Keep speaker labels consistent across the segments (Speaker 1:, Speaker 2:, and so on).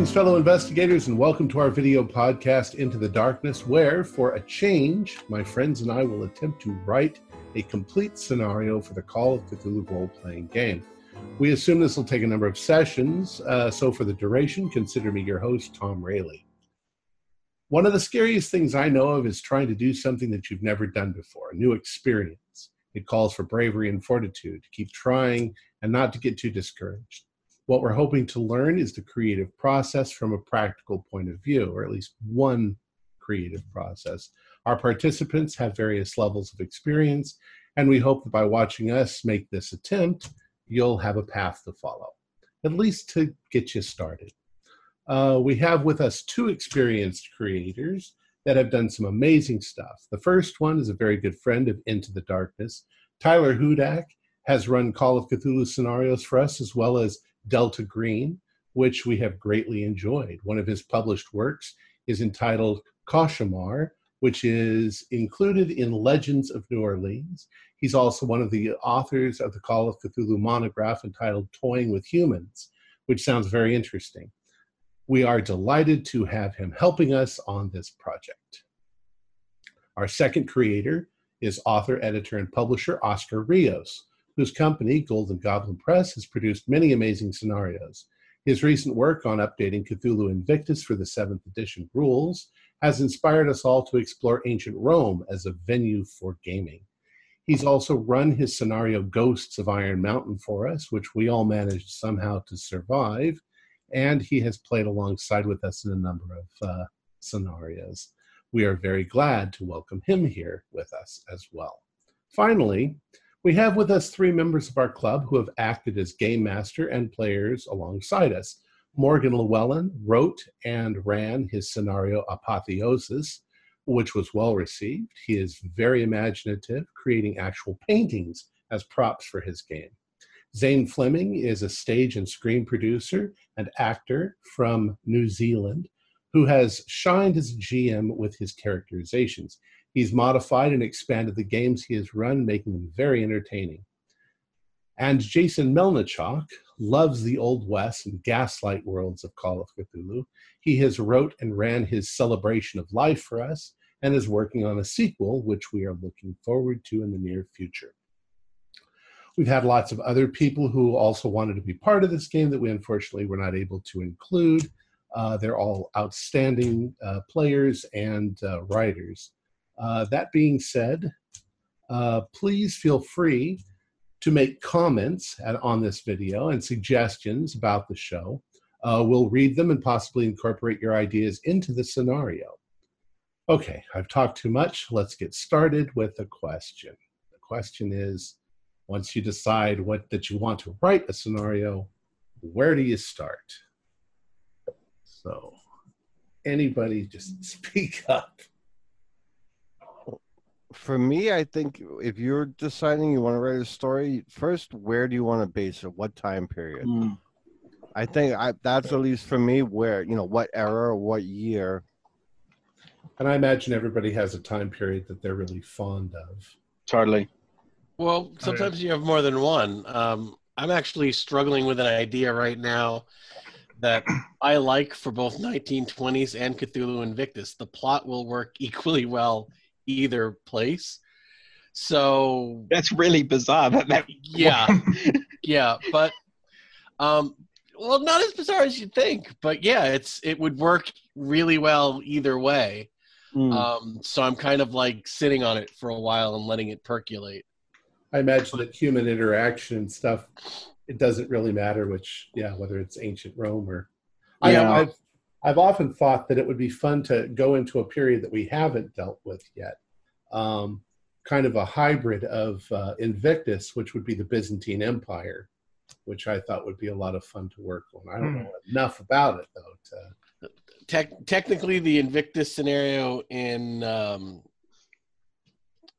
Speaker 1: Greetings, fellow investigators, and welcome to our video podcast, Into the Darkness, where, for a change, my friends and I will attempt to write a complete scenario for the Call of Cthulhu role playing game. We assume this will take a number of sessions, uh, so for the duration, consider me your host, Tom Rayleigh. One of the scariest things I know of is trying to do something that you've never done before, a new experience. It calls for bravery and fortitude to keep trying and not to get too discouraged. What we're hoping to learn is the creative process from a practical point of view, or at least one creative process. Our participants have various levels of experience, and we hope that by watching us make this attempt, you'll have a path to follow, at least to get you started. Uh, we have with us two experienced creators that have done some amazing stuff. The first one is a very good friend of Into the Darkness. Tyler Hudak has run Call of Cthulhu scenarios for us, as well as Delta Green, which we have greatly enjoyed. One of his published works is entitled Cauchemar, which is included in Legends of New Orleans. He's also one of the authors of the Call of Cthulhu monograph entitled Toying with Humans, which sounds very interesting. We are delighted to have him helping us on this project. Our second creator is author, editor, and publisher Oscar Rios whose company, Golden Goblin Press, has produced many amazing scenarios. His recent work on updating Cthulhu Invictus for the 7th edition rules has inspired us all to explore ancient Rome as a venue for gaming. He's also run his scenario Ghosts of Iron Mountain for us, which we all managed somehow to survive, and he has played alongside with us in a number of uh, scenarios. We are very glad to welcome him here with us as well. Finally, we have with us three members of our club who have acted as game master and players alongside us. Morgan Llewellyn wrote and ran his scenario Apotheosis, which was well received. He is very imaginative, creating actual paintings as props for his game. Zane Fleming is a stage and screen producer and actor from New Zealand who has shined as a GM with his characterizations. He's modified and expanded the games he has run, making them very entertaining. And Jason Melnichok loves the Old West and gaslight worlds of Call of Cthulhu. He has wrote and ran his Celebration of Life for us and is working on a sequel, which we are looking forward to in the near future. We've had lots of other people who also wanted to be part of this game that we unfortunately were not able to include. Uh, they're all outstanding uh, players and uh, writers. Uh, that being said, uh, please feel free to make comments at, on this video and suggestions about the show. Uh, we'll read them and possibly incorporate your ideas into the scenario. Okay, I've talked too much. Let's get started with a question. The question is once you decide what that you want to write a scenario, where do you start? So, anybody just speak up
Speaker 2: for me, I think if you're deciding you want to write a story, first, where do you want to base it? What time period? Mm. I think I, that's at least for me where, you know, what era or what year.
Speaker 1: And I imagine everybody has a time period that they're really fond of.
Speaker 3: Totally.
Speaker 4: Well, sometimes you have more than one. Um, I'm actually struggling with an idea right now that I like for both 1920s and Cthulhu Invictus. The plot will work equally well either place. So
Speaker 3: that's really bizarre. That, that
Speaker 4: yeah, yeah, but um, well, not as bizarre as you'd think, but yeah, it's it would work really well either way. Mm. Um, so I'm kind of like sitting on it for a while and letting it percolate.
Speaker 1: I imagine that human interaction and stuff, it doesn't really matter which, yeah, whether it's ancient Rome or. Yeah. I, I've I've often thought that it would be fun to go into a period that we haven't dealt with yet, um, kind of a hybrid of uh, Invictus, which would be the Byzantine Empire, which I thought would be a lot of fun to work on. I don't mm. know enough about it though. To...
Speaker 4: Te- technically, the Invictus scenario in um,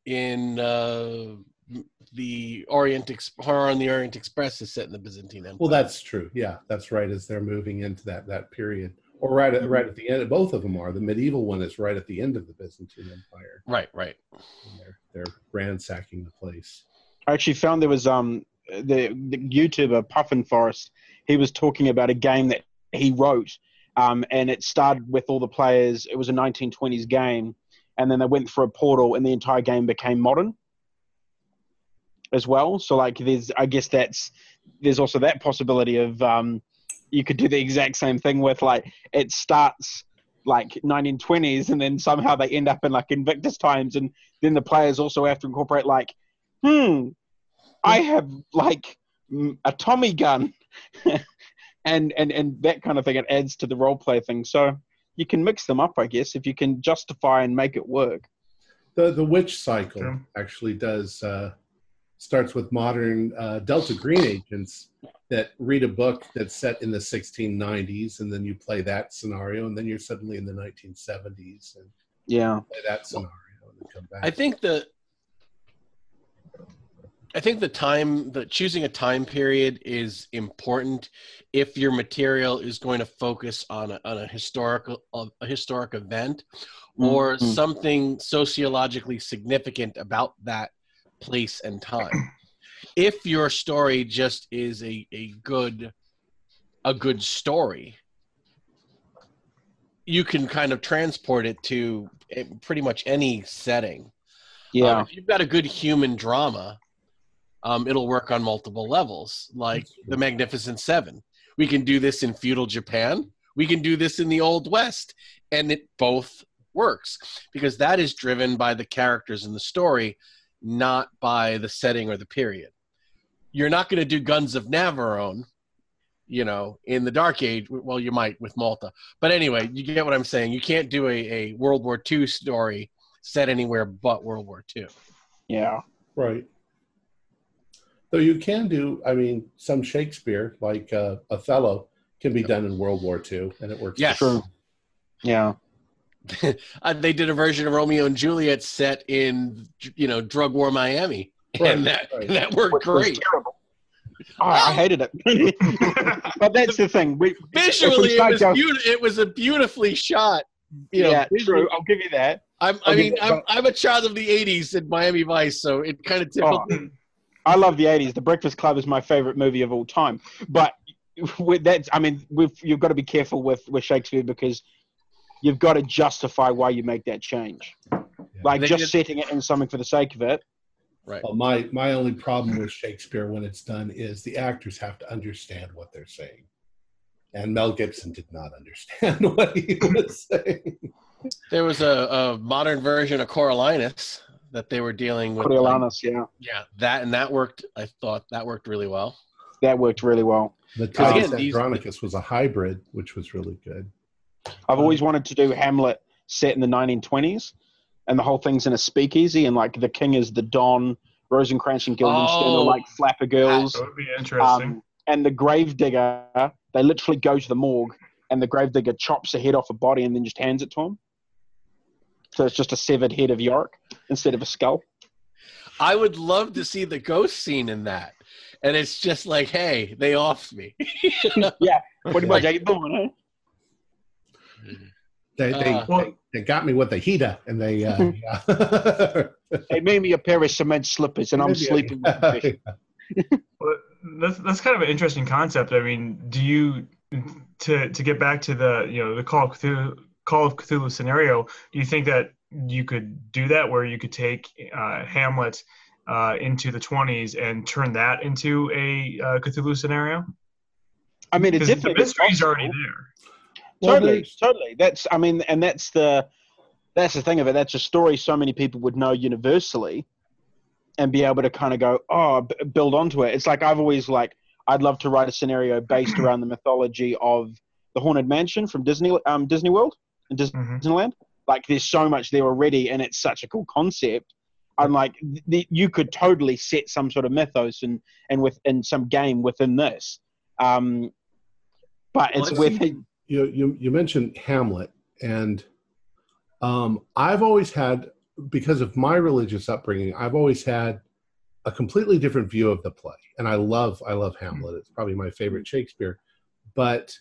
Speaker 4: in uh, the Orient Ex- Horror on the Orient Express is set in the Byzantine Empire.
Speaker 1: Well, that's true. Yeah, that's right. As they're moving into that that period or right at right at the end. Both of them are. The medieval one is right at the end of the Byzantine Empire.
Speaker 4: Right, right.
Speaker 1: they're they're ransacking the place.
Speaker 3: I actually found there was um the, the YouTuber Puffin Forest. He was talking about a game that he wrote um, and it started with all the players. It was a 1920s game, and then they went through a portal, and the entire game became modern as well. So like, there's I guess that's there's also that possibility of um, you could do the exact same thing with like it starts like 1920s and then somehow they end up in like Invictus times and then the players also have to incorporate like hmm I have like a Tommy gun. And and and that kind of thing it adds to the role play thing. So you can mix them up I guess if you can justify and make it work.
Speaker 1: The the witch cycle
Speaker 5: True.
Speaker 1: actually does uh, starts with modern uh, Delta Green agents that read a book that's set in the 1690s, and then you play that scenario, and then you're suddenly in the 1970s and
Speaker 3: yeah
Speaker 1: play that scenario, and then come back.
Speaker 4: I think the I think the time the choosing a time period is important if your material is going to focus on a, on a historical a historic event or
Speaker 3: Mhm.
Speaker 4: something sociologically significant about that place and time. if your story just is a, a good a good story, you can kind of transport it to eh, pretty much any setting.
Speaker 3: yeah
Speaker 4: Um, if you've got a good human drama, um, it'll work on multiple levels, like the Magnificent Seven. We can do this in feudal Japan. We can do this in the Old West, and it both works because that is driven by the characters in the story, not by the setting or the period. You're not going to do Guns of Navarone, you know, in the Dark Age. Well, you might with Malta, but anyway, you get what I'm saying. You can't do a, a World War II story set anywhere but World War II.
Speaker 3: yeah
Speaker 1: Right. Though you can do, I mean, some Shakespeare, like uh, Othello, can be done in World War II, and it works.
Speaker 4: Yes.
Speaker 3: True. yeah
Speaker 4: Uh, they did a version of Romeo and Juliet set in you know drug war Miami,
Speaker 1: Right,
Speaker 4: and that
Speaker 1: right.
Speaker 4: and that worked
Speaker 3: Which
Speaker 4: great.
Speaker 3: Oh, I hated it. but that's the thing. We,
Speaker 4: Visually, it was beautiful. It was a beautifully shot. You know,
Speaker 3: yeah, true. I'll give you that.
Speaker 4: I'm, I mean, I'm, I'm a child of the '80s in Miami Vice, so it kind of oh, tickled.
Speaker 3: Oh, I love the '80s. The Breakfast Club is my favorite movie of all time. But with that, I mean, we've, you've got to be careful with with Shakespeare because you've got to justify why you make that change. Like just
Speaker 4: did-
Speaker 3: setting it in something for the sake of it.
Speaker 4: Right.
Speaker 1: Well, my my only problem with Shakespeare when it's done is the actors have to understand what they're saying, and Mel Gibson did not understand what he was saying.
Speaker 4: There was a, a modern version of Coriolanus that they were dealing with.
Speaker 3: Coriolanus, yeah,
Speaker 4: yeah, that and that worked. I thought that worked really well.
Speaker 3: that worked really well.
Speaker 1: The
Speaker 4: Because
Speaker 1: Titus Andronicus was a hybrid, which was really good.
Speaker 3: I've always wanted to do Hamlet set in the 1920s, and the whole thing's in a speakeasy, and like the king is the Don, Rosencrantz and Guildenstern
Speaker 4: Oh,
Speaker 3: are like flapper girls,
Speaker 5: That would be interesting.
Speaker 3: um, and the gravedigger. They literally go to the morgue, and the gravedigger chops the head off a body and then just hands it to him. So it's just a severed head of Yorick instead of a skull.
Speaker 4: I would love to see the ghost scene in that, and it's just like, hey, they offed me.
Speaker 3: Pretty much, how you doing, eh?
Speaker 1: They they,
Speaker 4: Uh,
Speaker 1: they, they got me with the heater, and they uh, yeah.
Speaker 3: They made me a pair of cement slippers, and I'm sleeping with the.
Speaker 5: Well, that's that's kind of an interesting concept. I mean, do you to to get back to the you know the Call of Cthulhu, Call of Cthulhu scenario? Do you think that you could do that where you could take uh, Hamlet uh, into the 20s and turn that into a uh, Cthulhu scenario?
Speaker 3: I mean, it's
Speaker 5: Because the
Speaker 3: definitely
Speaker 5: mystery's already there.
Speaker 1: Well,
Speaker 3: totally, totally. That's I mean, and that's the that's the thing of it. That's a story so many people would know universally, and be able to kind of go, oh, b- build onto it. It's like I've always like I'd love to write a scenario based around the mythology of the Haunted Mansion from Disney um, Disney World and
Speaker 5: Mhm.
Speaker 3: Disneyland. Like, there's so much there already, and it's such a cool concept. I'm like, th- you could totally set some sort of mythos and and within some game within this. Um, but
Speaker 1: Well,
Speaker 3: it's
Speaker 1: see- you you you mentioned Hamlet, and um, I've always had because of my religious upbringing, I've always had a completely different view of the play, and I love I love Hamlet. It's probably my favorite Shakespeare, but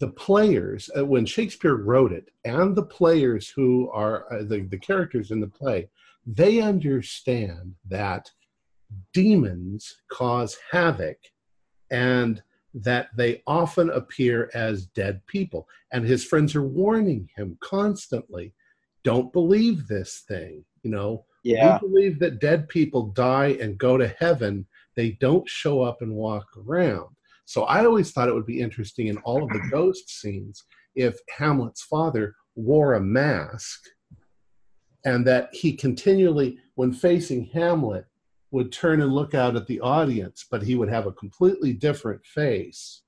Speaker 1: the players uh, when Shakespeare wrote it, and the players who are uh, the the characters in the play, they understand that demons cause havoc. And that they often appear as dead people. And his friends are warning him constantly don't believe this thing. You know,
Speaker 3: Yeah.
Speaker 1: we believe that dead people die and go to heaven, they don't show up and walk around. So I always thought it would be interesting in all of the ghost scenes if Hamlet's father wore a mask and that he continually, when facing Hamlet, would turn and look out at the audience, but he would have a completely different face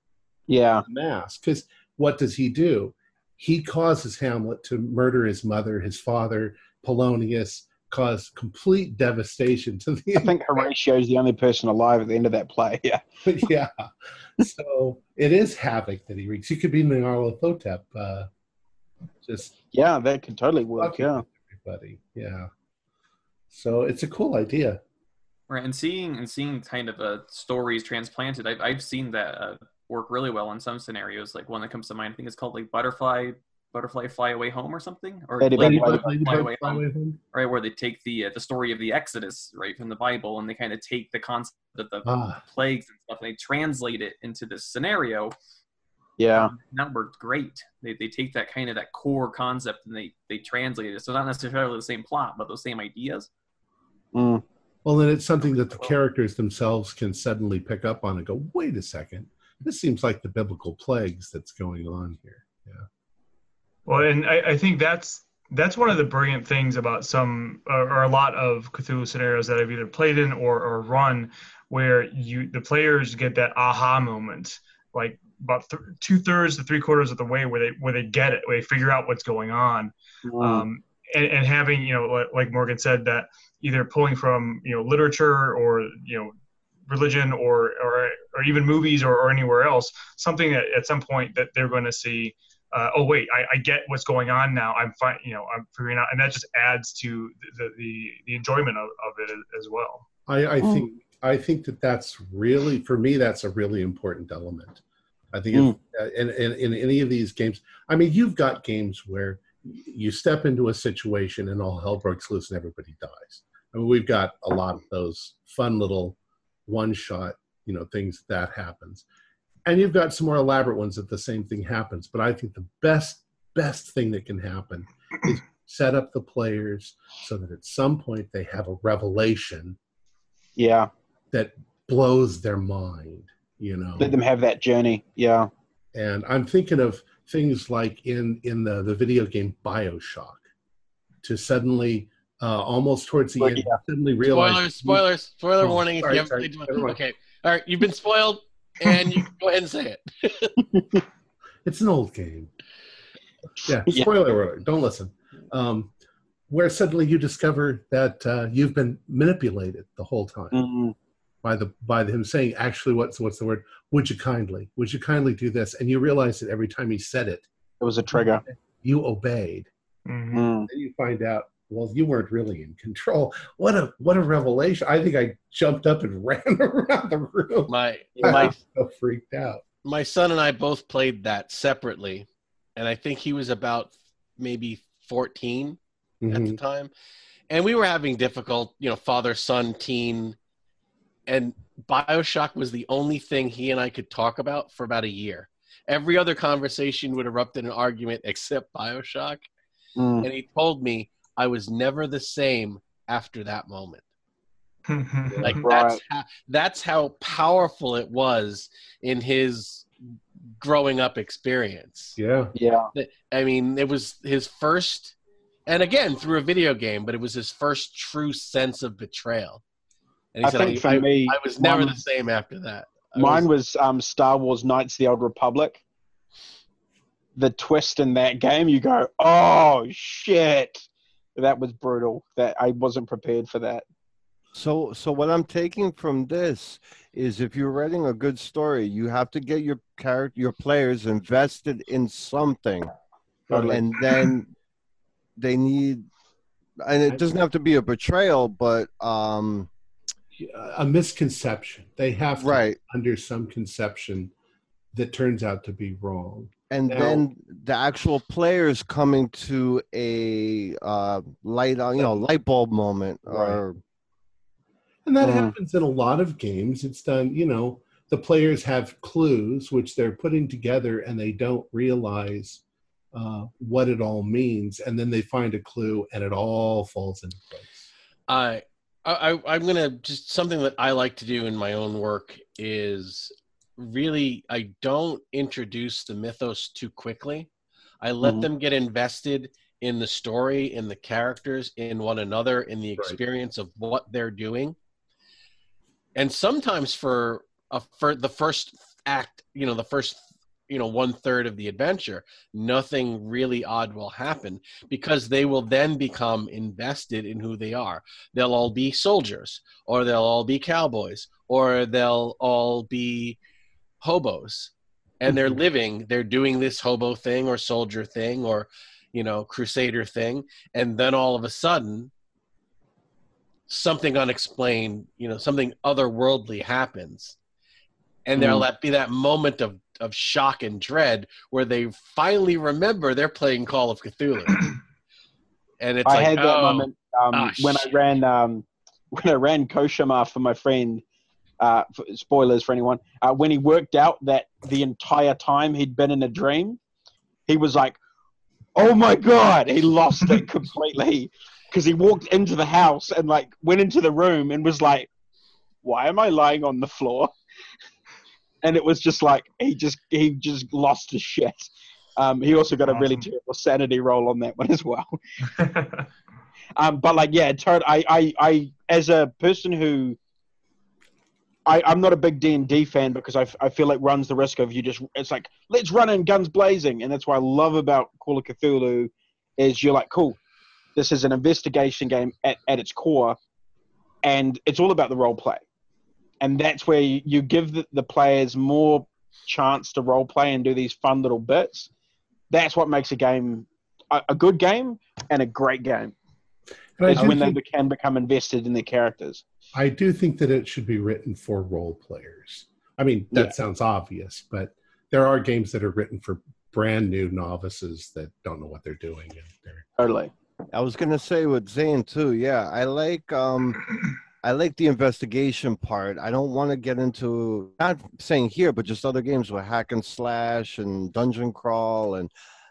Speaker 3: Yeah.
Speaker 1: mask. Because what does he do? He causes Hamlet to murder his mother, his father, Polonius, cause complete devastation to the
Speaker 3: I think Horatio is the only person alive at the end of that play. Yeah.
Speaker 1: yeah. So it is havoc that he wreaks. He could be Nyarlathotep, uh, just
Speaker 3: Yeah, that could totally work. Yeah.
Speaker 1: everybody. Yeah. So it's a cool idea.
Speaker 6: Right, and seeing and seeing kind of uh, stories transplanted, I've I've seen that uh, work really well in some scenarios. Like one that comes to mind, I think it's called like Butterfly Butterfly Fly Away Home or something, or
Speaker 3: Ladybug
Speaker 6: Ladybug
Speaker 3: Fly-
Speaker 6: Fly Away
Speaker 1: Fly
Speaker 6: Home,
Speaker 1: Away Home?
Speaker 6: right, where they take the uh, the story of the Exodus, right, from the Bible, and they kind of take the concept of the
Speaker 1: Ah,
Speaker 6: plagues and stuff, and they translate it into this scenario.
Speaker 3: Yeah.
Speaker 6: That worked great. They, they take that kind of that core concept and they they translate it. So not necessarily the same plot, but those same ideas.
Speaker 3: Mm.
Speaker 1: Well, then it's something that the characters themselves can suddenly pick up on and go, wait a second. This seems like the biblical plagues that's going on here. Yeah.
Speaker 5: Well, and I, I think that's that's one of the brilliant things about some or, or a lot of Cthulhu scenarios that I've either played in or, or run, where you the players get that aha moment, like about th- two thirds to three quarters of the way where they where they get it, where they figure out what's going on,
Speaker 3: Mm.
Speaker 5: um, and, and having you know like, like Morgan said that either pulling from you know literature or you know religion or or, or even movies or, or anywhere else something that at some point that they're going to see uh, oh wait I, I get what's going on now i'm fine you know i'm figuring out and that just adds to the the, the enjoyment of, of it as well
Speaker 1: I, I
Speaker 3: Mm.
Speaker 1: think I think that that's really for me that's a really important element. I think
Speaker 3: Mm.
Speaker 1: if, uh, in, in in any of these games, I mean, you've got games where you step into a situation and all hell breaks loose and everybody dies. I mean, we've got a lot of those fun little one shot, you know, things that happens, and you've got some more elaborate ones that the same thing happens. But I think the best best thing that can happen is set up the players so that at some point they have a revelation
Speaker 3: Yeah.
Speaker 1: that blows their mind you know
Speaker 3: Let them have that journey. Yeah.
Speaker 1: and i'm thinking of things like in in the the video game bioshock to suddenly uh almost towards the
Speaker 3: Well,
Speaker 1: end
Speaker 3: yeah.
Speaker 1: suddenly realize
Speaker 4: Spoilers, spoilers, spoiler
Speaker 1: Oh,
Speaker 4: warning.
Speaker 1: sorry,
Speaker 4: if you
Speaker 1: sorry.
Speaker 4: haven't played Okay. All right. You've been spoiled, and you can go ahead and say it.
Speaker 1: it's an old game yeah
Speaker 3: Yeah.
Speaker 1: spoiler alert don't listen um where suddenly you discover that uh, you've been manipulated the whole time
Speaker 3: Mm.
Speaker 1: by the by him saying actually what's what's the word would you kindly would you kindly do this and you realize that every time he said it
Speaker 3: It was a trigger.
Speaker 1: you obeyed
Speaker 5: Mhm.
Speaker 3: Mm.
Speaker 1: then you find out well you weren't really in control what a what a revelation i think i jumped up and ran around the room
Speaker 4: My my
Speaker 1: so freaked out
Speaker 4: my son and I both played that separately, and I think he was about maybe 14 at the
Speaker 1: Mhm.
Speaker 4: time, and we were having difficult, you know, father son teen, and Bioshock was the only thing he and I could talk about for about a year. Every other conversation would erupt in an argument except Bioshock,
Speaker 3: Mm.
Speaker 4: and he told me I was never the same after that moment. Like
Speaker 3: Right.
Speaker 4: that's how, that's how powerful it was in his growing up experience.
Speaker 1: yeah
Speaker 3: Yeah.
Speaker 4: I mean, it was his first, and again through a video game, but it was his first true sense of betrayal. And he
Speaker 3: I
Speaker 4: said,
Speaker 3: think
Speaker 4: I,
Speaker 3: for
Speaker 4: I-
Speaker 3: me,
Speaker 4: I was never
Speaker 3: mine-
Speaker 4: the same after that. I
Speaker 3: Mine
Speaker 4: was-
Speaker 3: was um, Star Wars Knights of the Old Republic. The twist in that game, you go, oh shit, that was brutal. That I wasn't prepared for that.
Speaker 2: So, so what I'm taking from this is, if you're writing a good story, you have to get your character, your players invested in something,
Speaker 3: Totally.
Speaker 2: and then they need, and it doesn't have to be a betrayal, but um,
Speaker 1: a misconception they have to
Speaker 2: right,
Speaker 1: under some conception that turns out to be wrong
Speaker 2: and
Speaker 1: Now-
Speaker 2: then the actual players coming to a uh, light on, you know, light bulb moment, or
Speaker 1: And that
Speaker 3: Mm.
Speaker 1: happens in a lot of games. It's done, you know, the players have clues which they're putting together and they don't realize uh, what it all means, and then they find a clue and it all falls into place.
Speaker 4: I, I, I'm gonna just something that I like to do in my own work is really I don't introduce the mythos too quickly. I let
Speaker 3: Mhm.
Speaker 4: them get invested in the story, in the characters, in one another, in the experience of what they're doing. And sometimes for a for the first act, you know, the first you know one third of the adventure, nothing really odd will happen because they will then become invested in who they are. They'll all be soldiers, or they'll all be cowboys, or they'll all be hobos and they're living they're doing this hobo thing or soldier thing or you know crusader thing and then all of a sudden something unexplained you know something otherworldly happens and there'll
Speaker 3: Mm.
Speaker 4: be that moment of of shock and dread where they finally remember they're playing call of cthulhu and it's
Speaker 3: I
Speaker 4: like
Speaker 3: had that
Speaker 4: oh,
Speaker 3: moment um,
Speaker 4: ah,
Speaker 3: when I ran um, when I ran Koshima for my friend. Uh, for, spoilers for anyone. Uh, when he worked out that the entire time he'd been in a dream, he was like, "Oh my god!" He lost it completely because he walked into the house and like went into the room and was like, "Why am I lying on the floor?" And it was just like he just he just lost his shit. Um, he also got a really terrible sanity roll on that one as well. Um, but like, yeah, I, I, I, as a person who, I, I'm not a big D and D fan because I feel it runs the risk of you just, it's like let's run in guns blazing, and that's what I love about Call of Cthulhu, is you're like, cool, this is an investigation game at, at its core, and it's all about the role play, and that's where you, you give the, the players more chance to role play and do these fun little bits. That's what makes a game a, a good game and a great game
Speaker 1: And I
Speaker 3: is when they
Speaker 1: think,
Speaker 3: be- can become invested in their characters.
Speaker 1: I do think that it should be written for role players. I mean, that
Speaker 3: Yeah.
Speaker 1: sounds obvious, but there are games that are written for brand new novices that don't know what they're doing. They're,
Speaker 3: Totally.
Speaker 2: I was gonna say with Zane too. Yeah, I like um, I like the investigation part. I don't want to get into not saying here, but just other games with hack and slash and dungeon crawl and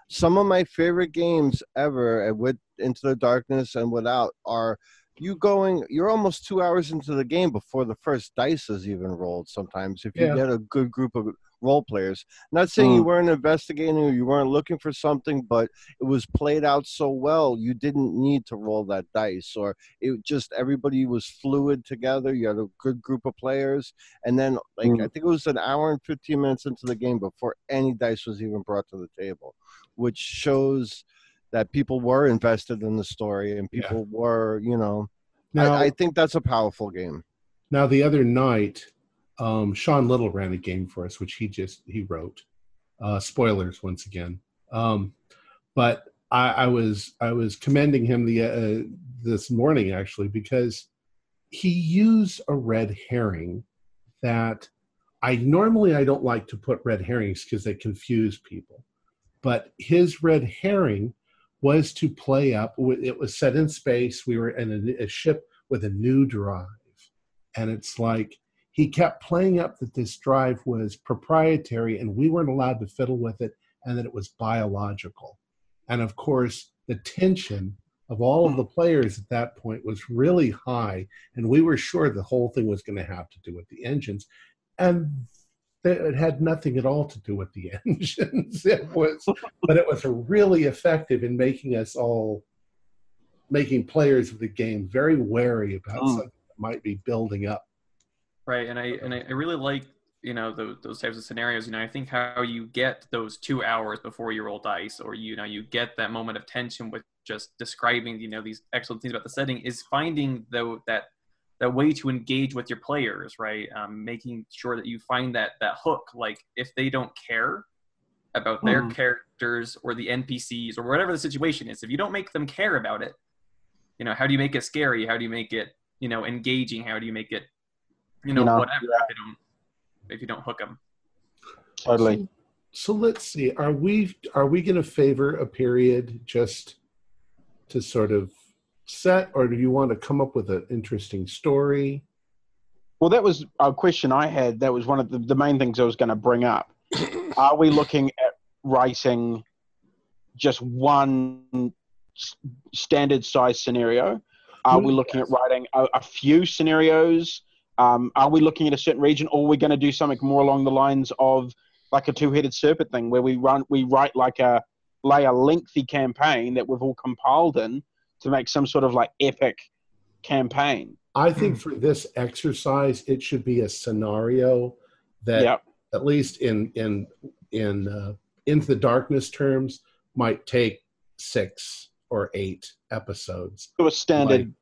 Speaker 2: some of my favorite games ever with Into the Darkness and Without are you going you're almost two hours into the game before the first dice is even rolled sometimes if you
Speaker 1: Yeah.
Speaker 2: get a good group of role players not saying you
Speaker 3: Mm.
Speaker 2: weren't investigating or you weren't looking for something but it was played out so well you didn't need to roll that dice or it just everybody was fluid together you had a good group of players and then like
Speaker 3: Mm.
Speaker 2: i think it was an hour and 15 minutes into the game before any dice was even brought to the table which shows that people were invested in the story and
Speaker 1: Yeah.
Speaker 2: people were you know
Speaker 1: now,
Speaker 2: I, I think that's a powerful game
Speaker 1: now the other night, um, Sean Little ran a game for us, which he just he wrote. Uh, spoilers once again, um, but I, I was I was commending him the uh, this morning actually because he used a red herring that I normally I don't like to put red herrings because they confuse people, but his red herring was to play up. It was set in space. We were in a, a ship with a new drive, and it's like he kept playing up that this drive was proprietary and we weren't allowed to fiddle with it, and that it was biological. And of course, the tension of all of the players at that point was really high, and we were sure the whole thing was going to have to do with the engines, and it had nothing at all to do with the engines. It was, but it was really effective in making us all, making players of the game very wary about
Speaker 3: Mm.
Speaker 1: something that might be building up.
Speaker 6: Right, and I and I, I really like you know those, those types of scenarios. You know, I think how you get those two hours before you roll dice, or you know, you get that moment of tension with just describing you know these excellent things about the setting is finding though that that way to engage with your players, right? Um, making sure that you find that that hook. Like if they don't care about their
Speaker 3: Mhm.
Speaker 6: characters or the NPCs or whatever the situation is, if you don't make them care about it, you know, how do you make it scary? How do you make it you know engaging? How do you make it you know,
Speaker 3: You know,
Speaker 6: whatever if you don't if you don't hook them.
Speaker 3: Totally.
Speaker 1: So let's see. Are we are we going to favor a period just to sort of set, or do you want to come up with an interesting story?
Speaker 3: Well, that was a question I had. That was one of the, the main things I was going to bring up. Are we looking at writing just one standard size scenario? Are we looking at writing a, a few scenarios? Um, are we looking at a certain region, or are we going to do something more along the lines of like a two-headed serpent thing, where we run we write like a lay a lengthy campaign that we've all compiled in to make some sort of like epic campaign?
Speaker 1: I think for this exercise, it should be a scenario that,
Speaker 3: Yep.
Speaker 1: at least in in in uh, into the darkness terms, might take six or eight episodes,
Speaker 3: To a standard.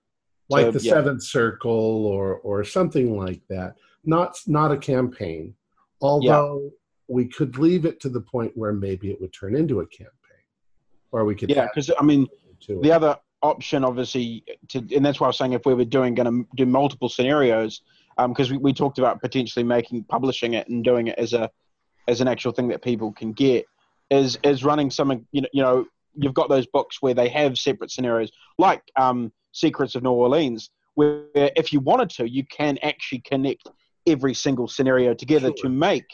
Speaker 1: like
Speaker 3: So,
Speaker 1: the
Speaker 3: yeah.
Speaker 1: Seventh Circle or or something like that. Not not a campaign, although we could leave it to the point where maybe it would turn into a campaign, or we could
Speaker 3: yeah, because I mean,
Speaker 1: to it.
Speaker 3: the other option obviously to and that's why i was saying if we were doing going to do multiple scenarios because we, we talked about potentially making publishing it and doing it as a as an actual thing that people can get is is running some you know you know you've got those books where they have separate scenarios like um secrets of new orleans where if you wanted to you can actually connect every single scenario together to make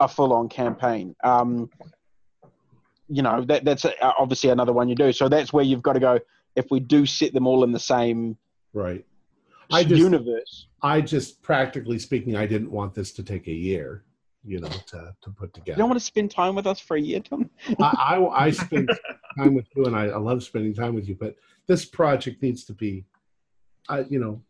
Speaker 3: a full-on campaign. Um you know that that's uh, obviously another one you do. So that's where you've got to go. If we do set them all in the same
Speaker 1: right. I just-
Speaker 3: universe,
Speaker 1: I just practically speaking, I didn't want this to take a year, you know, to, to put together.
Speaker 3: you don't want to spend time with us for a year, Tom.
Speaker 1: I, I, I spend time with you and I, I love spending time with you, but this project needs to be, I, you know,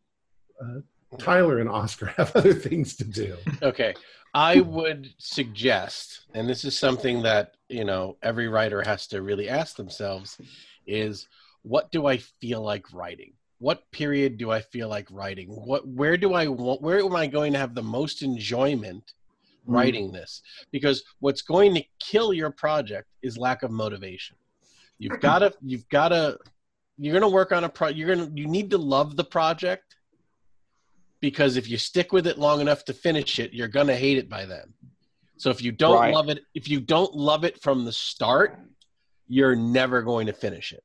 Speaker 1: uh, Tyler and Oscar have other things to do.
Speaker 4: Okay. I would suggest, and this is something that, you know, every writer has to really ask themselves is what do I feel like writing? What period do I feel like writing? What where do I want where am I going to have the most enjoyment mm. writing this? Because what's going to kill your project is lack of motivation. You've got to you've got to you're going to work on a pro you're going to you need to love the project because if you stick with it long enough to finish it, you're gonna hate it by then. So if you don't
Speaker 3: Right.
Speaker 4: love it, if you don't love it from the start, you're never going to finish it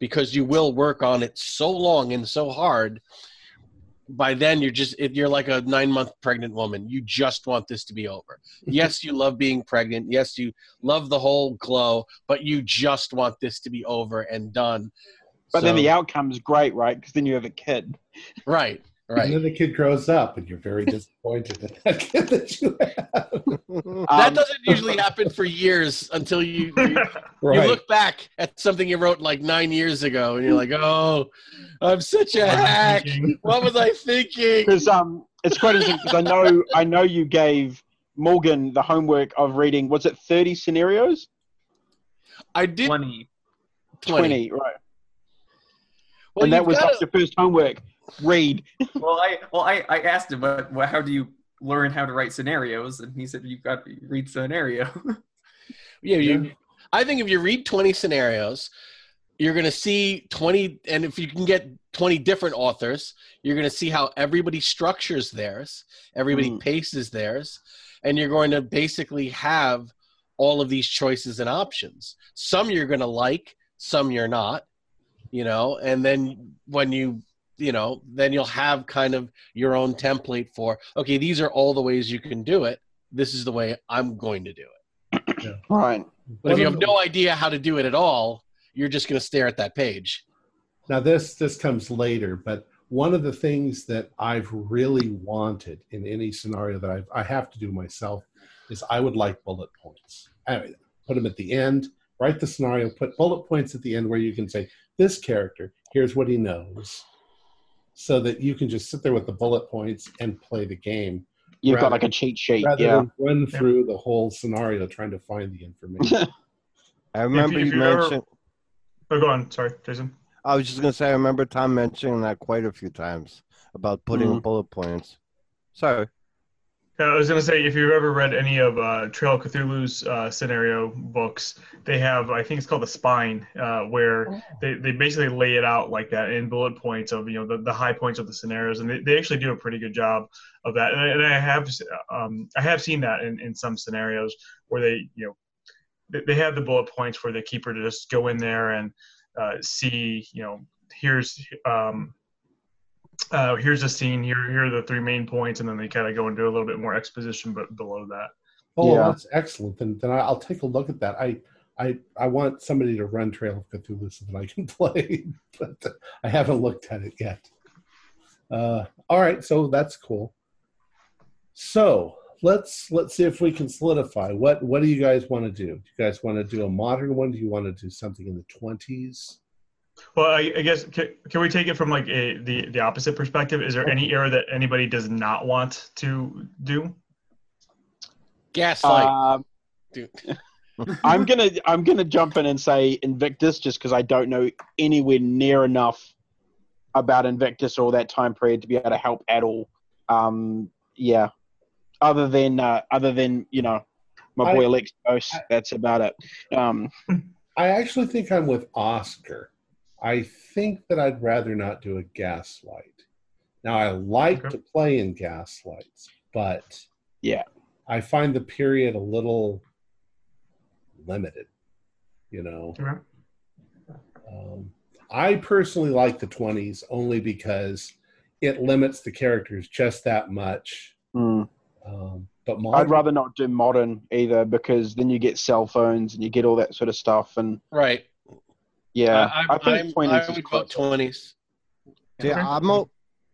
Speaker 4: because you will work on it so long and so hard. By then, you're just if you're like a nine month pregnant woman. You just want this to be over. yes, you love being pregnant. Yes, you love the whole glow, but you just want this to be over and done.
Speaker 3: But then the outcome is great, right? Because then you have a kid.
Speaker 4: right,
Speaker 1: And then the kid grows up and you're very disappointed in that kid that you have.
Speaker 4: that
Speaker 3: Um,
Speaker 4: doesn't usually happen for years until you, you
Speaker 1: Right.
Speaker 4: You look back at something you wrote like nine years ago, and you're like, "Oh, I'm such a hack. What was I thinking?"
Speaker 3: because um, it's quite interesting because I know I know you gave Morgan the homework of reading. Was it thirty scenarios?
Speaker 4: I did
Speaker 6: 20.
Speaker 4: 20.
Speaker 3: Twenty, right?
Speaker 4: Well,
Speaker 3: and that was
Speaker 4: gotta-
Speaker 3: like your first homework. Read.
Speaker 6: Well, I well I, I asked him, but well, how do you learn how to write scenarios? And he said, you've got to read scenario.
Speaker 4: yeah, you, I think if you read 20 scenarios, you're going to see 20, and if you can get 20 different authors, you're going to see how everybody structures theirs, everybody
Speaker 3: Mm.
Speaker 4: paces theirs, and you're going to basically have all of these choices and options. Some you're going to like, some you're not, you know, and then when you you know, then you'll have kind of your own template for, okay, these are all the ways you can do it. This is the way I'm going to do it.
Speaker 3: Right.
Speaker 4: But if you have
Speaker 1: of
Speaker 4: no idea how to do it at all, you're just going to stare at that page.
Speaker 1: Now this this comes later, but one of the things that I've really wanted in any scenario that I've, I have to do myself is I would like bullet points. I mean, put them at the end. Write the scenario. Put bullet points at the end where you can say this character. Here's what he knows, so that you can just sit there with the bullet points and play the game
Speaker 3: You've got like a cheat sheet.
Speaker 1: rather
Speaker 3: Yeah.
Speaker 1: than run through the whole scenario trying to find the information.
Speaker 2: I remember
Speaker 5: if
Speaker 2: you
Speaker 5: you've ever-
Speaker 2: mentioned.
Speaker 5: Oh, go on. Sorry, Jason.
Speaker 2: I was just gonna say I remember Tom mentioning that quite a few times about putting
Speaker 3: Mhm.
Speaker 2: bullet points. Sorry.
Speaker 5: I was gonna say if you've ever read any of uh, Trail of Cthulhu's uh, scenario books, they have I think it's called the Spine, uh, where they, they basically lay it out like that in bullet points of you know the, the high points of the scenarios, and they, they actually do a pretty good job of that. And I, and I have um, I have seen that in, in some scenarios where they you know they, they have the bullet points for the keeper to just go in there and uh, see you know here's um, uh, here's a scene. Here, here are the three main points, and then they kind of go into a little bit more exposition, but below that.
Speaker 1: Oh,
Speaker 3: Yeah.
Speaker 1: that's excellent. Then, then I- I'll take a look at that. I, I, I want somebody to run Trail of Cthulhu so that I can play, but I haven't looked at it yet. Uh, all right, so that's cool. So let's let's see if we can solidify. What what do you guys want to do? Do you guys want to do a modern one? Do you want to do something in the twenties?
Speaker 5: Well, I, I guess can, can we take it from like a the the opposite perspective? Is there any era that anybody does not want to do?
Speaker 4: Gaslight.
Speaker 3: Um,
Speaker 4: Dude.
Speaker 3: I'm gonna I'm gonna jump in and say Invictus just because I don't know anywhere near enough about Invictus or that time period to be able to help at all. Um, yeah, other than uh, other than you know my
Speaker 1: I-
Speaker 3: boy Alexos,
Speaker 1: I-
Speaker 3: that's about it. Um,
Speaker 1: I actually think I'm with Oscar. I think that I'd rather not do a gaslight. Now I like
Speaker 5: Okay.
Speaker 1: to play in gaslights, but
Speaker 3: Yeah.
Speaker 1: I find the period a little limited. You know,
Speaker 5: Okay.
Speaker 1: um, I personally like the 20s only because it limits the characters just that much.
Speaker 3: mm.
Speaker 1: Um, but modern,
Speaker 3: I'd rather not do modern either because then you get cell phones and you get all that sort of stuff and
Speaker 4: right.
Speaker 3: Yeah,
Speaker 4: I,
Speaker 3: I,
Speaker 4: I,
Speaker 3: think
Speaker 4: I'm-
Speaker 3: 20s
Speaker 4: I
Speaker 3: is
Speaker 4: would vote twenties.
Speaker 2: Yeah, I'm o-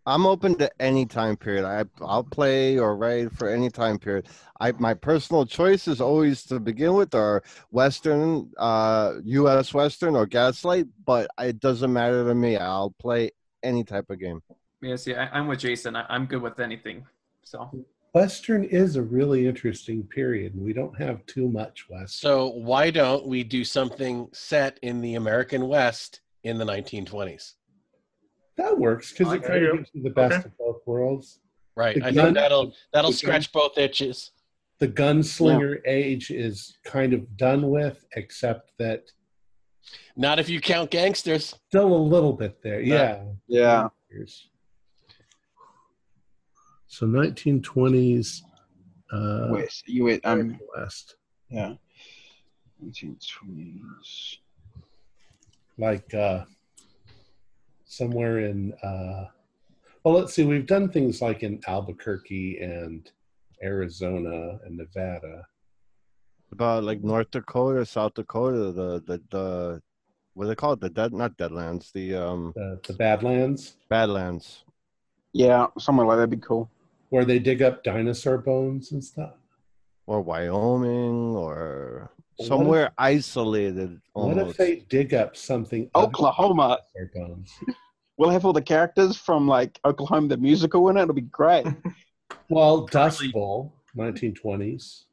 Speaker 2: I'm open to any time period. I I'll play or write for any time period. I my personal choice is always to begin with are Western, uh, U.S. Western or Gaslight, but it doesn't matter to me. I'll play any type of game.
Speaker 6: Yeah, see, I, I'm with Jason. I, I'm good with anything. So
Speaker 1: Western is a really interesting period, and we don't have too much West.
Speaker 4: So why don't we do something set in the American West in the 1920s?
Speaker 1: That works because it kind of gives you the best
Speaker 5: Okay.
Speaker 1: of both worlds.
Speaker 4: Right.
Speaker 1: The
Speaker 4: I
Speaker 1: gun-
Speaker 4: think that'll that'll
Speaker 1: the gun-
Speaker 4: scratch both itches.
Speaker 1: The gunslinger age is kind of done with, except that
Speaker 4: Not if you count gangsters.
Speaker 1: still a little bit there. Yeah.
Speaker 3: Yeah.
Speaker 1: Years. So 1920s uh,
Speaker 3: West, you went, um,
Speaker 1: American West,
Speaker 3: yeah, 1920s.
Speaker 1: like uh, somewhere in. Uh, well, let's see. We've done things like in Albuquerque and Arizona and Nevada.
Speaker 2: About like North Dakota, South Dakota, the the the what do they call it? The dead, not Deadlands, the um
Speaker 1: The, the Badlands,
Speaker 2: Badlands.
Speaker 3: Yeah, somewhere like that'd be cool.
Speaker 1: Where they dig up dinosaur bones and stuff.
Speaker 2: or Wyoming or
Speaker 1: What if-
Speaker 2: somewhere isolated
Speaker 1: What if they dig up something?
Speaker 3: Oklahoma.
Speaker 1: dinosaur bones?
Speaker 3: We'll have all the characters from like Oklahoma the musical in it. It'll be great.
Speaker 1: Well, Dust Bowl, 1920s.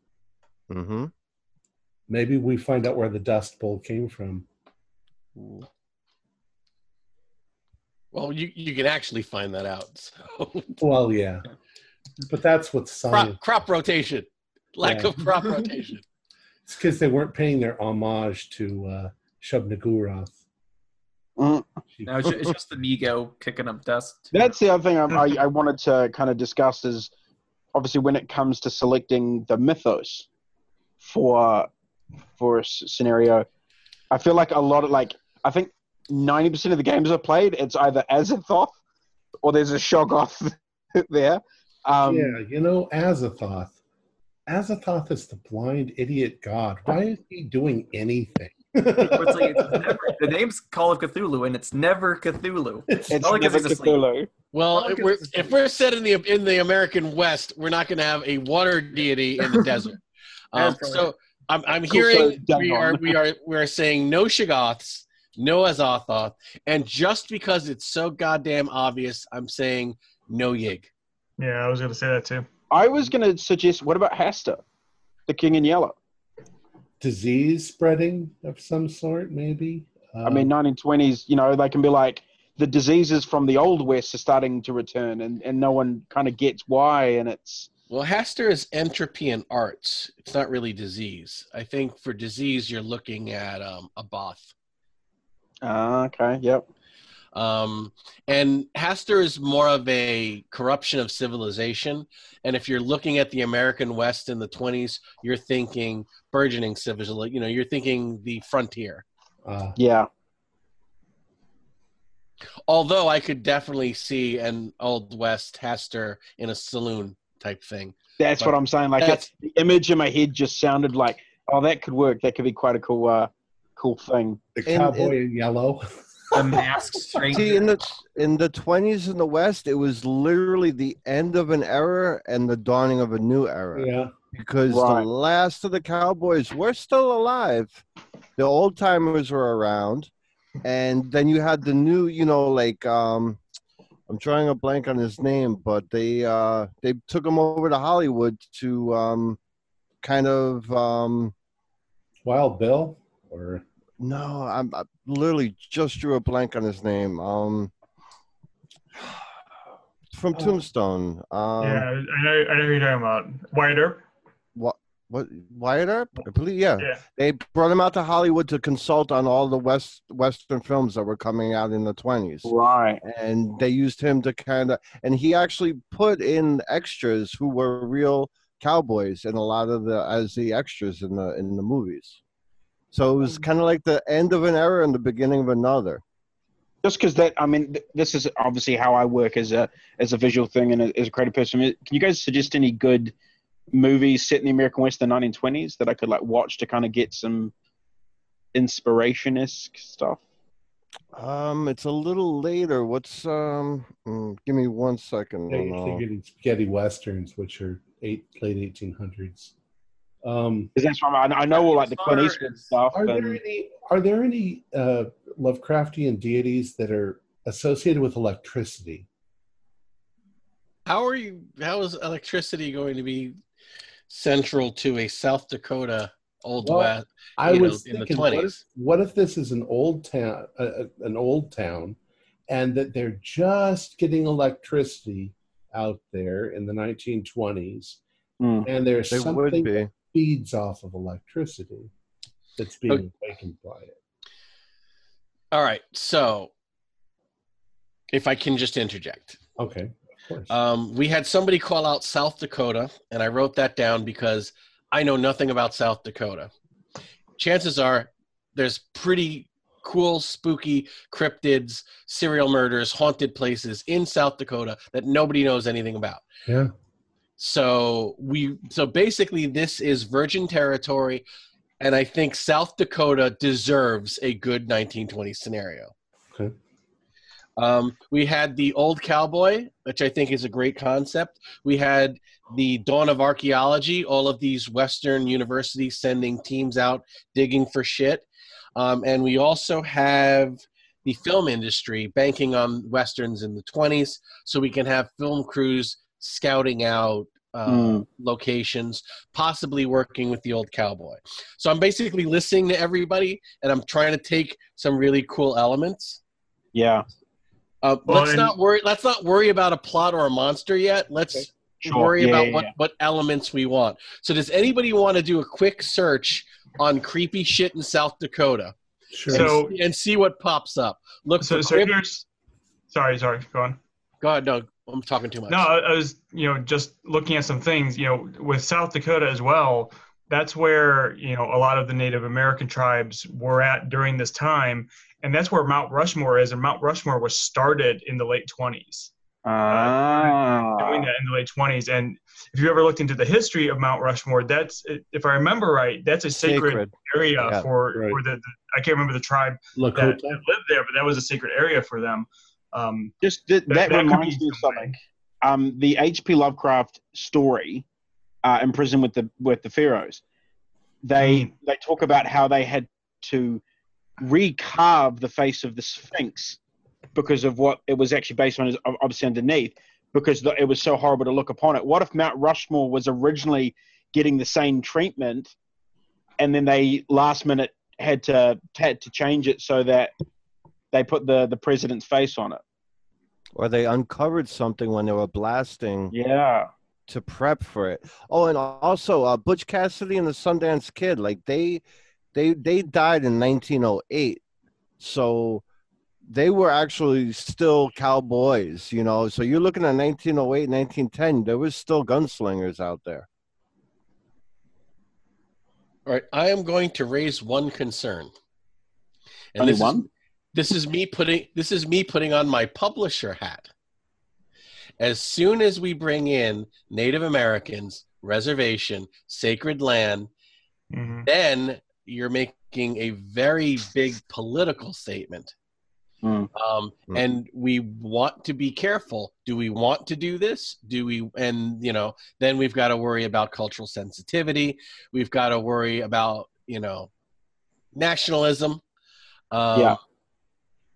Speaker 2: hmm
Speaker 1: Maybe we find out where the Dust Bowl came from.
Speaker 4: Well, you, you can actually find that out. So
Speaker 1: Well, yeah, but that's what science.
Speaker 4: crop, crop rotation. Lack
Speaker 1: Yeah.
Speaker 4: of crop rotation.
Speaker 1: It's because they weren't paying their homage to uh, Shub-Niggurath.
Speaker 3: Mm.
Speaker 6: No, it's just the Nego kicking up dust.
Speaker 3: That's the other thing I, I, I wanted to kind of discuss is obviously when it comes to selecting the mythos for for a s- scenario, I feel like a lot of like I think ninety percent of the games I've played, it's either Azathoth or there's a Shoggoth there. Um,
Speaker 1: yeah, you know, Azathoth. Azathoth is the blind idiot god. Why is he doing anything?
Speaker 6: It's like, it's never, the name's Call of Cthulhu, and it's never Cthulhu.
Speaker 1: It's-
Speaker 3: It's never
Speaker 6: guess is asleep.
Speaker 3: Cthulhu.
Speaker 4: Well,
Speaker 6: Well,
Speaker 4: if we're,
Speaker 6: it's-
Speaker 4: if we're set in the in the American West, we're not going to have a water deity in the desert. Um, so I'm, I'm hearing we are we are we are saying no Shoggoths, no Azathoth, and just because it's so goddamn obvious, I'm saying no Yig.
Speaker 5: Yeah, I was gonna say that too.
Speaker 3: I was going to suggest, what about Hastur, the King in Yellow?
Speaker 1: disease spreading of some sort, maybe.
Speaker 3: I mean,
Speaker 1: Um,
Speaker 3: 1920s, you know, they can be like the diseases from the old West are starting to return, and, and no one kind of gets why. And it's
Speaker 4: Well, Hastur is entropy and arts. It's not really disease. I think for disease, you're looking at um, a Both.
Speaker 3: uh, okay, yep.
Speaker 4: Um, and Hastur is more of a corruption of civilization. And if you're looking at the American West in the 20s, you're thinking burgeoning civilization. You know, you're thinking the frontier.
Speaker 1: uh,
Speaker 3: Yeah,
Speaker 4: Although I could definitely see an old west Hastur in a saloon type thing.
Speaker 3: That's
Speaker 4: But
Speaker 3: what I'm saying. Like
Speaker 4: that's-
Speaker 3: it's, the image in my head just sounded like, oh, that could work. That could be quite a cool, uh, cool thing.
Speaker 1: The
Speaker 2: And-
Speaker 1: cowboy in yellow.
Speaker 6: A masked stranger.
Speaker 2: See, in the in the twenties in the West, it was literally the end of an era and the dawning of a new era.
Speaker 1: yeah.
Speaker 2: Because
Speaker 3: Right.
Speaker 2: the last of the cowboys were still alive, the old timers were around, and then you had the new, you know, like um, I'm drawing a blank on his name, but they uh they took him over to Hollywood to um, kind of um,
Speaker 1: Wild Bill or
Speaker 2: no, I'm I literally just drew a blank on his name. Um, from
Speaker 1: Oh.
Speaker 2: Tombstone. Um,
Speaker 5: yeah, I know, I know who you're talking about. Wyatt Earp.
Speaker 2: what what Wyatt Earp? I believe, yeah.
Speaker 5: Yeah.
Speaker 2: They brought him out to Hollywood to consult on all the west western films that were coming out in the twenties,
Speaker 3: Right.
Speaker 2: and they used him to kind of, and he actually put in extras who were real cowboys in a lot of the as the extras in the in the movies. So it was kind of like the end of an era and the beginning of another.
Speaker 3: Just because that, I mean, th- this is obviously how I work as a as a visual thing and a, as a creative person. Can you guys suggest any good movies set in the American West in the 1920s that I could like watch to kind of get some inspiration esque stuff?
Speaker 2: Um, it's a little later. What's um? mm, give me one second.
Speaker 1: They-
Speaker 2: and
Speaker 1: they're
Speaker 2: I'll-
Speaker 1: getting spaghetti westerns, which are eight late eighteen hundreds. Um,
Speaker 3: Because that's what I, I know all like the
Speaker 6: As
Speaker 3: Clint Eastwood stuff.
Speaker 1: are there any are there any uh, Lovecraftian deities that are associated with electricity?
Speaker 4: How are you? How is electricity going to be central to a South Dakota old
Speaker 1: Well,
Speaker 4: west?
Speaker 1: I
Speaker 4: You know,
Speaker 1: was
Speaker 4: in the
Speaker 1: thinking, what if, what if this is an old town, uh, uh, an old town, and that they're just getting electricity out there in the 1920s,
Speaker 3: Hmm.
Speaker 1: and there's
Speaker 2: They would
Speaker 1: something
Speaker 2: be.
Speaker 1: that feeds off of electricity that's being
Speaker 4: Okay.
Speaker 1: awakened by it.
Speaker 4: All right. So, if I can just interject,
Speaker 1: Okay,
Speaker 4: um, we had somebody call out South Dakota, and I wrote that down because I know nothing about South Dakota. Chances are there's pretty cool, spooky cryptids, serial murders, haunted places in South Dakota that nobody knows anything about.
Speaker 1: yeah.
Speaker 4: So we so basically this is virgin territory and I think South Dakota deserves a good 1920 scenario.
Speaker 1: Okay.
Speaker 4: Um, we had the old cowboy, which I think is a great concept. We had the dawn of archaeology, all of these Western universities sending teams out digging for shit. Um, and we also have the film industry banking on Westerns in the 20s so we can have film crews scouting out uh,
Speaker 3: Mm.
Speaker 4: locations, possibly working with the old cowboy. So I'm basically listening to everybody and I'm trying to take some really cool elements.
Speaker 3: Yeah.
Speaker 4: Uh,
Speaker 5: Well,
Speaker 4: let's
Speaker 5: and-
Speaker 4: not worry. Let's not worry about a plot or a monster yet. Let's
Speaker 1: Okay.
Speaker 3: Sure.
Speaker 4: worry
Speaker 3: Yeah,
Speaker 4: about
Speaker 3: yeah,
Speaker 4: what
Speaker 3: yeah.
Speaker 4: what elements we want. So, does anybody want to do a quick search on creepy shit in South Dakota
Speaker 1: Sure.
Speaker 5: So-
Speaker 4: and, and see what pops up? Look
Speaker 5: So,
Speaker 4: for
Speaker 5: so
Speaker 4: crypt-
Speaker 5: here's. Sorry, sorry. Go on.
Speaker 4: Go ahead. No, I'm talking too much.
Speaker 5: No, I, I was, you know, just looking at some things, you know, with South Dakota as well. That's where, you know, a lot of the Native American tribes were at during this time. And that's where Mount Rushmore is. And Mount Rushmore was started in the late 20s,
Speaker 3: Ah.
Speaker 5: doing that in the late 20s. And if you ever looked into the history of Mount Rushmore, that's, if I remember right, that's a sacred,
Speaker 2: Sacred.
Speaker 5: area
Speaker 2: Yeah,
Speaker 5: for,
Speaker 1: right.
Speaker 5: for the, the, I can't remember the tribe that,
Speaker 1: Lakota.
Speaker 5: that lived there, but that was a sacred area for them. Um,
Speaker 3: Just that,
Speaker 5: That-
Speaker 3: that,
Speaker 5: that
Speaker 3: reminds me of
Speaker 5: something.
Speaker 3: Um, the H.P. Lovecraft story, uh, Imprisoned with the with the pharaohs, they they talk about how they had to recarve the face of the Sphinx because of what it was actually based on, is obviously underneath, because the, it was so horrible to look upon it. What if Mount Rushmore was originally getting the same treatment, and then they last minute had to had to change it so that they put the the president's face on it?
Speaker 2: Or they uncovered something when they were blasting
Speaker 3: Yeah.
Speaker 2: to prep for it. Oh, and also uh, Butch Cassidy and the Sundance Kid, like they, they, they died in 1908, so they were actually still cowboys, you know. So you're looking at 1908, 1910. There was still gunslingers out there.
Speaker 4: All right. I am going to raise one concern. And
Speaker 3: Only
Speaker 4: this
Speaker 3: one?
Speaker 4: Is, this is me putting this is me putting on my publisher hat. As soon as we bring in Native Americans, reservation, sacred land,
Speaker 5: Mhm.
Speaker 4: then you're making a very big political statement.
Speaker 3: Mm.
Speaker 4: Um,
Speaker 2: Mm.
Speaker 4: and we want to be careful. Do we want to do this? Do we? And you know, then we've got to worry about cultural sensitivity. We've got to worry about you know nationalism. Um,
Speaker 3: Yeah.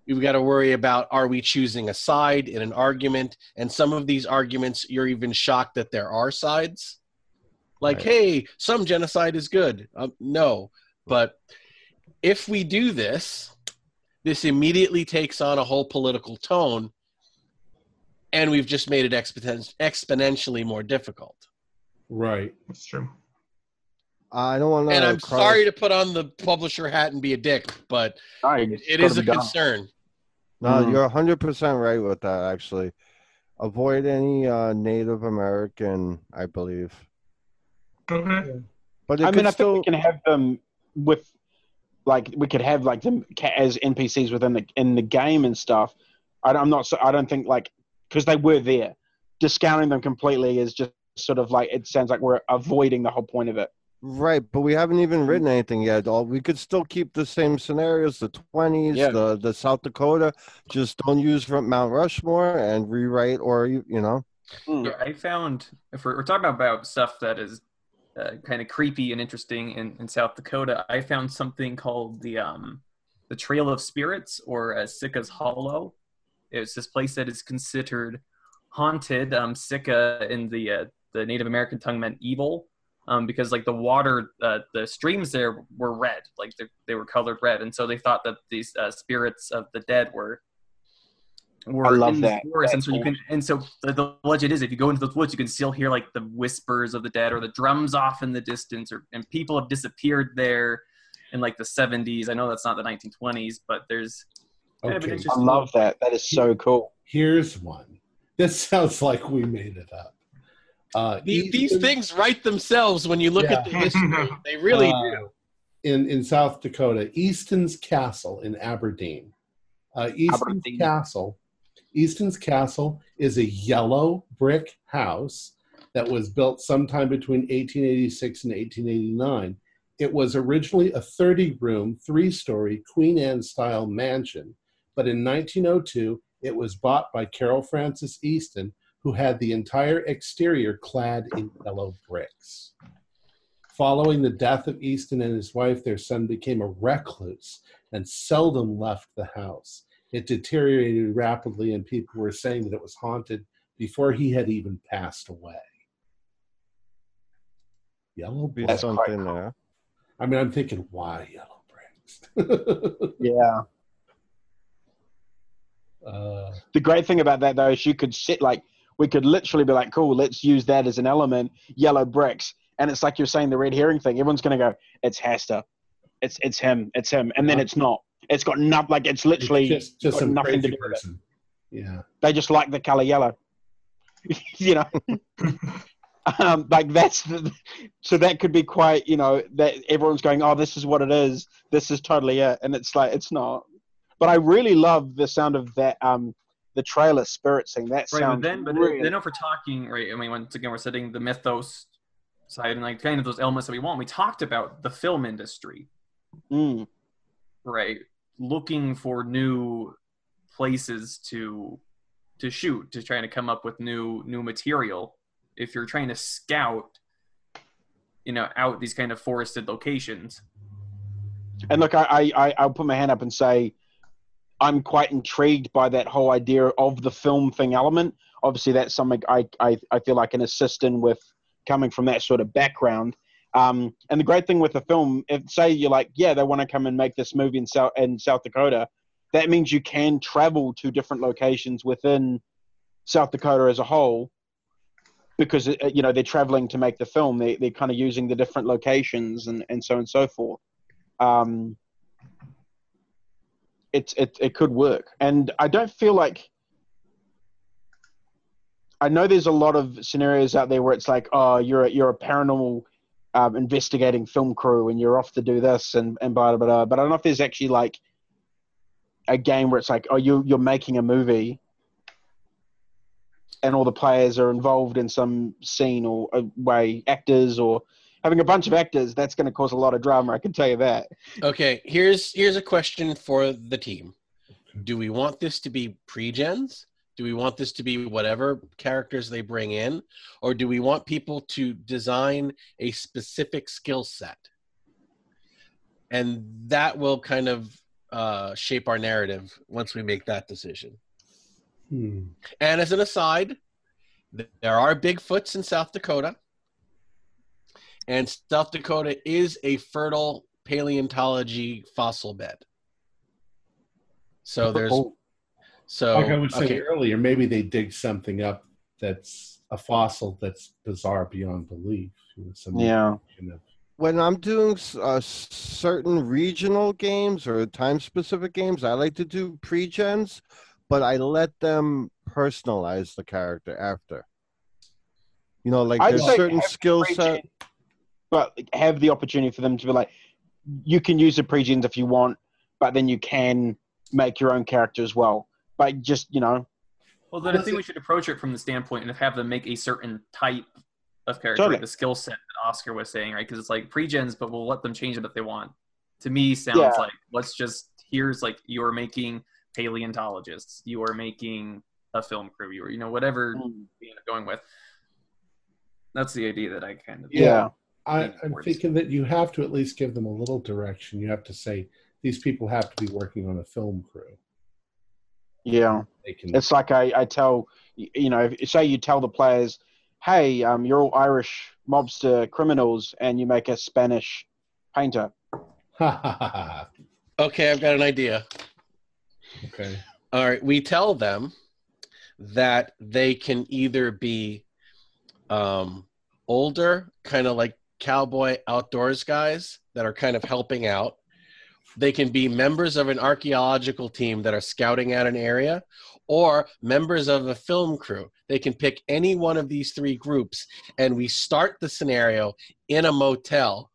Speaker 4: We've got to worry about are we choosing a side in an argument? And some of these arguments, you're even shocked that there are sides. Like,
Speaker 2: Right.
Speaker 4: hey, some genocide is good. Um, no, but if we do this, this immediately takes on a whole political tone, and we've just made it exponen- exponentially more difficult.
Speaker 1: Right.
Speaker 5: That's true.
Speaker 2: I don't want to.
Speaker 4: and I'm sorry to put on the publisher hat and be a dick, but
Speaker 3: No,
Speaker 4: it
Speaker 3: it's
Speaker 4: it
Speaker 3: gotta
Speaker 4: is a
Speaker 3: be done.
Speaker 4: concern.
Speaker 2: No,
Speaker 3: Mhm.
Speaker 2: you're 100% right with that, actually. Avoid any uh, Native American, I believe.
Speaker 5: Okay.
Speaker 2: But
Speaker 3: I mean, I
Speaker 2: still.
Speaker 3: think we can have them with, like, we could have like them ca- as NPCs within the in the game and stuff. I, I'm not. so- I don't think like because they were there, discounting them completely is just sort of like it sounds like we're avoiding the whole point of it.
Speaker 2: Right, but we haven't even written anything yet. All we could still keep the same scenarios, the twenties,
Speaker 3: Yeah.
Speaker 2: the the South Dakota. Just don't use from Mount Rushmore and rewrite, or you you know.
Speaker 6: Yeah, I found if we're, we're talking about stuff that is uh, kind of creepy and interesting in, in South Dakota, I found something called the um, the Trail of Spirits or uh, Sica's Hollow. It's this place that is considered haunted. Um, Sica in the uh, the Native American tongue meant evil. Um, because like the water, uh, the streams there were red, like they, they were colored red, and so they thought that these uh, spirits of the dead were were
Speaker 3: love
Speaker 6: in the
Speaker 3: that.
Speaker 6: forest, and so you can, and so the, the legend is, if you go into the woods, you can still hear like the whispers of the dead or the drums off in the distance, or and people have disappeared there in like the 70s. I know that's not the 1920s, but there's kind of
Speaker 1: Okay.
Speaker 3: I love that. That is so cool.
Speaker 1: Here's one. This sounds like we made it up. Uh,
Speaker 4: These, these things write themselves when you look at the history. They really
Speaker 1: Uh,
Speaker 4: do.
Speaker 1: in in South Dakota, Easton's Castle in Aberdeen. Uh, Easton's
Speaker 3: Aberdeen.
Speaker 1: Castle. Easton's Castle is a yellow brick house that was built sometime between 1886 and 1889. It was originally a 30 room, three story Queen Anne style mansion, but in 1902 it was bought by Carol Francis Easton, who had the entire exterior clad in yellow bricks. Following the death of Easton and his wife, their son became a recluse and seldom left the house. It deteriorated rapidly, and people were saying that it was haunted before he had even passed away. Yellow bricks.
Speaker 3: quite
Speaker 2: something
Speaker 3: cool.
Speaker 2: there.
Speaker 1: I mean, I'm thinking, why yellow bricks?
Speaker 3: Yeah.
Speaker 1: uh,
Speaker 3: The great thing about that though is you could sit like we could literally be like, cool, let's use that as an element, yellow bricks. And it's like you're saying the red herring thing. Everyone's gonna go, it's Hastur. It's it's him, it's him. And then
Speaker 1: Yeah.
Speaker 3: it's not. It's got nothing like it's literally
Speaker 1: just just
Speaker 3: got
Speaker 1: some
Speaker 3: nothing to do with it.
Speaker 1: person. Yeah.
Speaker 3: they just like the color yellow. you know. um, like that's the, so that could be quite you know that everyone's going oh this is what it is this is totally it and it's like it's not but i really love the sound of that um the trailer spirit thing that
Speaker 6: Right,
Speaker 3: sounds
Speaker 6: but then, but then if we're talking, right, I mean, once again, we're setting the mythos side and like kind of those elements that we want. We talked about the film industry,
Speaker 3: Mm,
Speaker 6: right? Looking for new places to to shoot, to trying to come up with new new material. If you're trying to scout, you know, out these kind of forested locations,
Speaker 3: and look I I- i'll put my hand up and say i'm quite intrigued by that whole idea of the film thing element. Obviously that's something i i, I feel like can assist in with coming from that sort of background. Um, and the great thing with the film if say you're like yeah they want to come and make this movie in south in south dakota that means you can travel to different locations within south dakota as a whole because uh, you know they're traveling to make the film. They, they're kind of using the different locations and, and so on and so forth. Um, it, it it could work. And I don't feel like I know there's a lot of scenarios out there where it's like, oh, you're a, you're a paranormal um, investigating film crew and you're off to do this and and blah blah blah. But I don't know if there's actually like a game where it's like, oh, you you're making a movie, and all the players are involved in some scene or a way, actors or having a bunch of actors. That's going to cause a lot of drama. I can tell you that.
Speaker 4: Okay, here's here's a question for the team. Do we want this to be pre-gens? Do we want this to be whatever characters they bring in? Or do we want people to design a specific skill set? And that will kind of uh, shape our narrative once we make that decision.
Speaker 1: Hmm.
Speaker 4: And as an aside, there are Bigfoots in South Dakota. And South Dakota is a fertile paleontology fossil bed. So there's
Speaker 3: Oh,
Speaker 4: so
Speaker 1: like I was saying
Speaker 4: okay,
Speaker 1: earlier, maybe they dig something up that's a fossil that's bizarre beyond belief. Some
Speaker 3: yeah.
Speaker 1: of-
Speaker 2: when I'm doing uh, certain regional games or time specific games, I like to do pre-gens, but I let them personalize the character after. You know, like
Speaker 3: I'd
Speaker 2: there's certain skill
Speaker 3: pre-gen,
Speaker 2: set.
Speaker 3: But have the opportunity for them to be like, you can use the pre-gens if you want, but then you can make your own character as well. But just you know,
Speaker 6: Well, then I think we should approach it from the standpoint of have them make a certain type of character,
Speaker 3: Totally.
Speaker 6: like the skill set that Oscar was saying, right? Because it's like pre-gens, but we'll let them change it if they want. To me, sounds
Speaker 3: Yeah.
Speaker 6: like let's just here's like you're making paleontologists, you are making a film crew, you are you know whatever mm. we end up going with. That's the idea that I kind of
Speaker 3: yeah,
Speaker 1: I,
Speaker 6: leaning
Speaker 1: I'm thinking that you have to at least give them a little direction. You have to say these people have to be working on a film crew.
Speaker 3: yeah.
Speaker 1: Can.
Speaker 3: It's like I, I tell you know, if, say you tell the players, hey, um, you're all Irish mobster criminals, and you make a Spanish painter.
Speaker 4: okay, I've got an idea.
Speaker 1: okay.
Speaker 4: All right, we tell them that they can either be um, older, kind of like cowboy outdoors guys that are kind of helping out. They can be members of an archaeological team that are scouting out an area, or members of a film crew. They can pick any one of these three groups, and we start the scenario in a motel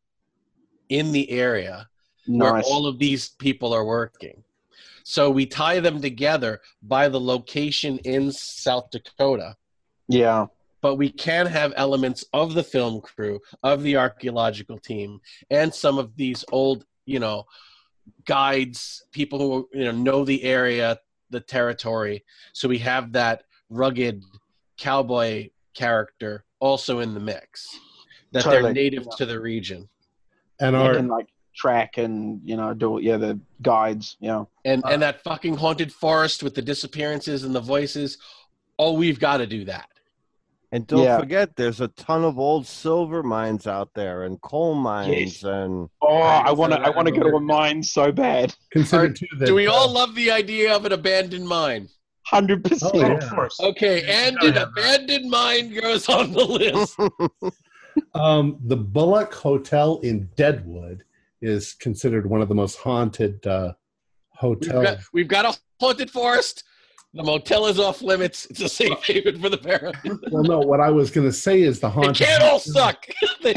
Speaker 4: in the area where all of these people are working. So we tie them together by the location in South Dakota,
Speaker 3: yeah,
Speaker 4: but we can have elements of the film crew, of the archaeological team, and some of these old, you know, guides, people who you know know the area, the territory. So we have that rugged cowboy character also in the mix. That they're native
Speaker 3: Yeah.
Speaker 4: to the region.
Speaker 1: And
Speaker 3: they
Speaker 1: our
Speaker 3: can like track and you know do yeah the guides. you know
Speaker 4: and
Speaker 6: Uh,
Speaker 4: and that fucking haunted forest with the disappearances and the voices oh we've got to do that
Speaker 2: And don't
Speaker 3: Yeah.
Speaker 2: forget, there's a ton of old silver mines out there and coal mines and
Speaker 3: Oh, I want to I want to go to a mine so bad.
Speaker 1: consider
Speaker 4: Are-
Speaker 1: too that
Speaker 4: do we all love the idea of an abandoned mine
Speaker 3: Hundred
Speaker 1: Oh,
Speaker 3: percent.
Speaker 1: yeah.
Speaker 5: Of course.
Speaker 4: okay and an abandoned mine goes on the list
Speaker 1: um, the Bullock Hotel in Deadwood is considered one of the most haunted uh,
Speaker 4: we've
Speaker 1: hotels.
Speaker 4: got, we've got a haunted forest the motel is off limits it's a safe haven for the parent
Speaker 1: well, no, what I was going to say is the haunted.
Speaker 4: they
Speaker 1: haunted.
Speaker 4: can't all suck they,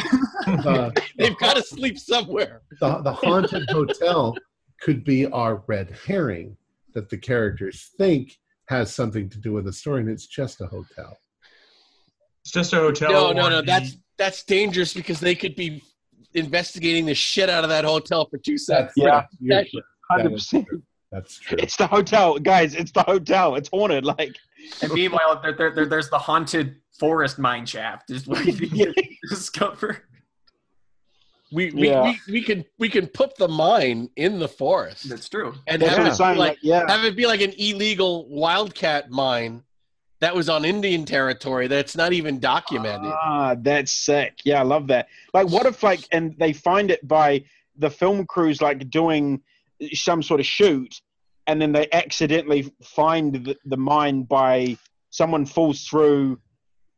Speaker 1: Uh,
Speaker 4: they've got to sleep somewhere
Speaker 1: the, the haunted hotel could be our red herring that the characters think has something to do with the story, and it's just a hotel.
Speaker 5: It's just a hotel.
Speaker 4: no no no
Speaker 5: the-
Speaker 4: that's that's dangerous because they could be investigating the shit out of that hotel for two seconds
Speaker 3: Yeah.
Speaker 1: you're
Speaker 4: That-
Speaker 1: true.
Speaker 3: Hundred percent.
Speaker 1: True. That's true.
Speaker 3: It's the hotel, guys. It's the hotel. It's haunted. Like
Speaker 6: And meanwhile, there, there, there, there's the haunted forest mine shaft is waiting to discover.
Speaker 4: We we,
Speaker 3: Yeah.
Speaker 4: we we can we can put the mine in the forest
Speaker 6: That's true.
Speaker 4: and
Speaker 3: that's
Speaker 4: have it
Speaker 3: I'm
Speaker 4: be
Speaker 3: Like,
Speaker 4: like
Speaker 3: yeah,
Speaker 4: have it be like an illegal wildcat mine that was on Indian territory that's not even documented.
Speaker 3: Ah, that's sick. Yeah, I love that. Like, what if like, and they find it by the film crews like doing some sort of shoot, and then they accidentally find the, the mine by someone falls through,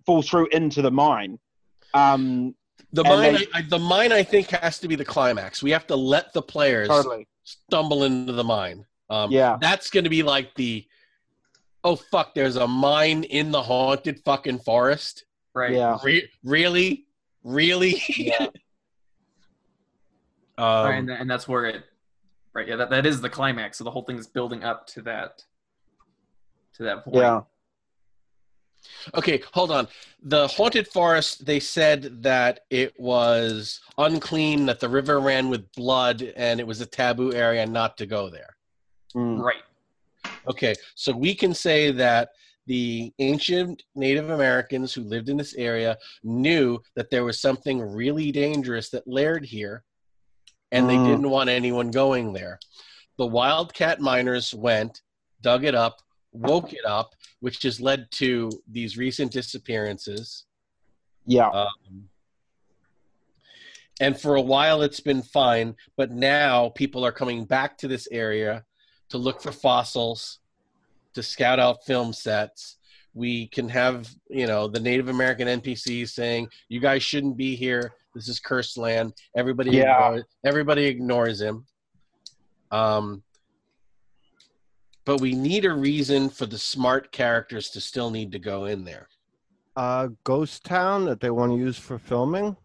Speaker 3: falls through into the mine. Um,
Speaker 4: the mine
Speaker 3: they-
Speaker 4: I, I, the mine I think has to be the climax. We have to let the players
Speaker 3: totally.
Speaker 4: stumble into the mine. Um,
Speaker 3: Yeah.
Speaker 4: that's going to be like the oh fuck, there's a mine in the haunted fucking forest.
Speaker 6: Right.
Speaker 3: Yeah.
Speaker 4: Re- really, really.
Speaker 3: Yeah.
Speaker 4: um,
Speaker 6: All right, and, and that's where it Right. Yeah. That, that is the climax. So the whole thing is building up to that. To that point.
Speaker 3: Yeah.
Speaker 4: Okay, hold on. The haunted forest, they said that it was unclean, that the river ran with blood, and it was a taboo area not to go there.
Speaker 3: Mm.
Speaker 6: Right.
Speaker 4: Okay, so we can say that the ancient Native Americans who lived in this area knew that there was something really dangerous that laired here, and they
Speaker 3: Mm.
Speaker 4: didn't want anyone going there. The wildcat miners went, dug it up, woke it up, which has led to these recent disappearances.
Speaker 3: Yeah.
Speaker 4: Um, and for a while it's been fine, but now people are coming back to this area to look for fossils, to scout out film sets. We can have, you know, the Native American NPCs saying, "You guys shouldn't be here. This is cursed land." Everybody,
Speaker 3: Yeah.
Speaker 4: ignores, everybody ignores him. Um, but we need a reason for the smart characters to still need to go in there.
Speaker 2: uh, ghost town that they want to use for filming.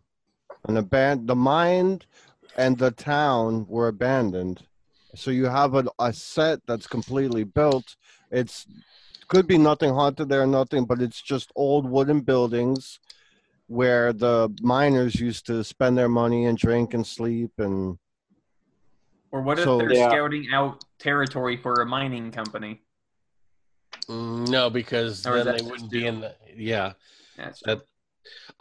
Speaker 2: And aban- the mind and the town were abandoned. So you have a, a set that's completely built. It's could be nothing haunted there, nothing, but it's just old wooden buildings where the miners used to spend their money and drink and sleep and
Speaker 6: Or what if
Speaker 2: So-
Speaker 6: they're
Speaker 3: Yeah.
Speaker 6: scouting out territory for a mining company?
Speaker 4: Mm, No, because
Speaker 6: Or
Speaker 4: then they wouldn't be in the yeah.
Speaker 6: That's
Speaker 4: That-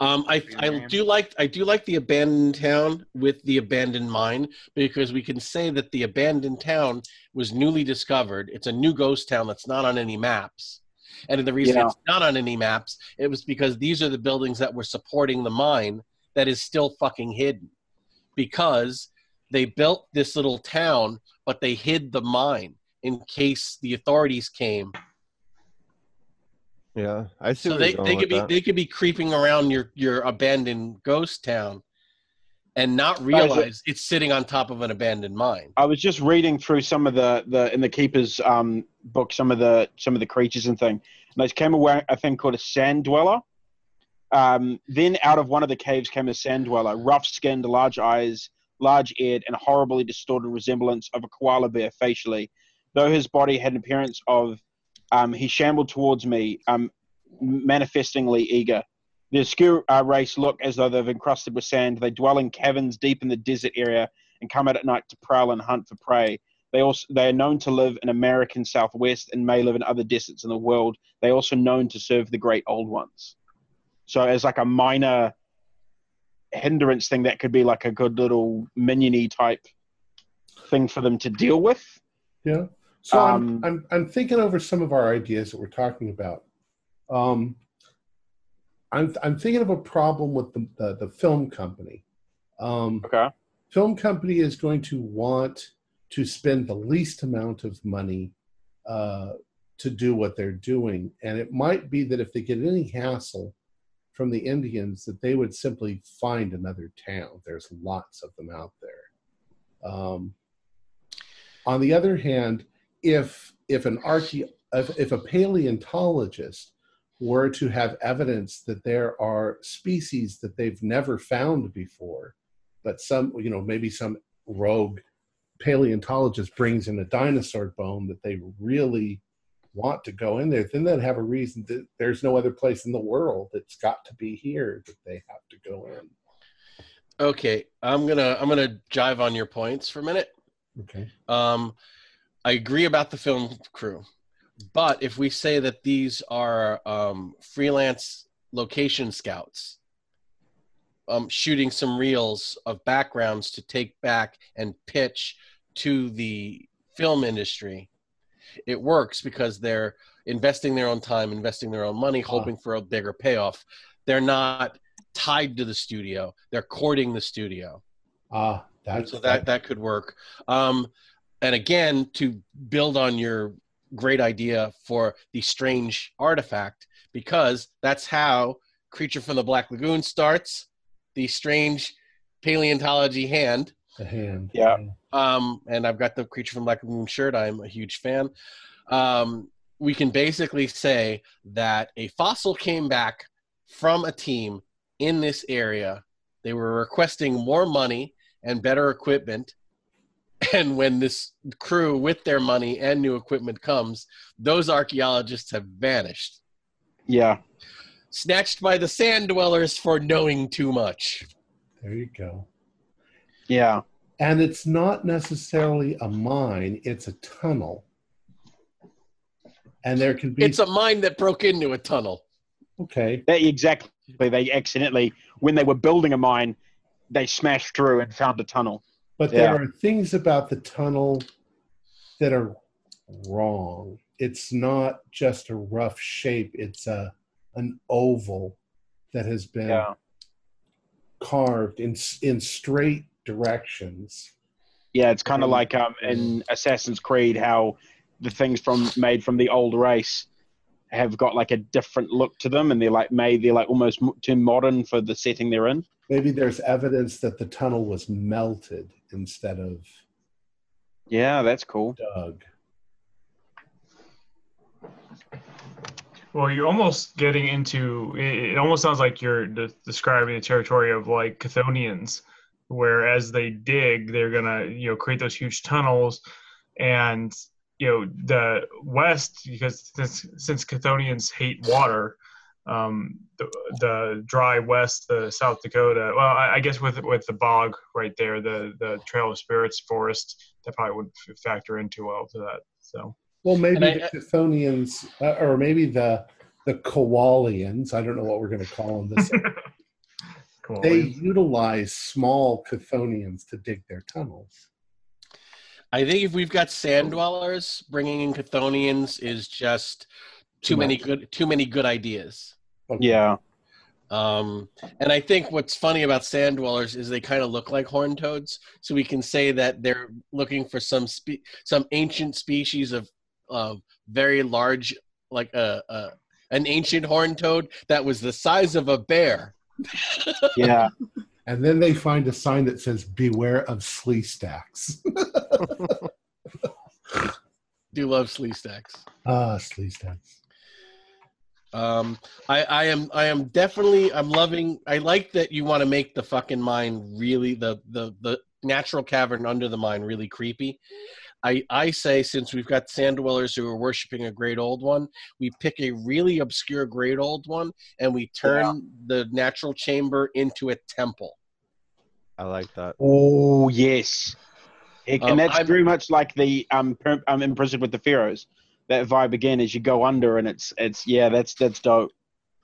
Speaker 4: Um, I I do like I do like the abandoned town with the abandoned mine because we can say that the abandoned town was newly discovered. It's a new ghost town that's not on any maps, and the reason
Speaker 3: Yeah.
Speaker 4: it's not on any maps it was because these are the buildings that were supporting the mine that is still fucking hidden because they built this little town but they hid the mine in case the authorities came
Speaker 2: yeah, I see.
Speaker 4: so they, they could be
Speaker 2: that.
Speaker 4: they could be creeping around your your abandoned ghost town and not realize it's sitting on top of an abandoned mine
Speaker 3: I was just reading through some of the the in the keeper's um book some of the some of the creatures and thing, and I came away a thing called a sand dweller. Um, then out of one of the caves came a sand dweller, rough skinned, large eyes, large eared, and a horribly distorted resemblance of a koala bear facially. Though his body had an appearance of, um, he shambled towards me, um, manifestingly eager. The obscure uh, race look as though they've encrusted with sand. They dwell in caverns deep in the desert area and come out at night to prowl and hunt for prey. They also they are known to live in American Southwest and may live in other deserts in the world. They are also known to serve the great old ones. So as like a minor hindrance thing, that could be like a good little miniony type thing for them to deal with.
Speaker 1: Yeah. So
Speaker 3: Um,
Speaker 1: I'm, I'm I'm thinking over some of our ideas that we're talking about. Um, I'm I'm thinking of a problem with the the, the film company. Um,
Speaker 3: Okay.
Speaker 1: film company is going to want to spend the least amount of money uh, to do what they're doing, and it might be that if they get any hassle from the Indians, that they would simply find another town. There's lots of them out there. Um, on the other hand, if if an archae if, if a paleontologist were to have evidence that there are species that they've never found before, but some you know maybe some rogue paleontologist brings in a dinosaur bone that they really want to go in there, then they'd have a reason that there's no other place in the world that's got to be here that they have to go in.
Speaker 4: okay i'm gonna i'm gonna jive on your points for a minute
Speaker 1: Okay.
Speaker 4: um i agree about the film crew but if we say that these are um, freelance location scouts um, shooting some reels of backgrounds to take back and pitch to the film industry it works because they're investing their own time investing their own money hoping for a bigger payoff. They're not tied to the studio. They're courting the studio.
Speaker 1: Ah, that's
Speaker 4: so that that could work. Um and again to build on your great idea for the strange artifact because that's how creature from the black lagoon starts the strange paleontology hand
Speaker 1: the hand.
Speaker 3: Yeah.
Speaker 4: um, and I've got the Creature from Black Lagoon shirt. I'm a huge fan. Um, we can basically say that a fossil came back from a team in this area. They were requesting more money and better equipment, And when this crew with their money and new equipment comes, those archaeologists have vanished,
Speaker 3: Yeah.
Speaker 4: snatched by the sand dwellers for knowing too much.
Speaker 1: There you go.
Speaker 3: Yeah.
Speaker 1: And it's not necessarily a mine, it's a tunnel. And there can be
Speaker 4: It's a mine that broke into a tunnel.
Speaker 1: okay.
Speaker 3: They, exactly. They accidentally, when they were building a mine, they smashed through and found a tunnel.
Speaker 1: But
Speaker 3: Yeah.
Speaker 1: there are things about the tunnel that are wrong. It's not just a rough shape, it's a an oval that has been
Speaker 3: Yeah.
Speaker 1: carved in in straight directions.
Speaker 3: Yeah, it's kind of like um, in Assassin's Creed how the things from made from the old race have got like a different look to them, and they're like made they're like almost too modern for the setting they're in.
Speaker 1: Maybe there's evidence that the tunnel was melted instead of
Speaker 3: Yeah, that's cool.
Speaker 1: dug.
Speaker 5: Well, you're almost getting into. It, it almost sounds like you're de- describing the territory of like Chthonians, where as they dig, they're gonna you know create those huge tunnels, and you know the West because since since Chthonians hate water, um, the, the dry West, the South Dakota. Well, I, I guess with with the bog right there, the the Trail of Spirits forest, that probably would f- factor into well to that. So.
Speaker 1: Well, maybe
Speaker 4: I-
Speaker 1: the Chthonians, uh, or maybe the the Kowalians. I don't know what we're going to call them. This
Speaker 5: Cool.
Speaker 1: they utilize small Chthonians to dig their tunnels.
Speaker 4: I think if we've got sand dwellers, bringing in Chthonians is just too
Speaker 1: Too
Speaker 4: many good too many good ideas.
Speaker 1: Okay.
Speaker 3: Yeah,
Speaker 4: Um, and I think what's funny about sand dwellers is they kind of look like horned toads, so we can say that they're looking for some spe- some ancient species of uh, very large, like a, a an ancient horned toad that was the size of a bear.
Speaker 3: yeah.
Speaker 1: And then they find a sign that says "Beware of Sleestaks."
Speaker 4: Do love Sleestaks.
Speaker 1: ah, Sleestaks.
Speaker 4: Um, I, I am I am definitely I'm loving I like that you want to make the fucking mine really the the the natural cavern under the mine really creepy. I I say since we've got sand dwellers who are worshiping a great old one, we pick a really obscure great old one and we turn the natural chamber into a temple.
Speaker 2: I like that.
Speaker 3: Oh yes, Heck,
Speaker 4: Um,
Speaker 3: and that's
Speaker 4: I'm-
Speaker 3: very much like the um, per- um imprisoned with the pharaohs. That vibe again as you go under, and it's it's yeah, that's that's dope.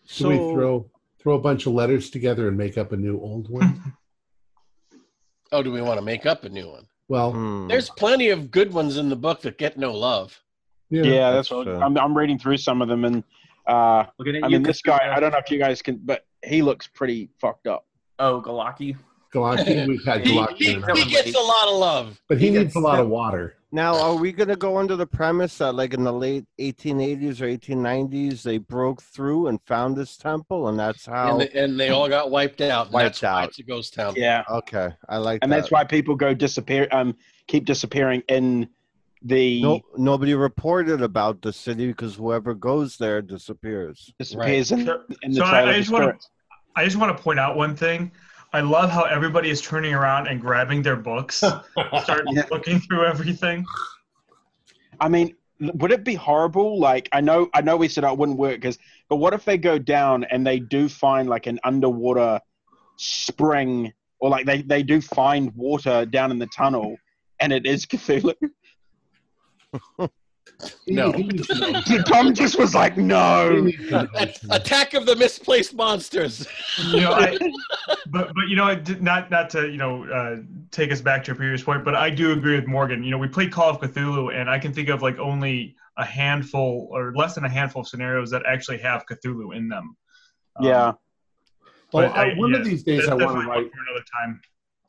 Speaker 1: Should
Speaker 2: So
Speaker 1: we throw throw a bunch of letters together and make up a new old one?
Speaker 4: Oh, do we want to make up a new one?
Speaker 1: well,
Speaker 2: hmm,
Speaker 4: There's plenty of good ones in the book that get no love.
Speaker 1: yeah.
Speaker 3: Yeah,
Speaker 2: that's
Speaker 3: that's, what. I'm I'm reading through some of them, and uh,
Speaker 6: Looking at
Speaker 3: I
Speaker 6: you,
Speaker 3: mean this guy. I don't know if you guys can, but he looks pretty fucked up.
Speaker 6: Oh, Glaaki.
Speaker 1: Galactic, we've had
Speaker 4: He,
Speaker 1: Galactic,
Speaker 4: he,
Speaker 1: in our
Speaker 4: he gets a lot of love.
Speaker 1: but he,
Speaker 6: he
Speaker 1: needs a lot of water.
Speaker 2: Now, are we going to go under the premise that, like in the late 1880s or 1890s, they broke through and found this temple, and that's how?
Speaker 4: And, they, and they all got wiped out.
Speaker 2: Wiped
Speaker 4: that's
Speaker 2: out.
Speaker 4: it's a ghost town.
Speaker 3: Yeah,
Speaker 2: okay, I like
Speaker 3: and
Speaker 2: that.
Speaker 3: that's why people go disappear. Um, keep disappearing in the
Speaker 2: no, nobody reported about the city because whoever goes there disappears.
Speaker 3: disappears in,
Speaker 5: So-
Speaker 3: in the
Speaker 5: so I, I just want to. I just want to point out one thing. I love how everybody is turning around and grabbing their books, start
Speaker 3: Yeah.
Speaker 5: looking through everything.
Speaker 3: I mean, would it be horrible? Like, I know, I know, we said oh, it wouldn't work because, but what if they go down and they do find like an underwater spring, or like they they do find water down in the tunnel, and it is Cthulhu?
Speaker 4: No.
Speaker 1: He, he needs to know.
Speaker 3: Tom just was like, no.
Speaker 1: needs to know.
Speaker 4: Attack of the misplaced monsters.
Speaker 5: You know, I, but but you know, not not to you know uh, take us back to your previous point, but I do agree with Morgan. You know, we played Call of Cthulhu, and I can think of like only a handful or less than a handful of scenarios that actually have Cthulhu in them. Um,
Speaker 3: Yeah,
Speaker 1: Well,
Speaker 5: but
Speaker 1: I, one of these days, I want to write.
Speaker 5: for another time.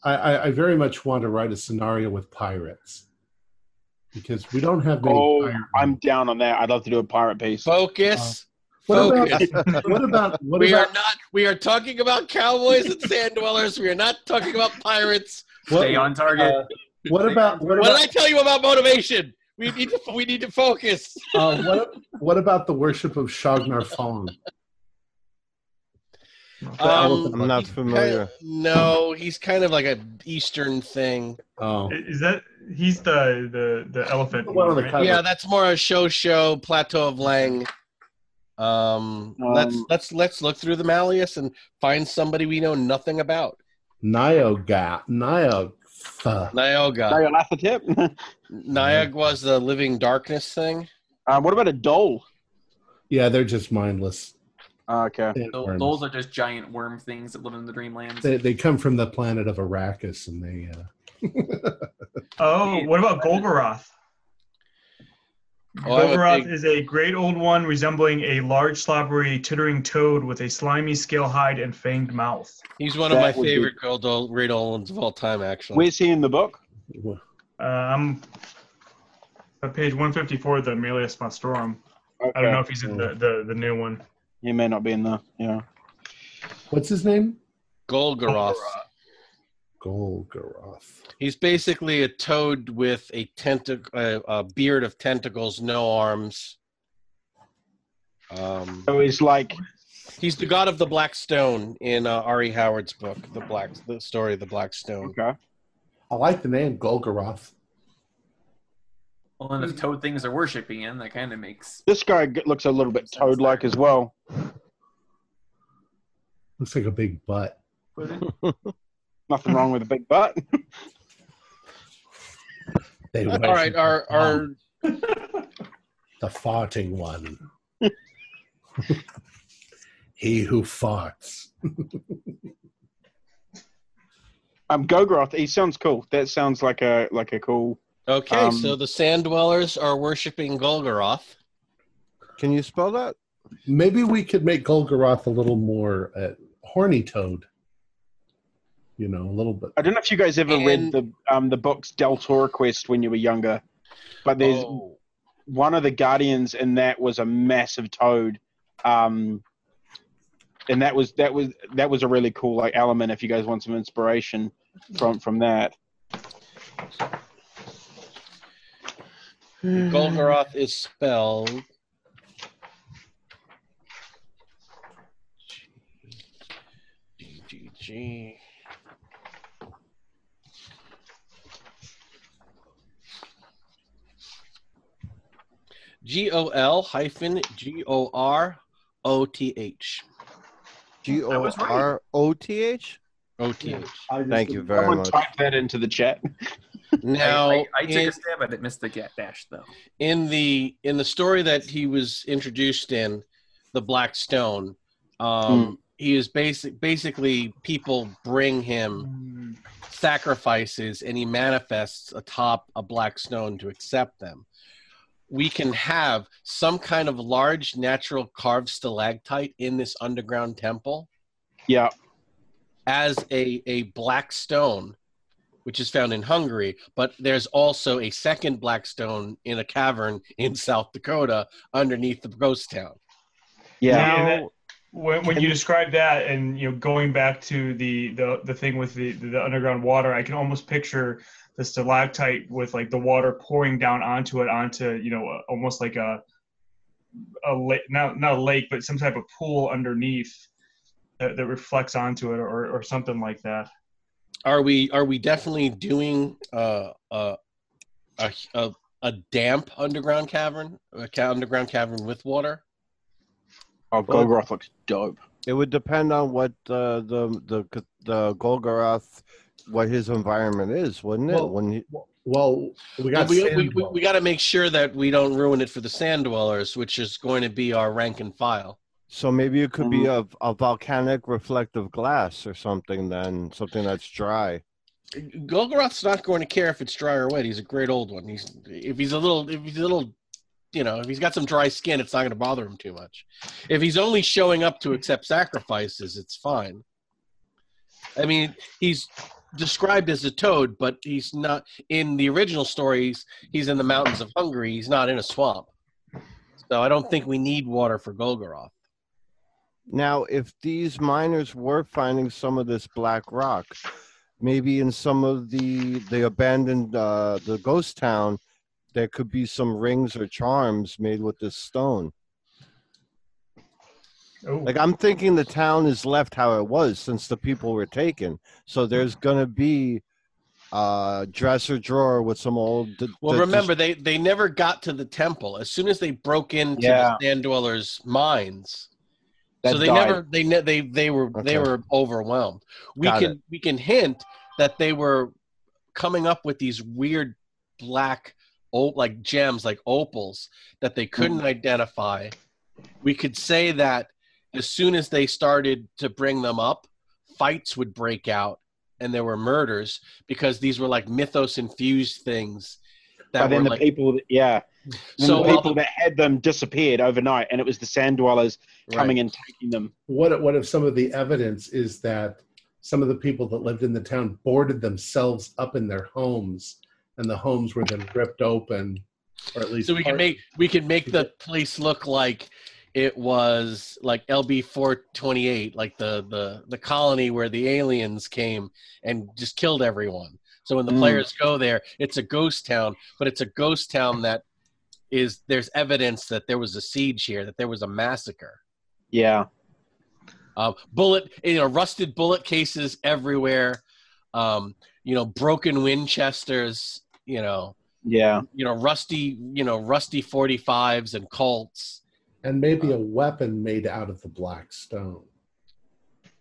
Speaker 1: I, I, I very much want to write a scenario with pirates because we don't have many.
Speaker 3: oh,
Speaker 1: pirate
Speaker 3: I'm down on that. I'd love to do a pirate piece.
Speaker 4: Focus.
Speaker 1: What
Speaker 4: Focus.
Speaker 1: about what about what
Speaker 4: we
Speaker 1: about
Speaker 4: are not. We are talking about cowboys and sand dwellers. We are not talking about pirates.
Speaker 1: what,
Speaker 6: Stay on target.
Speaker 1: uh, what about what
Speaker 4: What did I tell you about motivation? We need to. We need to focus.
Speaker 1: uh, what what about the worship of Chaugnar Faugn?
Speaker 4: Um,
Speaker 2: I'm not familiar.
Speaker 4: kind of- no, he's kind of like a Eastern thing.
Speaker 1: Oh,
Speaker 5: Is that he's the the the elephant.
Speaker 1: One on the cover.
Speaker 4: Yeah, that's more a Tcho-Tcho plateau of Leng. Um, let's
Speaker 3: Um,
Speaker 4: let's let's look through the Malleus and find somebody we know nothing about.
Speaker 1: Nioga. Nioga.
Speaker 4: Nioga.
Speaker 3: Nyarlathotep.
Speaker 4: Niag was the living darkness thing.
Speaker 3: uh, what about a dhole?
Speaker 1: Yeah, they're just mindless.
Speaker 3: Oh, okay.
Speaker 6: Tho-
Speaker 1: Worms.
Speaker 6: Those are just giant worm things that live in the dreamlands.
Speaker 1: They, they come from the planet of Arrakis, and they. Uh,
Speaker 5: Oh, what about Golgoroth?
Speaker 4: Oh,
Speaker 5: Golgoroth
Speaker 4: big-
Speaker 5: is a great old one resembling a large, slobbery, tittering toad with a slimy scale hide and fanged mouth.
Speaker 4: He's one of my
Speaker 3: That would be-
Speaker 4: favorite great old, great old ones of all time, actually.
Speaker 3: Where's he in the book?
Speaker 5: Uh, I'm at page 154 of the Malleus Monstrorum.
Speaker 3: Okay.
Speaker 5: I don't know if he's in the, the, the new one.
Speaker 3: He may not be in the. Yeah.
Speaker 1: what's his name?
Speaker 4: Golgoroth.
Speaker 1: Golgoroth.
Speaker 4: He's basically a toad with a tentac- uh, a beard of tentacles, no arms. Um,
Speaker 3: So he's like.
Speaker 4: he's the god of the Black Stone in uh, R.E. Howard's book, the Black, the story of the Black Stone.
Speaker 3: Okay.
Speaker 1: I like the name Golgoroth.
Speaker 6: Well, and if toad things are worshiping him, that kind of makes.
Speaker 3: This guy looks a little bit toad-like as well.
Speaker 1: Looks like a big butt.
Speaker 3: Nothing wrong with a big butt.
Speaker 1: They
Speaker 4: All right, our our
Speaker 1: the farting one. he who farts.
Speaker 3: Um, Gogroth. He sounds cool. That sounds like a like a cool.
Speaker 4: Okay.
Speaker 3: Um,
Speaker 4: so the Sand Dwellers are worshiping Golgoroth.
Speaker 2: Can you spell that?
Speaker 1: Maybe we could make Golgoroth a little more uh, horny toad. You know, a little bit.
Speaker 3: I don't know if you guys ever read the um the books Deltora Quest when you were younger, but there's
Speaker 4: Oh,
Speaker 3: one of the guardians in that was a massive toad um and that was that was that was a really cool like element if you guys want some inspiration from from that
Speaker 4: Golgoroth is spelled. G G G. G O L hyphen G O R O T H.
Speaker 2: G O R O T H.
Speaker 4: O T H.
Speaker 2: Thank you very
Speaker 3: someone
Speaker 2: much.
Speaker 3: type that into the chat
Speaker 4: Now,
Speaker 6: I, I, I took
Speaker 4: in-
Speaker 6: a stab at it, missed the get dash though.
Speaker 4: in the in the story that he was introduced in the black stone um he is basic basically people bring him sacrifices and he manifests atop a black stone to accept them. We can have some kind of large natural carved stalactite in this underground temple
Speaker 3: yeah.
Speaker 4: as a, a black stone, which is found in Hungary, but there's also a second black stone in a cavern in South Dakota underneath the ghost town.
Speaker 3: yeah
Speaker 5: Yeah, and that- when, when you describe that and you know going back to the the, the thing with the, the underground water i can almost picture the stalactite with like the water pouring down onto it onto you know almost like a a lake not, not a lake but some type of pool underneath that, that reflects onto it or, or something like that
Speaker 4: Are we are we definitely doing uh, uh, a, a a damp underground cavern, a ca- underground cavern with water?
Speaker 3: oh Golgoroth looks dope
Speaker 2: It would depend on what uh, the the the Golgoroth, what his environment is, wouldn't it?
Speaker 1: Well,
Speaker 2: when he,
Speaker 1: Well, we got
Speaker 4: we,
Speaker 1: sand
Speaker 4: we, we,
Speaker 1: dwellers.
Speaker 4: we got to make sure that we don't ruin it for the sand dwellers, which is going to be our rank and file.
Speaker 2: So maybe it could be um, a, a volcanic reflective glass or something. Then something that's dry.
Speaker 4: Golgoroth's not going to care if it's dry or wet. He's a great old one. He's if he's a little if he's a little you know, if he's got some dry skin, it's not going to bother him too much. If he's only showing up to accept sacrifices, it's fine. I mean, he's described as a toad, but he's not in the original stories. He's in the mountains of Hungary. He's not in a swamp. So I don't think we need water for Golgoroth.
Speaker 2: Now, if these miners were finding some of this black rock, maybe in some of the the abandoned uh, the ghost town, there could be some rings or charms made with this stone.
Speaker 5: oh
Speaker 2: Like I'm thinking the town is left how it was since the people were taken. So there's gonna be uh, dresser drawer with some old. d-
Speaker 4: Well,
Speaker 2: d-
Speaker 4: remember they they never got to the temple. As soon as they broke into
Speaker 3: Yeah.
Speaker 4: the sand dwellers' minds,
Speaker 3: That
Speaker 4: so they
Speaker 3: died.
Speaker 4: never they ne- they they were they were overwhelmed. We
Speaker 2: Got
Speaker 4: can we can hint that they were coming up with these weird black like gems like opals that they hmm. couldn't identify. We could say that as soon as they started to bring them up, fights would break out and there were murders because these were like mythos infused things that
Speaker 3: But then
Speaker 4: were
Speaker 3: the
Speaker 4: like
Speaker 3: people, yeah,
Speaker 4: so
Speaker 3: the
Speaker 4: while
Speaker 3: people that had them disappeared overnight, and it was the sand dwellers
Speaker 4: Right.
Speaker 3: coming and taking them.
Speaker 1: What if- what if some of the evidence is that some of the people that lived in the town boarded themselves up in their homes, and the homes were then ripped open, or at least
Speaker 4: so we can make we can make the place look like it was like LV four twenty eight, like the the the colony where the aliens came and just killed everyone. So when the
Speaker 3: Mm.
Speaker 4: players go there, it's a ghost town, but it's a ghost town that is there's evidence that there was a siege here, that there was a massacre.
Speaker 3: Yeah,
Speaker 4: Um, bullet, you know, rusted bullet cases everywhere. Um, you know, broken Winchesters. You know,
Speaker 3: yeah,
Speaker 4: you know, rusty, you know, rusty forty fives and Colts.
Speaker 1: and maybe a weapon made out of the black stone.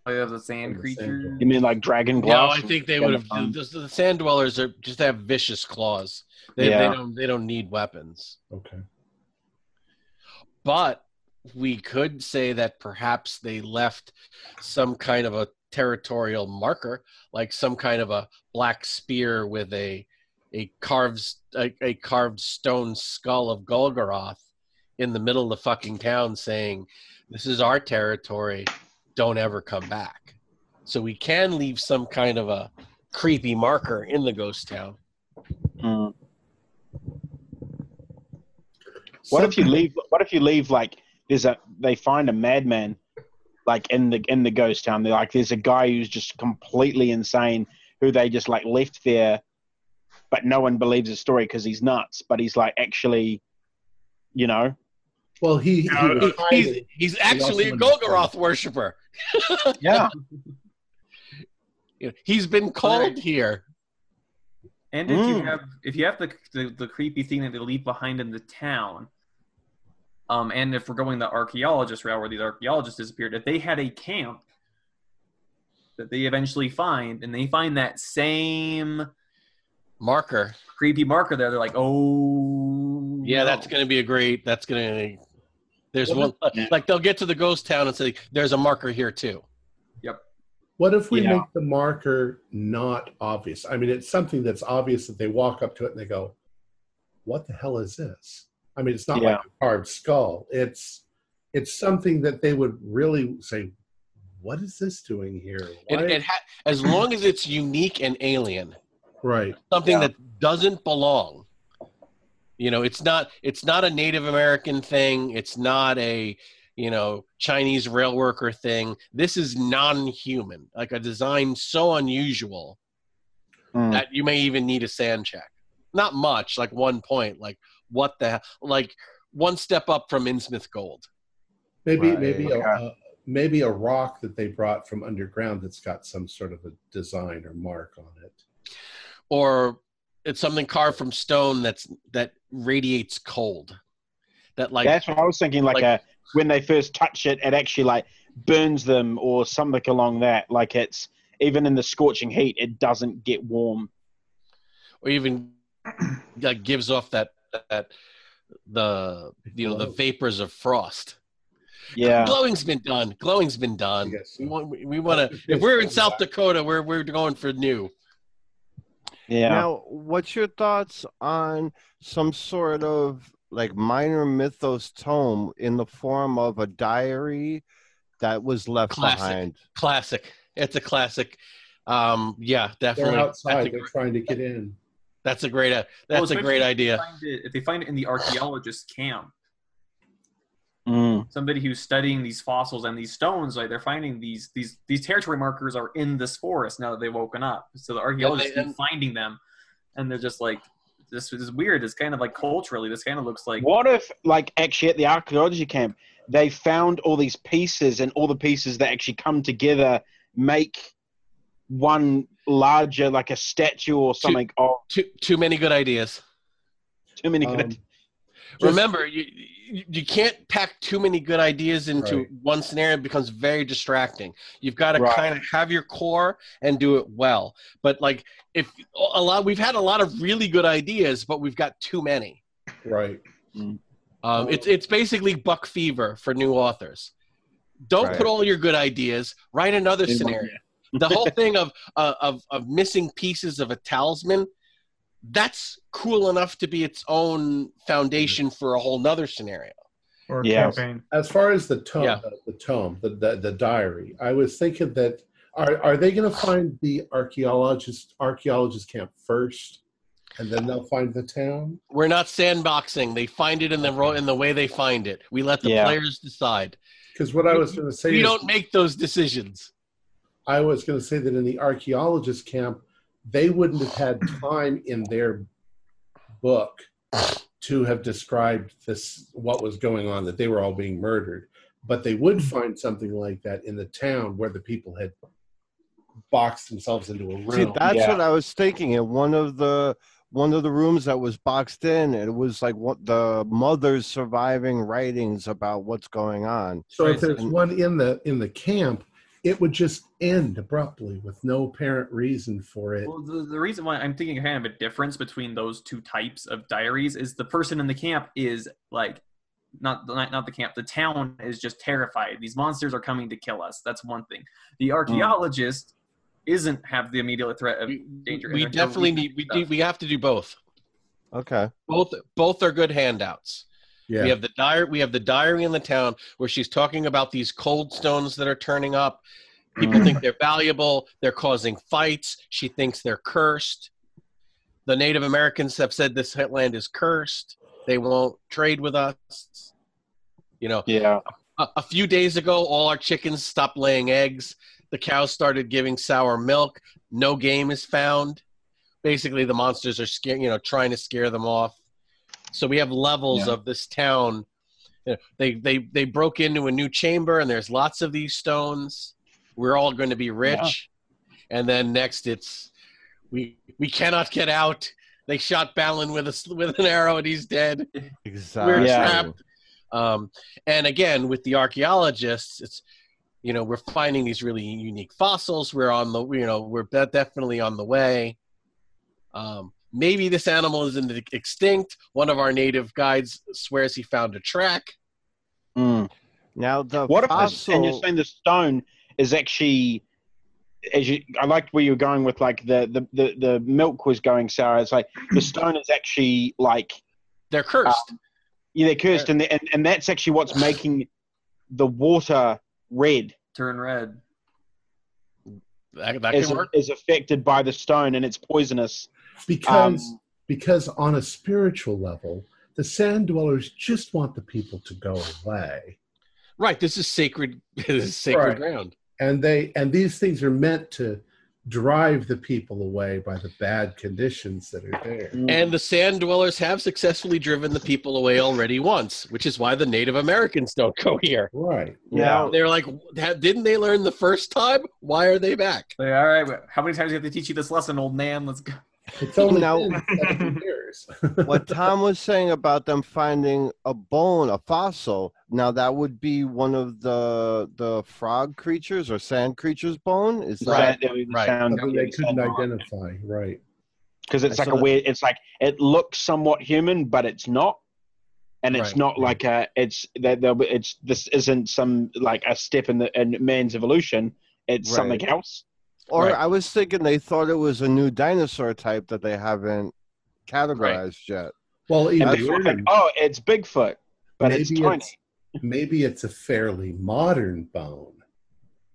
Speaker 6: Oh, yeah, the sand
Speaker 1: And the sand
Speaker 6: creature.
Speaker 3: you mean like dragon claws?
Speaker 4: No,
Speaker 3: glass?
Speaker 4: I think they would have. The, the sand dwellers are just have vicious claws. They,
Speaker 3: Yeah.
Speaker 4: they don't. They don't need weapons.
Speaker 1: Okay.
Speaker 4: But we could say that perhaps they left some kind of a territorial marker, like some kind of a black spear with a a carved a, a carved stone skull of Golgoroth in the middle of the fucking town, saying, "This is our territory. Don't ever come back." So we can leave some kind of a creepy marker in the ghost town.
Speaker 3: Mm. What if you leave? What if you leave like there's a they find a madman like in the in the ghost town. They're like there's a guy who's just completely insane who they just like left there, but no one believes his story because he's nuts. But he's like actually, you know,
Speaker 1: Well, he, he
Speaker 5: Yeah,
Speaker 4: he's, he's actually a
Speaker 1: also.
Speaker 4: Golgoroth worshiper.
Speaker 3: yeah,
Speaker 4: He's been called here.
Speaker 6: And if you
Speaker 3: Mm.
Speaker 6: have if you have the, the the creepy thing that they leave behind in the town, um, and if we're going the archaeologist route where these archaeologists disappeared, if they had a camp that they eventually find, and they find that same
Speaker 4: Marker.
Speaker 6: creepy marker there, they're like, oh,
Speaker 4: Yeah,
Speaker 6: no.
Speaker 4: that's going to be a great. That's going to. There's one
Speaker 3: Yeah.
Speaker 4: like they'll get to the ghost town and say there's a marker here too. Yep.
Speaker 1: What if we
Speaker 3: Yeah.
Speaker 1: make the marker not obvious? I mean, it's something that's obvious that they walk up to it and they go, "What the hell is this?" I mean, it's not
Speaker 3: Yeah.
Speaker 1: like a carved skull. It's it's something that they would really say, "What is this doing here?"
Speaker 4: It, it ha- as long as it's unique and alien,
Speaker 1: right.
Speaker 4: something
Speaker 3: Yeah.
Speaker 4: that doesn't belong. You know, it's not it's not a Native American thing. It's not a you know Chinese rail worker thing. This is non-human, like a design so unusual
Speaker 3: Mm.
Speaker 4: that you may even need a San check. Not much, like one point. Like what the hell? Like one step up from Innsmouth Gold.
Speaker 1: Maybe
Speaker 2: Right.
Speaker 1: maybe a,
Speaker 3: Okay.
Speaker 1: a maybe a rock that they brought from underground that's got some sort of a design or mark on it.
Speaker 4: or it's something carved from stone that's that radiates cold that like
Speaker 3: That's what I was thinking. Like,
Speaker 4: like-
Speaker 3: a when they first touch it, it actually like burns them or something along that. Like it's even in the scorching heat, it doesn't get warm.
Speaker 4: or even like gives off that that the you know the vapors of frost
Speaker 3: Yeah,
Speaker 4: glowing's been done glowing's been done
Speaker 1: guess so.
Speaker 4: we want we want to if we're in south dakota we're we're going for new
Speaker 3: yeah.
Speaker 2: Now, what's your thoughts on some sort of like minor mythos tome in the form of a diary that was left
Speaker 4: Classic.
Speaker 2: behind?
Speaker 4: classic it's a classic um yeah
Speaker 1: They're
Speaker 4: definitely
Speaker 1: outside.
Speaker 4: that's a,
Speaker 1: They're trying to get in.
Speaker 4: that's a great uh,
Speaker 6: Well,
Speaker 4: a
Speaker 6: especially
Speaker 4: great
Speaker 6: if they
Speaker 4: idea
Speaker 6: it- if they find it in the archaeologist camp. Somebody who's studying these fossils and these stones, like they're finding these these these territory markers are in this forest now that they've woken up. So the archaeologists
Speaker 4: they-
Speaker 6: keep finding them, and they're just like, this is weird. It's kind of like culturally, this kind of looks like
Speaker 3: What if, like, actually at the archaeology camp, they found all these pieces and all the pieces that actually come together make one larger, like a statue or something. of
Speaker 4: Too too many good ideas.
Speaker 3: too many.
Speaker 1: Um,
Speaker 3: good
Speaker 1: Just-
Speaker 4: Remember, you you you can't pack too many good ideas into
Speaker 1: Right.
Speaker 4: one scenario. It becomes very distracting. You've got to
Speaker 3: Right.
Speaker 4: kind of have your core and do it well. But like if a lot, we've had a lot of really good ideas, but we've got too many.
Speaker 1: Right.
Speaker 4: Um, it's it's basically buck fever for new authors. Don't
Speaker 2: Right.
Speaker 4: put all your good ideas. Write another
Speaker 3: In
Speaker 4: scenario. the whole thing of, uh, of of missing pieces of a talisman, that's cool enough to be its own foundation for a whole nother scenario.
Speaker 5: Or
Speaker 3: Yeah.
Speaker 5: campaign.
Speaker 1: As far as the tome,
Speaker 4: Yeah.
Speaker 1: the, the tome, the, the the diary, I was thinking that are are they going to find the archaeologist archaeologist camp first, and then they'll find the town?
Speaker 4: We're not sandboxing. They find it in the ro- in the way they find it. We let the
Speaker 3: Yeah.
Speaker 4: players decide.
Speaker 1: Because what I was going to say
Speaker 4: We
Speaker 1: is,
Speaker 4: don't make those decisions.
Speaker 1: I was going to say that in the archaeologist camp, they wouldn't have had time in their book to have described this what was going on that they were all being murdered, but they would mm-hmm. find something like that in the town where the people had boxed themselves into a room.
Speaker 2: See, that's
Speaker 3: Yeah.
Speaker 2: what I was thinking. In one of the one of the rooms that was boxed in, it was like what the mother's surviving writings about what's going on.
Speaker 1: so if there's
Speaker 2: and-
Speaker 1: one in the in the camp, it would just end abruptly with no apparent reason for it.
Speaker 6: Well, the, the reason why I'm thinking kind of a difference between those two types of diaries is the person in the camp is like not not, not the camp the town is just terrified these monsters are coming to kill us that's one thing the hmm. archaeologist isn't have the immediate threat of
Speaker 4: We,
Speaker 6: danger
Speaker 4: we definitely need we
Speaker 6: stuff.
Speaker 4: do we have to do both.
Speaker 2: Okay.
Speaker 4: Both both are good handouts.
Speaker 1: Yeah.
Speaker 4: We have the diary. We have the diary in the town where she's talking about these cold stones that are turning up. People think they're valuable. They're causing fights. She thinks they're cursed. The Native Americans have said this land is cursed. They won't trade with us. You know,
Speaker 3: yeah.
Speaker 4: a, a few days ago, all our chickens stopped laying eggs. The cows started giving sour milk. No game is found. Basically, the monsters are scared. You know, trying to scare them off. So we have levels
Speaker 3: Yeah.
Speaker 4: of this town. They they they broke into a new chamber, and there's lots of these stones. We're all going to be rich, and then next it's we we cannot get out. They shot Balin with a with an arrow, and he's dead
Speaker 2: Exactly.
Speaker 4: we're
Speaker 3: Yeah.
Speaker 4: trapped. Um, and again, with the archaeologists, it's you know we're finding these really unique fossils. We're on the you know we're definitely on the way. Um, maybe this animal isn't extinct. One of our native guides swears he found a track.
Speaker 3: Mm.
Speaker 2: Now the
Speaker 3: What if this,
Speaker 2: fossil,
Speaker 3: and you're saying the stone is actually as you I liked where you were going with like the the, the, the milk was going sour. It's like the stone is actually like
Speaker 4: They're cursed.
Speaker 3: yeah, they're cursed and, the, and and that's actually what's making the water red
Speaker 6: turn red
Speaker 4: that that
Speaker 3: is,
Speaker 4: can work.
Speaker 3: is affected by the stone and it's poisonous.
Speaker 1: Because
Speaker 3: Um,
Speaker 1: because on a spiritual level, the sand dwellers just want the people to go away.
Speaker 4: Right. This is sacred. This is sacred
Speaker 1: Right.
Speaker 4: ground.
Speaker 1: and they and these things are meant to drive the people away by the bad conditions that are there
Speaker 4: And the sand dwellers have successfully driven the people away already once, which is why the Native Americans don't go here.
Speaker 1: right
Speaker 2: now
Speaker 4: They're like, didn't they learn the first time? Why are they back?
Speaker 6: Like, all right how many times do you have to teach you this lesson old man let's go
Speaker 1: it's only
Speaker 2: Now-
Speaker 1: years
Speaker 2: what Tom was saying about them finding a bone, a fossil. Now that would be one of the the frog creatures or sand creatures' bone. Is that
Speaker 4: Right.
Speaker 1: Something they couldn't identify right
Speaker 3: because it's
Speaker 2: I
Speaker 3: like a weird. It's like it looks somewhat human, but it's not. And it's
Speaker 4: Right.
Speaker 3: not like a. It's that it's this isn't some like a step in the in man's evolution. It's
Speaker 2: Right.
Speaker 3: something else.
Speaker 2: Or
Speaker 4: Right.
Speaker 2: I was thinking they thought it was a new dinosaur type that they haven't categorized yet.
Speaker 1: well even
Speaker 3: people oh, it's Bigfoot, but it's
Speaker 1: maybe
Speaker 3: tiny.
Speaker 1: it's maybe it's a fairly modern bone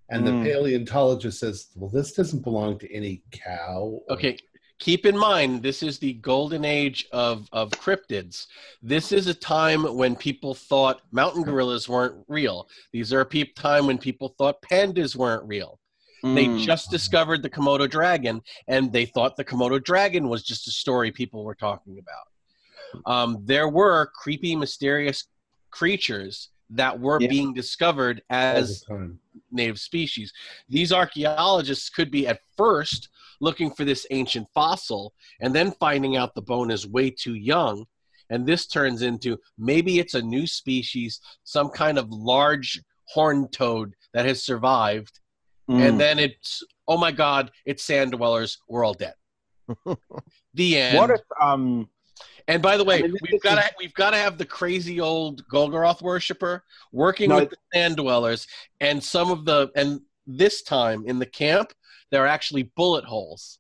Speaker 1: and
Speaker 3: Mm.
Speaker 1: the paleontologist says well this doesn't belong to any cow or-
Speaker 4: Okay, keep in mind this is the golden age of, of cryptids. This is a time when people thought mountain gorillas weren't real. These are a peep time when people thought pandas weren't real. They
Speaker 3: Mm.
Speaker 4: just discovered the Komodo dragon, and they thought the Komodo dragon was just a story people were talking about. Um, there were creepy, mysterious creatures that were
Speaker 3: Yeah.
Speaker 4: being discovered as native species. These archaeologists could be at first looking for this ancient fossil and then finding out the bone is way too young. And this turns into maybe it's a new species, some kind of large horned toad that has survived.
Speaker 3: Mm.
Speaker 4: And then it's, oh my God, it's sand dwellers. We're all dead. the end.
Speaker 3: what if um
Speaker 4: And by the way,
Speaker 3: I mean,
Speaker 4: we've got to we've got to have the crazy old Golgoroth worshiper working
Speaker 3: No,
Speaker 4: with the sand dwellers, and some of the and this time in the camp there are actually bullet holes.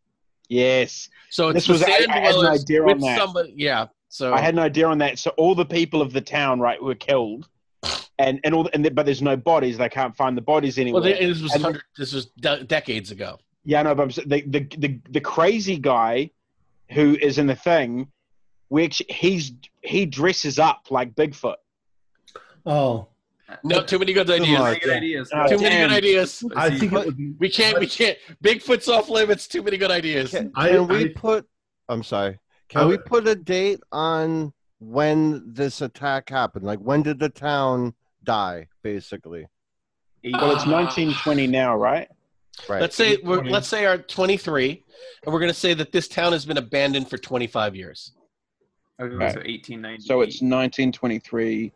Speaker 3: yes
Speaker 4: So it's
Speaker 3: This was-
Speaker 4: sand
Speaker 3: I had an
Speaker 4: dwellers
Speaker 3: idea on
Speaker 4: with
Speaker 3: that.
Speaker 4: somebody. Yeah. So
Speaker 3: I had an idea on that. So all the people of the town, right, were killed, and and all, and but there's no bodies. They can't find the bodies anywhere.
Speaker 4: well, this was
Speaker 3: And-
Speaker 4: This was de- decades ago.
Speaker 3: yeah, no, but I'm, the, the the the crazy guy who is in the thing, which he's he dresses up like Bigfoot.
Speaker 1: Oh,
Speaker 4: No, too many good ideas.
Speaker 2: much.
Speaker 6: Very good ideas.
Speaker 3: Uh,
Speaker 4: Too many good ideas.
Speaker 1: I
Speaker 6: See,
Speaker 1: think
Speaker 6: but-
Speaker 1: be.
Speaker 4: We can't. We can't. Bigfoot's off limits. Too many good ideas.
Speaker 2: Can,
Speaker 1: I-
Speaker 2: can we
Speaker 1: I-
Speaker 2: put? I'm sorry. Can
Speaker 1: I
Speaker 2: we put a date on when this attack happened? Like when did the town die? Basically,
Speaker 3: Well, it's
Speaker 4: Ah.
Speaker 3: 1920 now, right?
Speaker 2: right?
Speaker 4: Let's say we're, let's say our 23, and we're going to say that this town has been abandoned for 25 years.
Speaker 6: Okay,
Speaker 3: Right.
Speaker 6: so 1890.
Speaker 3: So it's 1923,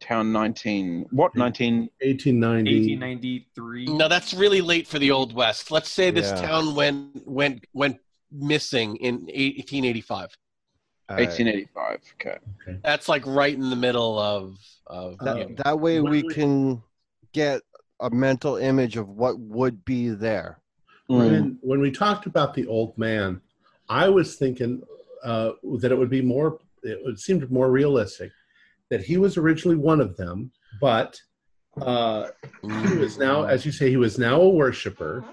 Speaker 3: town 19. What 19?
Speaker 1: 1890.
Speaker 6: 1893.
Speaker 4: No, that's really late for the old west. Let's say this
Speaker 2: Yeah.
Speaker 4: town went went went missing in 1885.
Speaker 2: All right.
Speaker 3: 1885. Okay.
Speaker 4: That's like right in the middle of of
Speaker 1: Uh,
Speaker 4: yeah.
Speaker 2: That, that way we
Speaker 1: we-
Speaker 2: can get a mental image of what would be there.
Speaker 3: Mm.
Speaker 1: When, when we talked about the old man, I was thinking uh, that it would be more, it would seem more realistic that he was originally one of them, but uh, he was now, as you say, he was now a worshiper,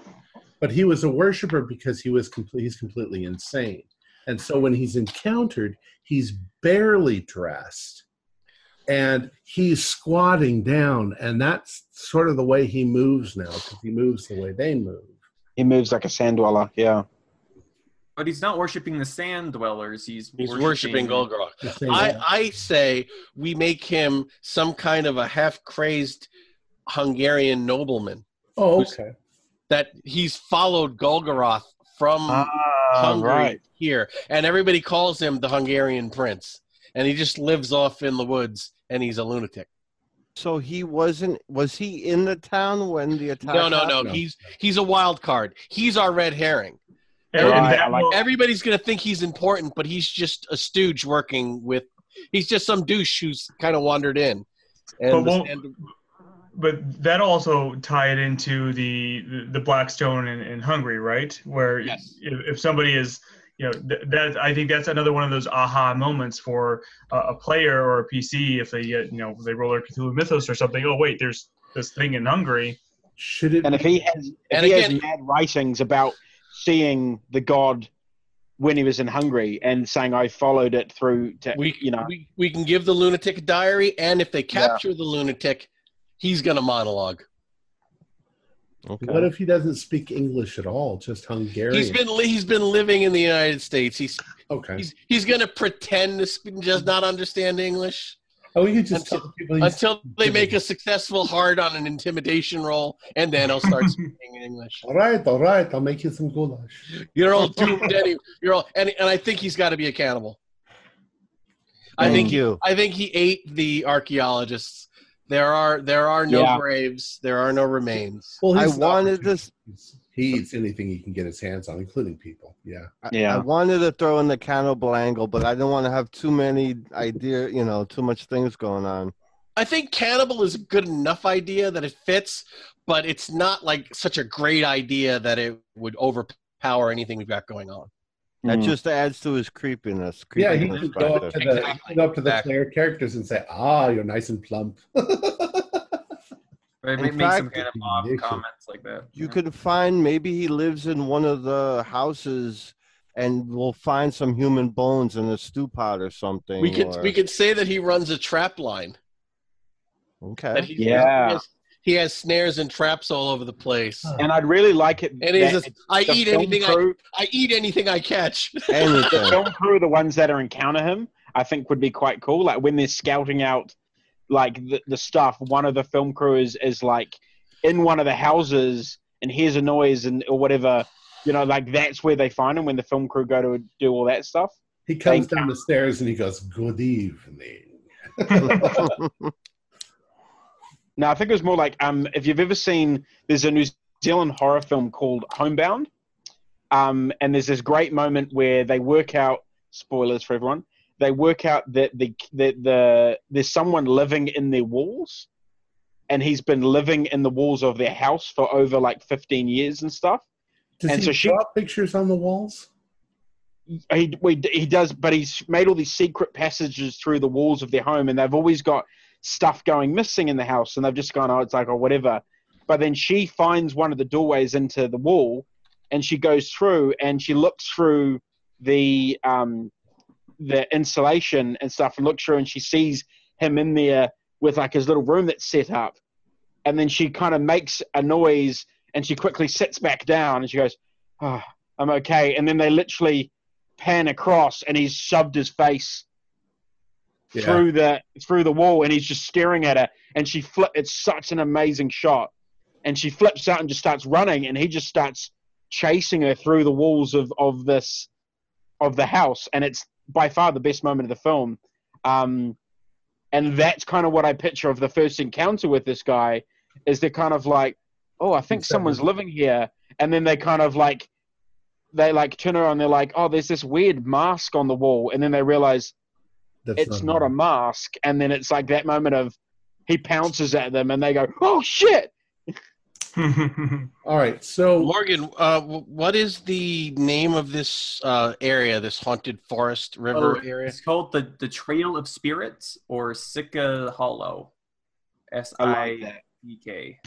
Speaker 1: but he was a worshiper because he was complete, he's completely insane. And so when he's encountered, he's barely dressed and he's squatting down. And that's sort of the way he moves now because he moves the way they move.
Speaker 3: He moves like a sand dweller. Yeah.
Speaker 6: But he's not worshiping the sand dwellers. He's
Speaker 4: He's worshiping Golgoroth. I. I say we make him some kind of a half crazed Hungarian nobleman
Speaker 1: oh, okay.
Speaker 4: that he's followed Golgoroth from
Speaker 3: Ah,
Speaker 4: Hungary
Speaker 3: right.
Speaker 4: here, and everybody calls him the Hungarian prince, and he just lives off in the woods, and he's a lunatic.
Speaker 2: So he wasn't. Was he in the town when the attack?
Speaker 4: No, no, no,
Speaker 2: happened?
Speaker 1: No.
Speaker 4: he's he's a wild card. He's our red herring.
Speaker 5: And,
Speaker 3: Right,
Speaker 5: and
Speaker 3: I
Speaker 5: that
Speaker 3: like
Speaker 4: Everybody's gonna think he's important, but he's just a stooge working with. He's just some douche who's kind of wandered in. And
Speaker 5: But
Speaker 4: the
Speaker 5: won't- but that also tie it into the the, the black stone in, in Hungary, right? Where
Speaker 4: Yes.
Speaker 5: if, if somebody is, you know, th- that I think that's another one of those aha moments for a, a player or a PC if they get, you know, they roll their Cthulhu Mythos or something. Oh wait, there's this thing in Hungary.
Speaker 1: Should it
Speaker 3: And if he has, if
Speaker 4: And
Speaker 3: he
Speaker 4: again-
Speaker 3: has mad writings about seeing the god when he was in Hungary and saying I followed it through to,
Speaker 4: we,
Speaker 3: you know,
Speaker 4: we we can give the lunatic a diary, and if they capture the lunatic, he's gonna monologue.
Speaker 2: Okay.
Speaker 1: What if he doesn't speak English at all, just Hungarian?
Speaker 4: He's been he's been living in the United States. He's
Speaker 1: okay.
Speaker 4: he's he's gonna pretend to sp- just not understand English
Speaker 1: oh, you could just
Speaker 4: until-
Speaker 1: tell people
Speaker 4: until they make a successful hard on an intimidation roll, and then I'll start speaking English.
Speaker 1: All right, all right. I'll make you some goulash.
Speaker 4: You're all doomed anyway. You're all and and I think he's got to be a cannibal. I
Speaker 2: Thank
Speaker 4: think
Speaker 2: you.
Speaker 4: I think he ate the archaeologists. There are there are no
Speaker 3: Yeah.
Speaker 4: graves. There are no remains.
Speaker 1: Well,
Speaker 2: I wanted this.
Speaker 1: He eats anything he can get his hands on, including people. Yeah.
Speaker 2: I-
Speaker 3: Yeah.
Speaker 2: I wanted to throw in the cannibal angle, but I didn't want to have too many idea. You know, too much things going on.
Speaker 4: I think cannibal is a good enough idea that it fits, but it's not like such a great idea that it would overpower anything we've got going on.
Speaker 2: That
Speaker 3: Mm.
Speaker 2: just adds to his creepiness.
Speaker 1: Yeah, he
Speaker 2: creepiness
Speaker 1: could go up to the,
Speaker 4: Exactly,
Speaker 1: up to the
Speaker 4: exactly.
Speaker 1: player characters and say, "Ah, you're nice and plump."
Speaker 6: Right,
Speaker 2: In
Speaker 6: make, make some
Speaker 2: fact,
Speaker 6: kind of off
Speaker 1: delicious.
Speaker 6: comments like that.
Speaker 2: You
Speaker 6: yeah.
Speaker 2: could find maybe he lives in one of the houses, and we'll find some human bones in a stew pot or something.
Speaker 4: We could
Speaker 2: or-
Speaker 4: we could say that he runs a trap line. That
Speaker 2: okay.
Speaker 4: he,
Speaker 3: Yeah.
Speaker 4: he has, he has snares and traps all over the place.
Speaker 3: and I'd really like it.
Speaker 4: And he's just, I eat anything I,
Speaker 3: crew,
Speaker 4: I eat anything I catch.
Speaker 3: the film crew, the ones that are encounter him, I think would be quite cool. Like when they're scouting out like the, the stuff. One of the film crew is, is like in one of the houses and hears a noise and or whatever. You know, like that's where they find him when the film crew go to do all that stuff.
Speaker 1: He comes down the stairs and he goes, "Good evening."
Speaker 3: No, I think it was more like um, if you've ever seen, there's a New Zealand horror film called Housebound, um, and there's this great moment where they work out spoilers for everyone. They work out that the that the there's someone living in their walls, and he's been living in the walls of their house for over like 15 years and stuff.
Speaker 1: Does
Speaker 3: And
Speaker 1: he
Speaker 3: so she-
Speaker 1: draw pictures on the walls?
Speaker 3: he we, he does, but he's made all these secret passages through the walls of their home, and they've always got stuff going missing in the house, and they've just gone, oh, it's like, or whatever. But then she finds one of the doorways into the wall, and she goes through, and she looks through the um, the insulation and stuff, and looks through, and she sees him in there with like his little room that's set up, and then she kind of makes a noise, and she quickly sits back down, and she goes, oh, I'm okay, and then they literally pan across and he's shoved his face
Speaker 1: Yeah.
Speaker 3: through the through the wall and he's just staring at her and she flip it's such an amazing shot. And she flips out and just starts running and he just starts chasing her through the walls of of this of the house and it's by far the best moment of the film. Um and that's kind of what i picture of the first encounter with this guy is they're kind of like oh i think someone's living here. And then they kind of like they like turn around they're like oh there's this weird mask on the wall. And then they realize
Speaker 1: That's
Speaker 3: it's not a mask and then it's like that moment of he pounces at them and they go oh shit
Speaker 1: All right, so
Speaker 4: Morgan, uh, what is the name of this uh, area, this haunted forest river
Speaker 6: Oh,
Speaker 4: area?
Speaker 6: It's called the the Trail of Spirits or Sica Hollow. S
Speaker 3: I
Speaker 6: I
Speaker 3: like that.
Speaker 6: E K.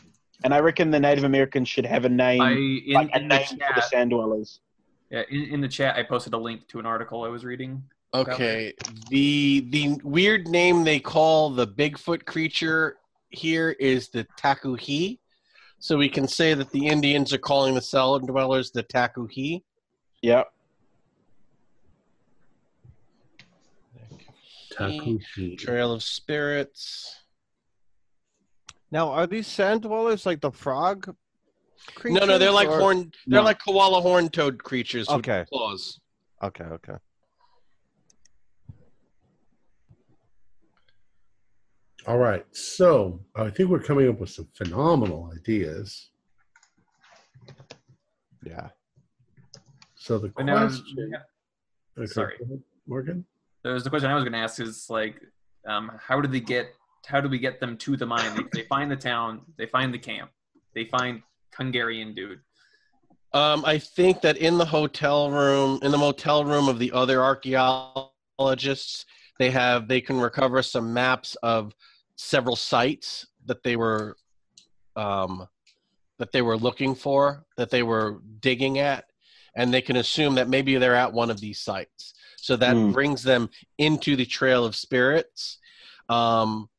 Speaker 3: and i reckon the native americans should have a name
Speaker 6: I in,
Speaker 3: like a
Speaker 6: in the
Speaker 3: name for the sand dwellers
Speaker 6: Yeah, in, in the chat, I posted a link to an article I was reading.
Speaker 4: Okay, the the weird name they call the Bigfoot creature here is the Takuhi. So we can say that the Indians are calling the cellar dwellers the Takuhi.
Speaker 3: Yep.
Speaker 1: Takuhi.
Speaker 4: Trail of Spirits.
Speaker 2: Now, are these sand dwellers like the frog?
Speaker 4: No, no, they're like
Speaker 2: or-
Speaker 4: horn. They're
Speaker 3: No.
Speaker 4: like koala horn toad creatures with
Speaker 2: Okay.
Speaker 4: claws.
Speaker 2: Okay, okay.
Speaker 1: All right, so I think we're coming up with some phenomenal ideas.
Speaker 2: Yeah.
Speaker 1: So the
Speaker 6: But now,
Speaker 1: question. Okay,
Speaker 6: Sorry.
Speaker 1: Morgan.
Speaker 6: there was the question I was going to ask is like, um, how do they get? How do we get them to the mine? They, they find the town. They find the camp. They find Hungarian dude.
Speaker 4: Um, I think that in the hotel room, in the motel room of the other archaeologists, they have they can recover some maps of several sites that they were um, that they were looking for, that they were digging at, and they can assume that maybe they're at one of these sites. So that
Speaker 3: Hmm.
Speaker 4: brings them into the Trail of Spirits, um,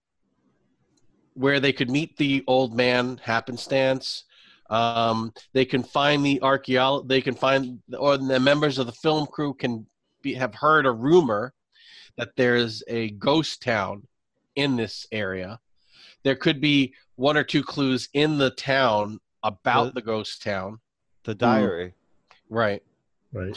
Speaker 4: where they could meet the old man happenstance. Um, they can find the archaeolo- They can find, or the members of the film crew can be, have heard a rumor that there's a ghost town in this area. There could be one or two clues in the town about
Speaker 2: The-
Speaker 4: the ghost town.
Speaker 2: The hmm. diary.
Speaker 4: Right.
Speaker 1: Right.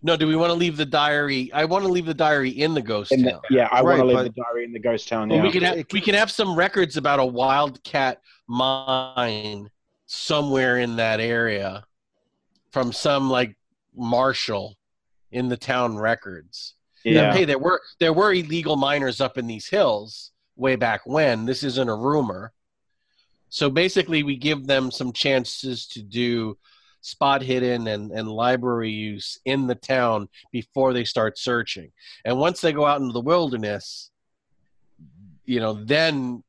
Speaker 4: No, do we want to leave the diary? I want to leave the diary in the ghost
Speaker 3: In
Speaker 4: town.
Speaker 3: yeah i want to leave
Speaker 2: but-
Speaker 3: the diary in the ghost town
Speaker 4: Well,
Speaker 3: yeah.
Speaker 4: we can have we can have some records about a wildcat mine somewhere in that area from some like marshal in the town records.
Speaker 3: Yeah
Speaker 4: hey, there were there were illegal miners up in these hills way back when. This isn't a rumor. So basically, we give them some chances to do spot hidden and, and library use in the town before they start searching. And once they go out into the wilderness, you know, then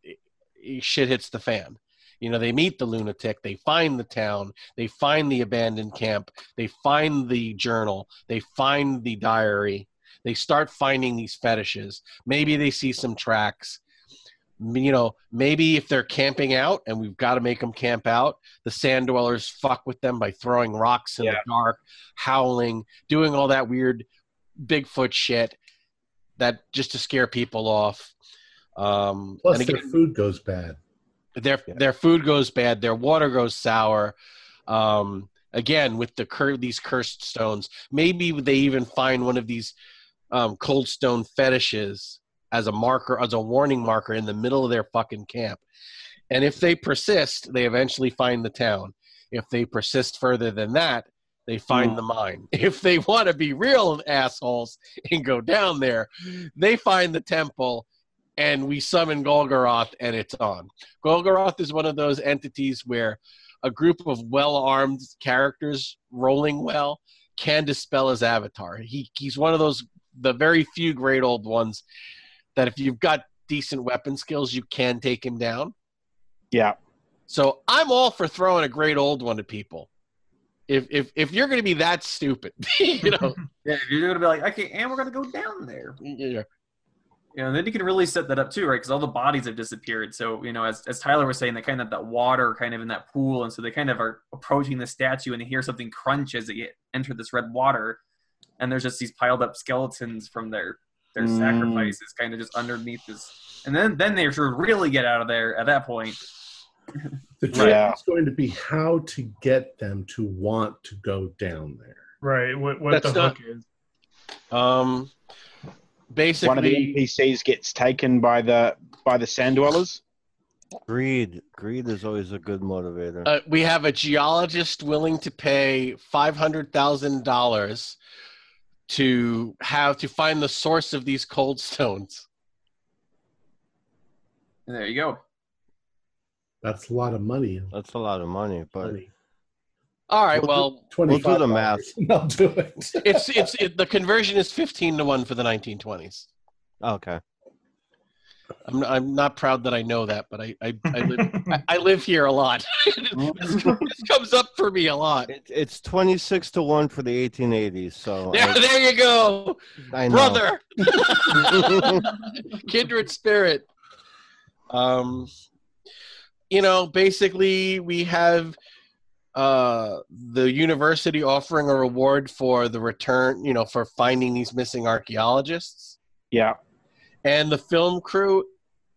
Speaker 4: shit hits the fan. You know, they meet the lunatic, they find the town, they find the abandoned camp, they find the journal, they find the diary, they start finding these fetishes. Maybe they see some tracks. You know, maybe if they're camping out and we've got to make them camp out, the sand dwellers fuck with them by throwing rocks in
Speaker 3: Yeah.
Speaker 4: the dark, howling, doing all that weird Bigfoot shit that just to scare people off. Um,
Speaker 1: Plus,
Speaker 4: and
Speaker 1: their food goes bad.
Speaker 4: their
Speaker 2: Yeah.
Speaker 4: their food goes bad, their water goes sour. Um, again, with the cur- these cursed stones, maybe they even find one of these um, cold stone fetishes as a marker, as a warning marker in the middle of their fucking camp. And if they persist, they eventually find the town. If they persist further than that, they find
Speaker 3: Mm.
Speaker 4: the mine. If they want to be real assholes and go down there, they find the temple and we summon Golgoroth and it's on. Golgoroth is one of those entities where a group of well-armed characters rolling well can dispel his avatar. He he's one of those the very few great old ones that if you've got decent weapon skills, you can take him down.
Speaker 3: Yeah.
Speaker 4: So I'm all for throwing a great old one at people. If if if you're going to be that stupid, you know,
Speaker 6: Yeah, you're gonna be like, okay, and we're gonna go down there.
Speaker 4: yeah,
Speaker 6: You know, then you can really set that up too, right? Because all the bodies have disappeared. So you know, as as Tyler was saying, they kind of that water kind of in that pool, and so they kind of are approaching the statue, and they hear something crunch as they enter this red water, and there's just these piled up skeletons from their their
Speaker 3: Mm.
Speaker 6: sacrifices, kind of just underneath this, and then then they should really get out of there at that point.
Speaker 1: The trick
Speaker 3: Yeah.
Speaker 1: is going to be how to get them to want to go down there.
Speaker 5: Right. What what
Speaker 4: That's
Speaker 5: the
Speaker 4: not-
Speaker 5: hook is.
Speaker 4: um, basically,
Speaker 3: One of the NPCs gets taken by the by the sand dwellers.
Speaker 2: Greed. Greed is always a good motivator.
Speaker 4: Uh, we have a geologist willing to pay five hundred thousand dollars to have to find the source of these cold stones.
Speaker 6: And there you go.
Speaker 1: That's a lot of money.
Speaker 2: That's a lot of money, but
Speaker 1: money.
Speaker 4: All right,
Speaker 1: We'll do-
Speaker 4: well,
Speaker 1: Twenty-five.
Speaker 2: we'll do the math.
Speaker 1: I'll do it.
Speaker 4: it's it's it, the conversion is fifteen to one for the nineteen twenties.
Speaker 2: okay.
Speaker 4: I'm I'm not proud that I know that, but I I, I live I, I live here a lot. this, this comes up for me a lot.
Speaker 2: It, it's 26 to 1 for the 1880s, so
Speaker 4: There,
Speaker 2: I,
Speaker 4: there you go,
Speaker 2: I know.
Speaker 4: brother, kindred spirit. Um, you know, basically, we have uh the university offering a reward for the return. You know, for finding these missing archaeologists.
Speaker 3: Yeah.
Speaker 4: and the film crew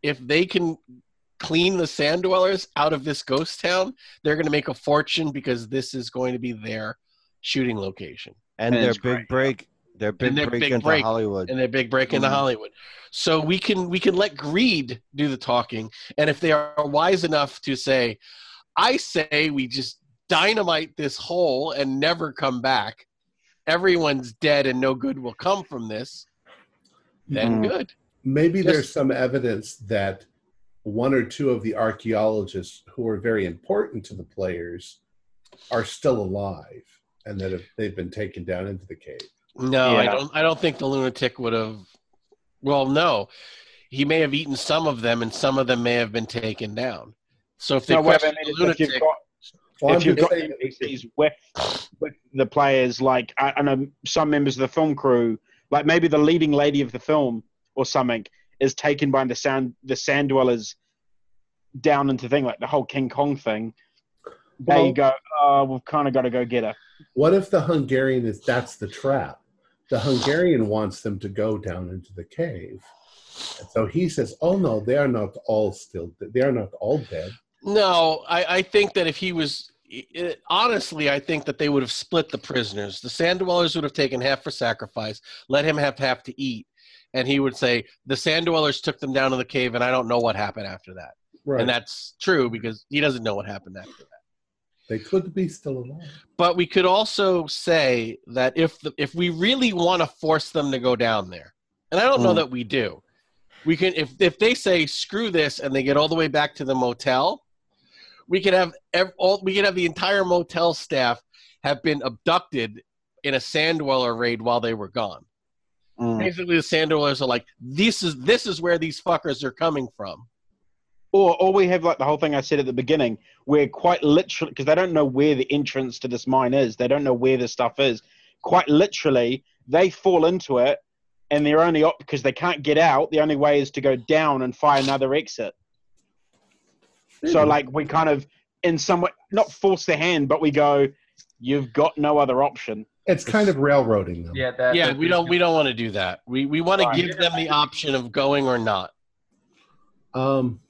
Speaker 4: if they can clean the sand dwellers out of this ghost town they're going to make a fortune because this is going to be their shooting location
Speaker 2: and
Speaker 3: And
Speaker 2: their big
Speaker 3: great.
Speaker 2: break, their big
Speaker 4: their
Speaker 2: break
Speaker 4: big
Speaker 2: into
Speaker 4: break.
Speaker 2: Hollywood.
Speaker 4: and their big break into
Speaker 3: Mhm.
Speaker 4: hollywood so we can we can let greed do the talking and if they are wise enough to say i say we just dynamite this hole and never come back everyone's dead and no good will come from this then
Speaker 3: Mhm.
Speaker 4: good
Speaker 1: Maybe
Speaker 4: Just-
Speaker 1: there's some evidence that one or two of the archaeologists who are very important to the players are still alive and that have, they've been taken down into the cave.
Speaker 4: No, I don't. I don't think the lunatic would have. Well, no, he may have eaten some of them, and some of them may have been taken down. So if they
Speaker 3: No, wait,
Speaker 4: question
Speaker 3: mean,
Speaker 4: the
Speaker 3: if
Speaker 4: lunatic,
Speaker 3: you've got
Speaker 1: Well,
Speaker 3: if you've got
Speaker 1: saying that we could-
Speaker 3: NPCs with with the players, like I, I know some members of the film crew, like maybe the leading lady of the film or something, is taken by the sand the sand dwellers down into thing like the whole King Kong thing. They
Speaker 1: Well-
Speaker 3: go, oh, we've kind of got to go get her.
Speaker 1: What if the Hungarian is that's the trap? The Hungarian wants them to go down into the cave. And so he says, "Oh no, they are not all still. They are not all dead."
Speaker 4: no, I, I think that if he was. It, honestly, I think that they would have split the prisoners. The sand dwellers would have taken half for sacrifice, let him have half to eat, and he would say, "The sand dwellers took them down to the cave, and I don't know what happened after that."
Speaker 1: Right.
Speaker 4: And that's true because he doesn't know what happened after that.
Speaker 1: they could be still alive.
Speaker 4: but we could also say that if the, if we really want to force them to go down there, and I don't know
Speaker 3: Mm.
Speaker 4: that we do, we can if if they say screw this and they get all the way back to the motel, we could have ev- all we could have the entire motel staff have been abducted in a sand dweller raid while they were gone.
Speaker 3: Mm.
Speaker 4: Basically, the sand dwellers are like, this is this is where these fuckers are coming from.
Speaker 3: Or, or we have like the whole thing I said at the beginning, where quite literally, because they don't know where the entrance to this mine is, they don't know where this stuff is. Quite literally, they fall into it, and their only op because they can't get out. The only way is to go down and find another exit. So, like, we kind of, in some way, not force their hand, but we go, "You've got no other option."
Speaker 1: It's kind of railroading them.
Speaker 6: Yeah, that.
Speaker 4: Yeah,
Speaker 6: that
Speaker 4: we don't
Speaker 6: good.
Speaker 4: we don't want to do that. We we want to
Speaker 3: Right.
Speaker 4: give them the option of going or not.
Speaker 1: Um,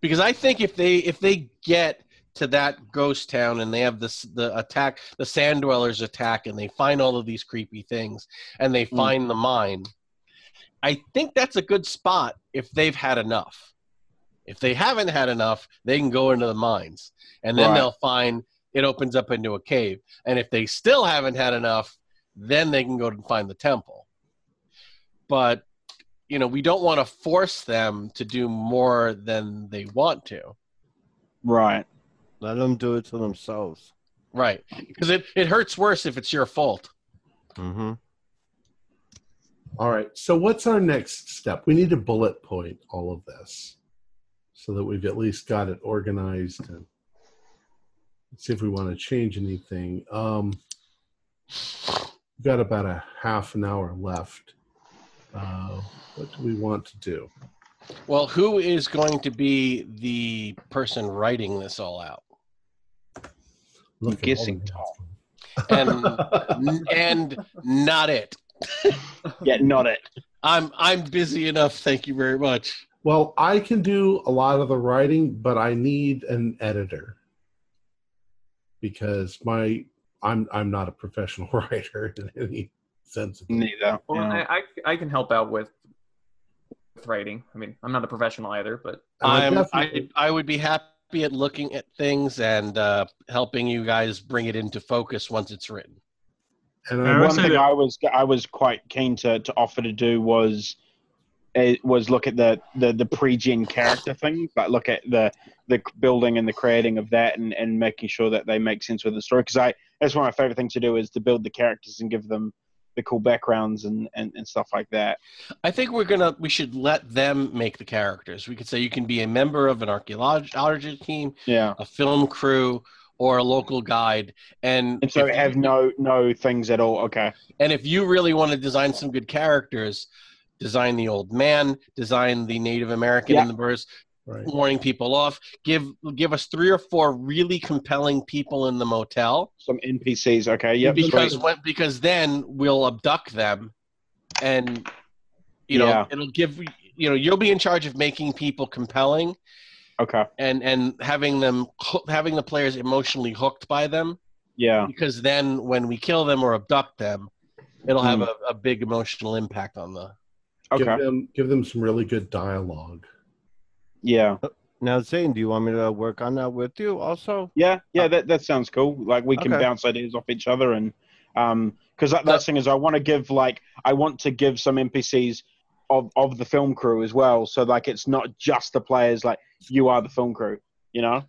Speaker 4: because I think if they if they get to that ghost town and they have this the attack the sand dwellers attack and they find all of these creepy things and they
Speaker 3: Mm.
Speaker 4: find the mine i think that's a good spot if they've had enough if they haven't had enough they can go into the mines and then
Speaker 3: Right.
Speaker 4: they'll find it opens up into a cave and if they still haven't had enough then they can go and find the temple but you know we don't want to force them to do more than they want to
Speaker 3: Right.
Speaker 2: Let them do it to themselves.
Speaker 4: Right. Because it, it hurts worse if it's your fault.
Speaker 2: Mm-hmm.
Speaker 1: all right. So what's our next step? We need to bullet point all of this so that we've at least got it organized and see if we want to change anything. Um, we've got about a half an hour left. Uh, what do we want to do?
Speaker 4: Well, who is going to be the person writing this all out?
Speaker 1: Look at all
Speaker 3: guessing
Speaker 1: the-
Speaker 4: And and not it.
Speaker 3: Yeah, not it.
Speaker 4: I'm I'm busy enough, thank you very much.
Speaker 1: Well, I can do a lot of the writing, but I need an editor because my I'm I'm not a professional writer in any sense. Of.
Speaker 3: Neither.
Speaker 6: Well,
Speaker 3: yeah.
Speaker 6: I, I I can help out with with writing. I mean, I'm not a professional either, but
Speaker 1: I
Speaker 4: I'm, I,
Speaker 1: definitely-
Speaker 4: I would be happy at looking at things and uh, helping you guys bring it into focus once it's written.
Speaker 1: and
Speaker 5: I
Speaker 1: I,
Speaker 3: One thing
Speaker 5: that-
Speaker 3: I was I was quite keen to, to offer to do was it was look at the, the, the pre-gen character thing, but look at the the building and the creating of that, and, and making sure that they make sense with the story. Because I that's one of my favorite things to do is to build the characters and give them the cool backgrounds and, and, and stuff like that.
Speaker 4: I think we're gonna we should let them make the characters. We could say you can be a member of an archaeology team,
Speaker 3: Yeah,
Speaker 4: a film crew, or a local guide, and
Speaker 3: and so
Speaker 4: if
Speaker 3: have no no things at all. Okay,
Speaker 4: And if you really want to design some good characters, design the old man, design the Native American
Speaker 3: Yeah.
Speaker 4: in the verse,
Speaker 1: right.
Speaker 4: warning people off. Give give us three or four really compelling people in the motel
Speaker 3: some NPCs. Okay, yep.
Speaker 4: because
Speaker 3: sweet.
Speaker 4: when, because then we'll abduct them, and you know
Speaker 3: Yeah.
Speaker 4: it'll give you know you'll be in charge of making people compelling
Speaker 3: okay,
Speaker 4: and and having them having the players emotionally hooked by them
Speaker 3: yeah,
Speaker 4: because then when we kill them or abduct them, it'll have hmm. a, a big emotional impact on the
Speaker 3: okay,
Speaker 1: Give them give them some really good dialogue.
Speaker 3: yeah.
Speaker 2: Uh, now, Zane, do you want me to work on that with you also?
Speaker 3: Yeah, yeah, uh, that, that sounds cool. Like we can
Speaker 2: Okay.
Speaker 3: bounce ideas off each other, and um, because that, that thing is, I want to give like I want to give some NPCs of of the film crew as well. So like it's not just the players. Like you are the film crew. You know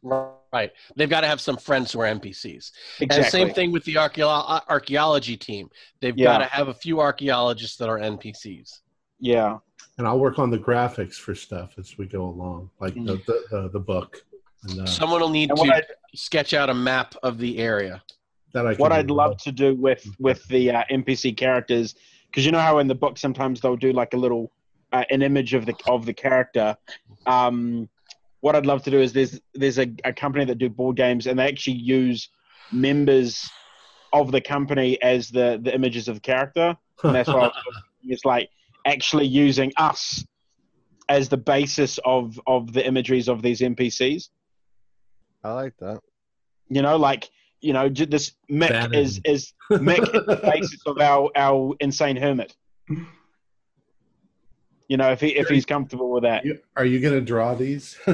Speaker 4: right. They've got to have some friends who are NPCs.
Speaker 3: exactly.
Speaker 4: And same thing with the uh, archaeology team. They've
Speaker 3: Yeah.
Speaker 4: got to have a few archaeologists that are NPCs.
Speaker 3: Yeah,
Speaker 1: And I'll work on the graphics for stuff as we go along, like the
Speaker 3: Mm.
Speaker 1: the, the, the book. And, uh,
Speaker 4: Someone will need
Speaker 3: and
Speaker 4: to
Speaker 3: I'd,
Speaker 4: sketch out a map of the area.
Speaker 1: that I can
Speaker 3: what. I'd love to do with with the uh, NPC characters, because you know how in the book sometimes they'll do like a little uh, an image of the of the character. Um, what I'd love to do is there's there's a, a company that do board games and they actually use members of the company as the the images of the character, and that's why it's like actually using us as the basis of of the imageries of these NPCs.
Speaker 2: I like that.
Speaker 3: You know, like you know, this Mick
Speaker 1: Bannon.
Speaker 3: is is Mick is the basis of our our insane hermit. You know, if he if he's comfortable with that.
Speaker 1: Are you going to draw these?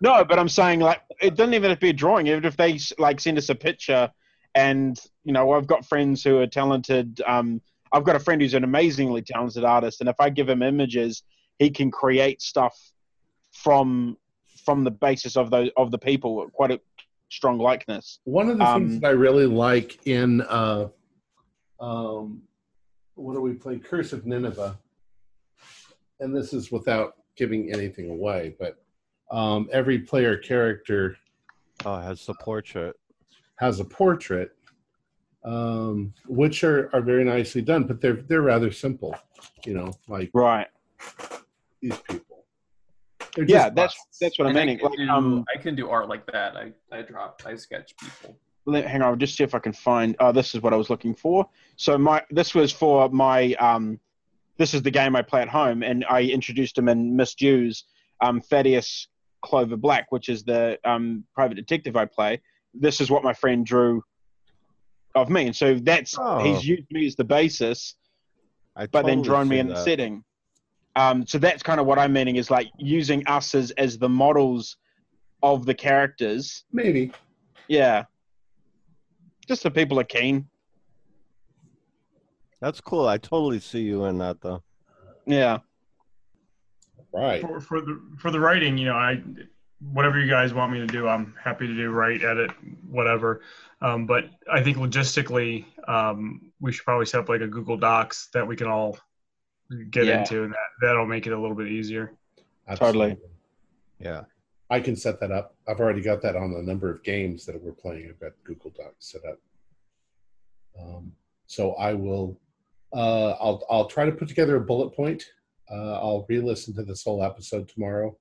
Speaker 3: No, but I'm saying like it doesn't even have to be a drawing. Even if they like send us a picture, and you know, I've got friends who are talented. Um, I've got a friend who's an amazingly talented artist, and if I give him images, he can create stuff from from the basis of those of the people. Quite a strong likeness.
Speaker 1: One of the things
Speaker 3: Um,
Speaker 1: that I really like in uh, um, what do we play? Curse of Nineveh, and this is without giving anything away, but um, every player character
Speaker 2: Oh, has the portrait.
Speaker 1: has a portrait, um, which are, are very nicely done, but they're they're rather simple, you know, like
Speaker 3: Right.
Speaker 1: these people. They're
Speaker 3: Yeah,
Speaker 1: just
Speaker 3: that's
Speaker 1: busts.
Speaker 3: that's what I
Speaker 6: And I can,
Speaker 3: Like,
Speaker 6: do,
Speaker 3: um,
Speaker 6: I can do art like that. I, I draw, I sketch people.
Speaker 3: let, hang on, I'll just see if I can find. Oh, this is what I was looking for. So my this was for my um, this is the game I play at home, and I introduced him in Misuse. um, Thaddeus Clover Black, which is the um, private detective I play. This is what my friend drew of me, and so that's
Speaker 2: Oh.
Speaker 3: he's used me as the basis,
Speaker 2: I
Speaker 3: but then drawn me
Speaker 2: see
Speaker 3: in the setting. Um, so that's kind of what I'm meaning is like using us as as the models of the characters.
Speaker 1: Maybe.
Speaker 3: Yeah, just so people are keen.
Speaker 2: That's cool. I totally see you in that though.
Speaker 3: Yeah,
Speaker 1: Right.
Speaker 5: for, for the for the writing, you know, I whatever you guys want me to do, I'm happy to do. Write, edit, whatever. Um, but I think logistically, um, we should probably set up like a Google Docs that we can all get
Speaker 3: Yeah.
Speaker 5: into, and that that'll make it a little bit easier.
Speaker 3: Totally.
Speaker 2: Yeah.
Speaker 1: I can set that up. I've already got that on the number of games that we're playing. I've got Google Docs set up. Um, so I will. Uh, I'll I'll try to put together a bullet point. Uh, I'll re-listen to this whole episode tomorrow,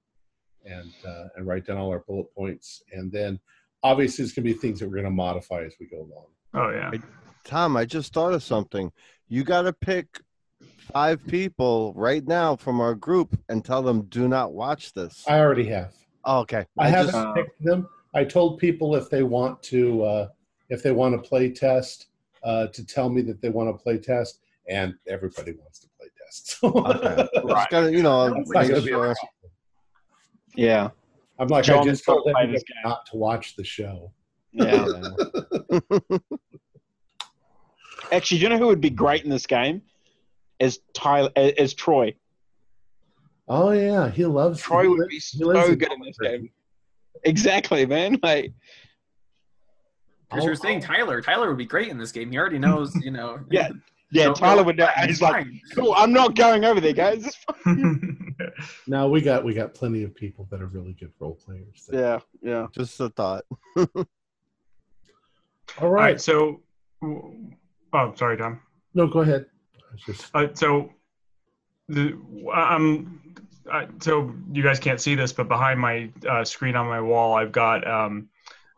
Speaker 1: and uh, and write down all our bullet points, and then obviously it's going to be things that we're going to modify as we go along.
Speaker 5: Oh yeah,
Speaker 2: Tom, I just thought of something. You got to pick five people right now from our group and tell them do not watch this.
Speaker 1: I already have.
Speaker 2: Oh, okay.
Speaker 1: I, haven't
Speaker 2: just-
Speaker 3: Uh,
Speaker 1: picked them. I told people if they want to, uh, if they want to play test, uh, to tell me that they want to play test, and everybody wants to play test. So
Speaker 2: Okay.
Speaker 3: Right.
Speaker 2: gotta, you know,
Speaker 1: It's not gonna be a
Speaker 2: sure.
Speaker 1: problem.
Speaker 3: Yeah,
Speaker 1: I'm like, I just told
Speaker 3: gonna play
Speaker 1: everybody not to watch the show.
Speaker 3: yeah.
Speaker 2: Yeah.
Speaker 3: Actually, do you know who would be great in this game? Is Tyler? Is Troy?
Speaker 1: Oh yeah, he loves.
Speaker 3: Troy
Speaker 1: he
Speaker 3: would
Speaker 1: lives-
Speaker 3: be
Speaker 1: he lives
Speaker 3: so good in this
Speaker 1: Albuquerque.
Speaker 3: game. Exactly, man. Like,
Speaker 6: Because you're saying oh. Tyler, Tyler would be great in this game. He already knows, you know.
Speaker 3: Yeah, yeah.
Speaker 6: No-
Speaker 3: Tyler would know. He's like, cool. I'm not going over there, guys.
Speaker 1: Now we got we got plenty of people that are really good role players. that-
Speaker 3: Yeah, yeah.
Speaker 2: Just a thought.
Speaker 1: All
Speaker 5: All
Speaker 1: right.
Speaker 5: right, so oh, sorry, Tom.
Speaker 1: No, go ahead. Just
Speaker 5: Uh, so the um, I, so you guys can't see this, but behind my uh, screen on my wall, I've got um,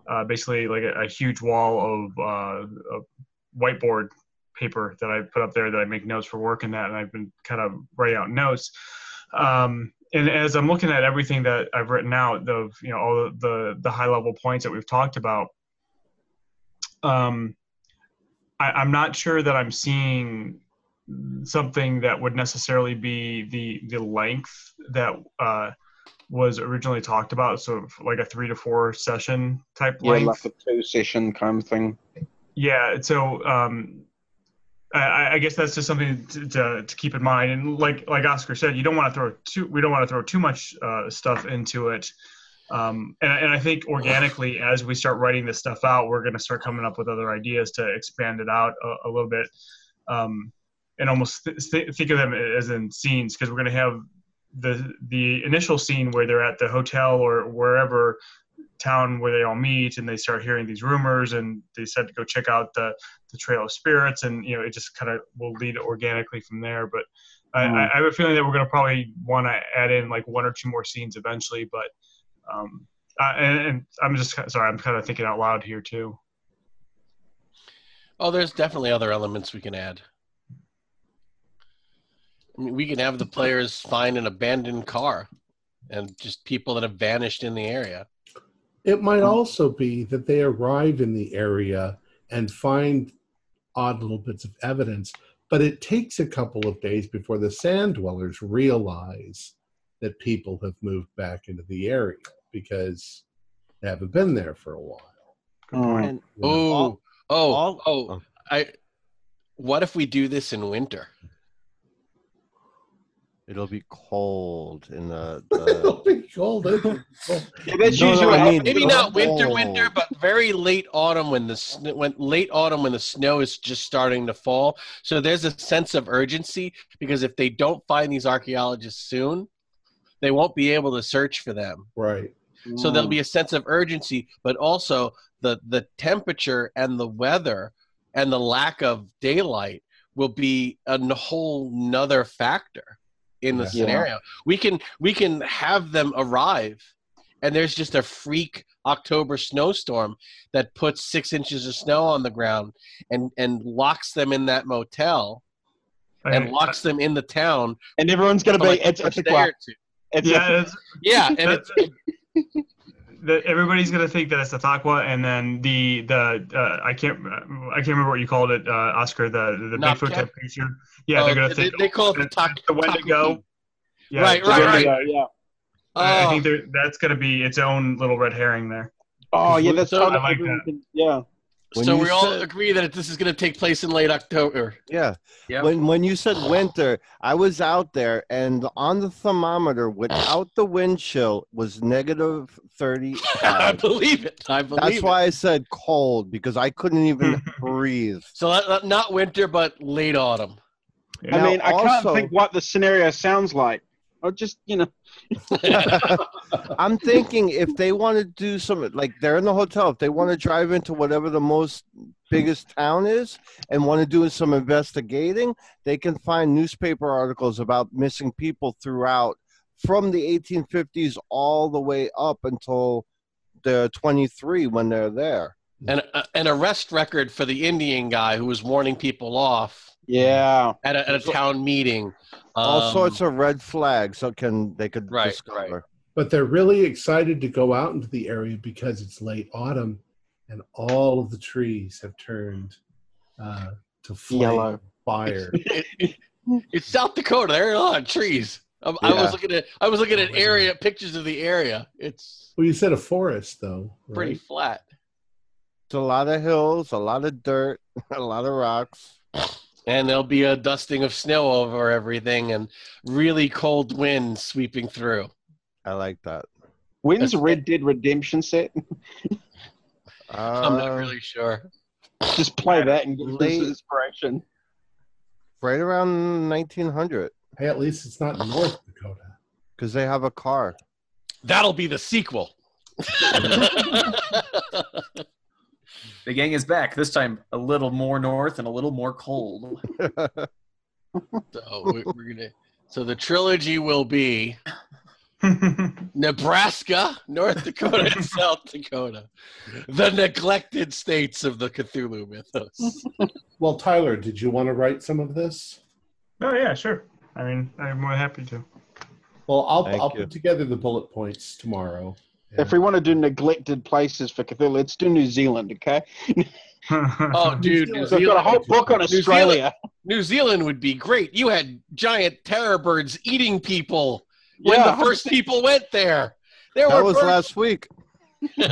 Speaker 5: uh, basically like a, a huge wall of, uh, of whiteboard paper that I put up there that I make notes for work and that, and I've been kind of writing out notes. Um, and as I'm looking at everything that I've written out, of you know all the the, the high level points that we've talked about, um, I, I'm not sure that I'm seeing something that would necessarily be the the length that uh, was originally talked about. So like a three to four session type
Speaker 3: Yeah,
Speaker 5: length.
Speaker 3: like a two session kind of thing.
Speaker 5: Yeah, so um, I, I guess that's just something to, to, to keep in mind. And like like Oscar said, you don't want to throw too we don't want to throw too much uh, stuff into it. Um, and, and I think organically, as we start writing this stuff out, we're going to start coming up with other ideas to expand it out a, a little bit, um, and almost th- th- think of them as in scenes because we're going to have the the initial scene where they're at the hotel or wherever town where they all meet and they start hearing these rumors and they decide to go check out the, the trail of spirits and you know it just kind of will lead organically from there but I,
Speaker 3: Mm.
Speaker 5: I I have a feeling that we're going to probably want to add in like one or two more scenes eventually but um uh, and, and i'm just sorry i'm kind of thinking out loud here too
Speaker 4: Oh, there's definitely other elements we can add. I mean, we can have the players find an abandoned car and just people that have vanished in the area.
Speaker 1: It might hmm. also be that they arrive in the area and find odd little bits of evidence, but it takes a couple of days before the sand dwellers realize that people have moved back into the area because they haven't been there for a while.
Speaker 5: Good point.
Speaker 2: And
Speaker 1: you know?
Speaker 4: Oh, oh, oh!
Speaker 2: oh.
Speaker 4: I. What if we do this in winter?
Speaker 2: It'll be cold in the,
Speaker 1: It'll
Speaker 2: the
Speaker 1: be cold. It'll be cold.
Speaker 3: Yeah, that's
Speaker 2: No, no, I mean-
Speaker 4: Maybe not winter,
Speaker 2: Oh.
Speaker 4: winter, but very late autumn when the sn- when late autumn when the snow is just starting to fall. So there's a sense of urgency because if they don't find these archaeologists soon, they won't be able to search for them.
Speaker 1: Right.
Speaker 4: So there'll be mm. a sense of urgency, but also the the temperature and the weather and the lack of daylight will be a whole nother factor in the
Speaker 1: Yeah.
Speaker 4: scenario. We can we can have them arrive, and there's just a freak October snowstorm that puts six inches of snow on the ground and and locks them in that motel and locks them in the town
Speaker 3: and everyone's going to be
Speaker 4: like
Speaker 3: it's,
Speaker 4: a
Speaker 3: it's a
Speaker 4: day
Speaker 3: quack.
Speaker 4: or two.
Speaker 3: It's
Speaker 5: yeah, it's,
Speaker 4: Yeah, and it's
Speaker 5: that everybody's gonna think that it's the Thakwa, and then the the uh, I can't I can't remember what you called it, uh, Oscar. The the
Speaker 4: Knobcat?
Speaker 5: Bigfoot type creature. Yeah,
Speaker 4: oh,
Speaker 5: they're gonna
Speaker 4: they,
Speaker 5: think
Speaker 4: they call it the
Speaker 5: it's
Speaker 4: tak-
Speaker 5: the Wendigo.
Speaker 4: takuki.
Speaker 5: Yeah,
Speaker 4: Right,
Speaker 5: the
Speaker 4: right,
Speaker 5: Wendigo.
Speaker 4: right.
Speaker 3: yeah.
Speaker 5: I I
Speaker 4: Oh.
Speaker 5: think that's gonna be its own little red herring there.
Speaker 3: Oh yeah, that's
Speaker 4: So-
Speaker 3: totally
Speaker 5: I like
Speaker 3: everyone
Speaker 5: that.
Speaker 3: can- yeah.
Speaker 2: When
Speaker 4: so
Speaker 2: you
Speaker 4: we all
Speaker 2: said-
Speaker 4: agree that this is going to take place in late October.
Speaker 2: Yeah.
Speaker 6: Yep.
Speaker 2: When when you said winter, I was out there and on the thermometer without the wind chill was negative thirty.
Speaker 4: I believe it. I believe
Speaker 2: That's
Speaker 4: it.
Speaker 2: why I said cold because I couldn't even breathe.
Speaker 4: So uh, uh, not winter, but late autumn.
Speaker 5: Yeah.
Speaker 3: I
Speaker 2: Now,
Speaker 3: mean, I can't think what the scenario sounds like. Or just you know,
Speaker 2: I'm thinking if they want to do some like they're in the hotel, if they want to drive into whatever the most biggest town is and want to do some investigating, they can find newspaper articles about missing people throughout from the 1850s all the way up until they're 23 when they're there.
Speaker 4: and uh, an arrest record for the Indian guy who was warning people off
Speaker 3: yeah.
Speaker 4: at a, at a town meeting.
Speaker 2: All
Speaker 4: Um,
Speaker 2: sorts of red flags so can they could
Speaker 4: Right,
Speaker 2: discover.
Speaker 1: But they're really excited to go out into the area because it's late autumn and all of the trees have turned uh, to flame,
Speaker 3: Yellow.
Speaker 1: fire.
Speaker 4: It's South Dakota. There are a lot of trees. Um, I was looking at I was looking at area pictures of the area. It's
Speaker 1: well, you said a forest, though. Right?
Speaker 4: pretty flat.
Speaker 2: It's a lot of hills, a lot of dirt, a lot of rocks.
Speaker 4: And there'll be a dusting of snow over everything and really cold winds sweeping through.
Speaker 2: I like that.
Speaker 3: When's
Speaker 4: That's-
Speaker 3: Red Dead Redemption set?
Speaker 4: I'm not
Speaker 2: Uh,
Speaker 4: really sure.
Speaker 3: Just play that and give us
Speaker 2: Late-
Speaker 3: inspiration.
Speaker 2: right around 1900
Speaker 1: Hey, at least it's not North Dakota.
Speaker 2: because they have a car.
Speaker 4: That'll be the sequel.
Speaker 6: The gang is back. This time a little more north and a little more cold.
Speaker 4: so we- we're gonna. So the trilogy will be Nebraska, North Dakota, and South Dakota, the neglected states of the Cthulhu mythos.
Speaker 1: Well, Tyler, did you want to write some of this?
Speaker 5: oh yeah, sure. I mean, I'm more happy to.
Speaker 1: Well, I'll,
Speaker 2: Thank
Speaker 1: I'll
Speaker 2: you.
Speaker 1: put together the bullet points tomorrow.
Speaker 3: If we want to do neglected places for Cthulhu, let's do New Zealand, okay?
Speaker 4: Oh, dude, New
Speaker 3: So I've got a whole
Speaker 4: Zealand,
Speaker 3: book on
Speaker 4: New Zealand-
Speaker 3: Australia.
Speaker 4: New Zealand would be great. You had giant terror birds eating people when
Speaker 3: Yeah,
Speaker 4: the first people went there. There
Speaker 2: That
Speaker 4: were
Speaker 2: was
Speaker 4: birds-
Speaker 2: last week.
Speaker 1: they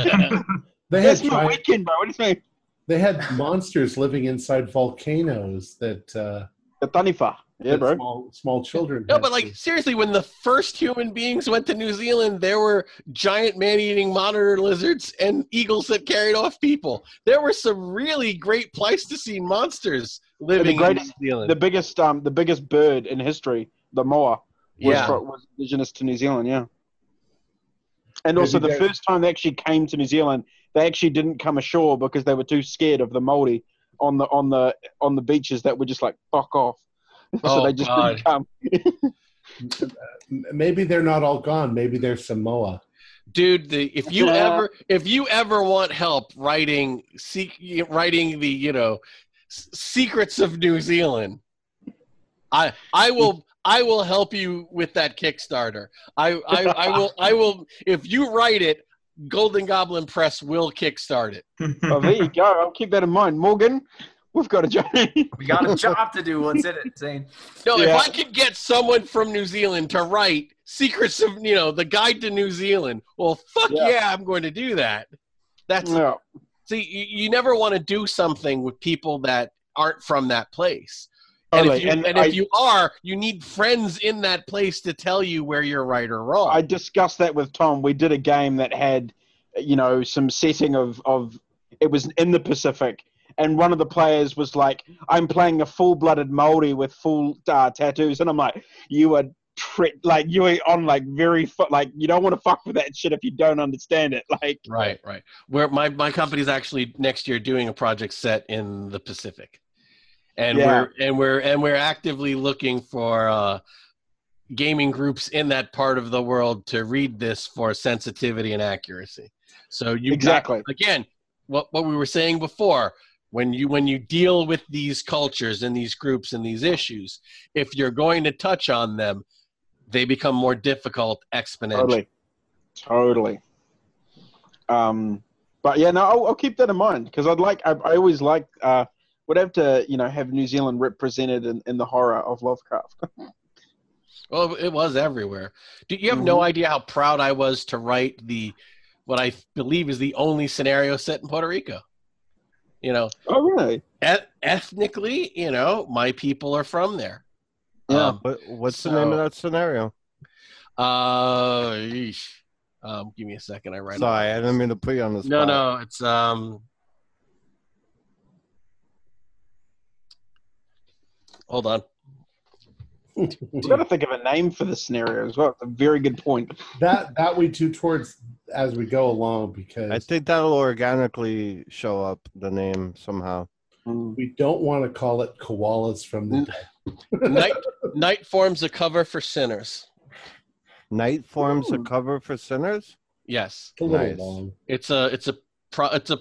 Speaker 1: had
Speaker 3: my
Speaker 1: giant,
Speaker 3: weekend, bro. What do you mean?
Speaker 1: they had monsters living inside volcanoes that uh,
Speaker 3: The Taniwha. Yeah, bro.
Speaker 1: small small children.
Speaker 4: No,
Speaker 1: had
Speaker 4: but
Speaker 1: to-
Speaker 4: like seriously, when the first human beings went to New Zealand, there were giant man-eating monitor lizards and eagles that carried off people. There were some really great Pleistocene monsters living
Speaker 3: greatest-
Speaker 4: in New Zealand.
Speaker 3: The biggest, um, the biggest bird in history, the moa, was,
Speaker 4: yeah,
Speaker 3: fro- was indigenous to New Zealand. Yeah. And also, the first time they actually came to New Zealand, they actually didn't come ashore because they were too scared of the Maori on the on the on the beaches that were just like fuck off. so
Speaker 4: Oh,
Speaker 3: they just
Speaker 4: God.
Speaker 3: didn't come.
Speaker 1: Maybe they're not all gone. Maybe there's Samoa.
Speaker 4: dude. The if you
Speaker 3: Yeah.
Speaker 4: ever if you ever want help writing seek writing the you know s- secrets of New Zealand, I I will. I will help you with that Kickstarter. I, I, I will I will if you write it, Golden Goblin Press will kickstart it.
Speaker 3: oh, there you go. I'll keep that in mind, Morgan. We've got a job.
Speaker 6: We got a job to do. What's in it, Zane?
Speaker 4: No,
Speaker 3: Yeah.
Speaker 4: if I could get someone from New Zealand to write Secrets of you know the Guide to New Zealand, well, fuck
Speaker 3: Yeah.
Speaker 4: yeah, I'm going to do that. That's
Speaker 3: yeah.
Speaker 4: see, you, you never want to do something with people that aren't from that place. And, if you,
Speaker 3: And
Speaker 4: and
Speaker 3: I-
Speaker 4: if you are, you need friends in that place to tell you where you're right or wrong.
Speaker 3: I discussed that with Tom. We did a game that had, you know, some setting of of it was in the Pacific, and one of the players was like, "I'm playing a full-blooded Maori with full uh, tattoos," and I'm like, "You are." Tri- like you are on like very fu- like you don't want to fuck with that shit if you don't understand it like
Speaker 4: Right, right. Where my my company's actually next year doing a project set in the Pacific, and
Speaker 3: Yeah.
Speaker 4: we're and we're and we're actively looking for uh, gaming groups in that part of the world to read this for sensitivity and accuracy. So you
Speaker 3: Exactly.
Speaker 4: again what what we were saying before. When you when you deal with these cultures and these groups and these issues, if you're going to touch on them, they become more difficult exponentially.
Speaker 3: Totally, totally. Um, but yeah, no, I'll, I'll keep that in mind because I'd like. I, I always like. Uh, would have to, you know, have New Zealand represented in, in the horror of Lovecraft.
Speaker 4: Well, it was everywhere. Do you have no
Speaker 3: Mhm.
Speaker 4: idea how proud I was to write the what I believe is the only scenario set in Puerto Rico? You know,
Speaker 3: oh, really?
Speaker 4: et- ethnically, you know, my people are from there.
Speaker 3: Yeah.
Speaker 4: Um,
Speaker 2: What, what's the name of that scenario?
Speaker 4: uh, um, give me a second. I write.
Speaker 2: Sorry, I didn't mean to put you on the
Speaker 4: No, no, it's um. Hold on.
Speaker 3: We've got to think of a name for the scenario as well. It's a very good point.
Speaker 1: that that we do towards as we go along because
Speaker 2: I think that'll organically show up the name somehow.
Speaker 3: Mm.
Speaker 1: we don't want to call it koalas from the dead.
Speaker 4: Night night forms a cover for sinners.
Speaker 2: Night forms a cover for sinners.
Speaker 4: Yes,
Speaker 1: It's a
Speaker 2: Nice.
Speaker 1: long.
Speaker 4: it's a it's a pro, it's a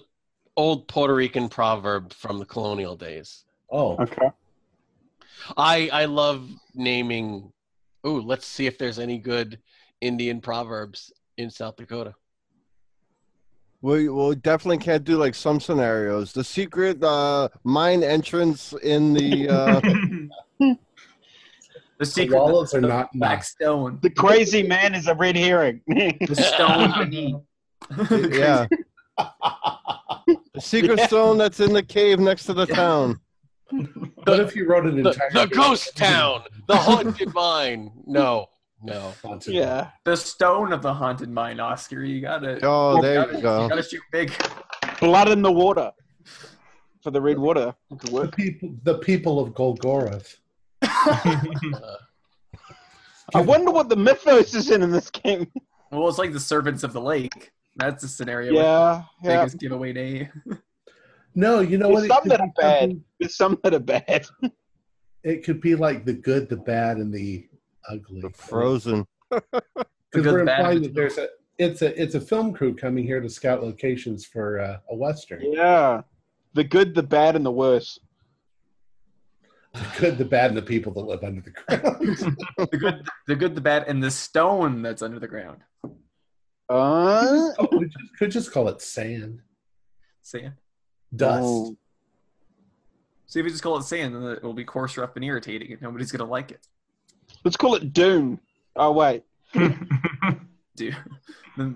Speaker 4: old Puerto Rican proverb from the colonial days.
Speaker 1: Oh,
Speaker 3: Okay.
Speaker 4: I I love naming. Ooh, let's see if there's any good Indian proverbs in South Dakota.
Speaker 2: We we definitely can't do like some scenarios. The secret uh, mine entrance in the uh,
Speaker 6: The secret
Speaker 1: koalas
Speaker 6: the,
Speaker 1: are
Speaker 6: the
Speaker 1: not
Speaker 6: black stone.
Speaker 3: The crazy man is a red herring.
Speaker 6: The stone beneath.
Speaker 2: yeah, the secret
Speaker 3: Yeah.
Speaker 2: stone that's in the cave next to the town.
Speaker 1: what if you wrote an
Speaker 4: The,
Speaker 1: entire
Speaker 4: the ghost town, the haunted mine. No, no.
Speaker 1: Haunted.
Speaker 3: yeah.
Speaker 6: The stone of the haunted mine, Oscar. You gotta.
Speaker 2: Oh, there
Speaker 6: gotta,
Speaker 2: you go.
Speaker 6: gotta shoot big.
Speaker 3: Blood in the water. For the red water.
Speaker 1: The people, the people of Golgoroth.
Speaker 3: I wonder what the mythos is in in this game.
Speaker 6: Well, it's like the servants of the lake. That's the scenario.
Speaker 3: Yeah. yeah.
Speaker 6: Biggest giveaway day.
Speaker 1: No, you know
Speaker 3: There's
Speaker 1: what?
Speaker 3: some that are bad. There's some that are bad.
Speaker 1: It could be like the good, the bad, and the ugly.
Speaker 2: The Frozen.
Speaker 1: Because we're
Speaker 6: the bad,
Speaker 1: implying that there's a it's a it's a film crew coming here to scout locations for uh, a western.
Speaker 3: Yeah. The good, the bad, and the worse.
Speaker 1: The good, the bad, and the people that live under the ground.
Speaker 6: the good, the good, the bad, and the stone that's under the ground.
Speaker 3: Uh,
Speaker 1: oh, we just, could just call it sand,
Speaker 6: Sand.
Speaker 1: Dust.
Speaker 3: oh.
Speaker 6: See if we just call it sand, then it will be coarse, rough, and irritating, and nobody's gonna like it.
Speaker 3: Let's call it Dune. Oh, wait.
Speaker 6: Dude.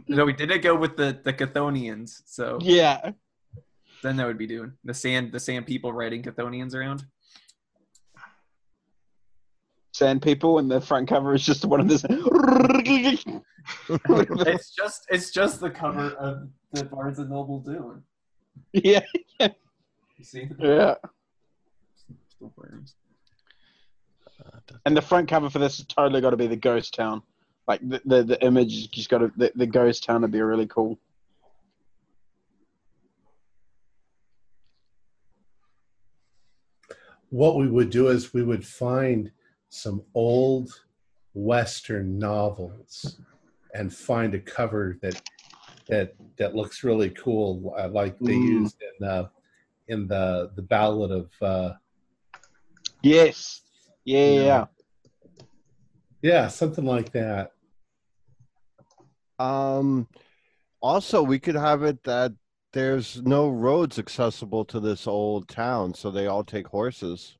Speaker 6: No, we didn't go with the the Chthonians, so
Speaker 3: Yeah.
Speaker 6: then that would be Dune. the sand, the sand people riding Chthonians around.
Speaker 3: Sand people, and the front cover is just one of this.
Speaker 6: it's just it's just the cover of the Barnes and Noble Dune.
Speaker 3: yeah.
Speaker 6: You see?
Speaker 3: Yeah.
Speaker 6: Still worms.
Speaker 3: And the front cover for this has totally got to be the ghost town. Like the the, the image just got to the, the ghost town would be really cool.
Speaker 1: What we would do is we would find some old western novels and find a cover that that that looks really cool, uh, like they
Speaker 3: Mm.
Speaker 1: used in uh, in the the Ballad of. Uh,
Speaker 3: Yes. Yeah. Yeah. yeah.
Speaker 1: yeah, something like that.
Speaker 2: Um, also, we could have it that there's no roads accessible to this old town, so they all take horses.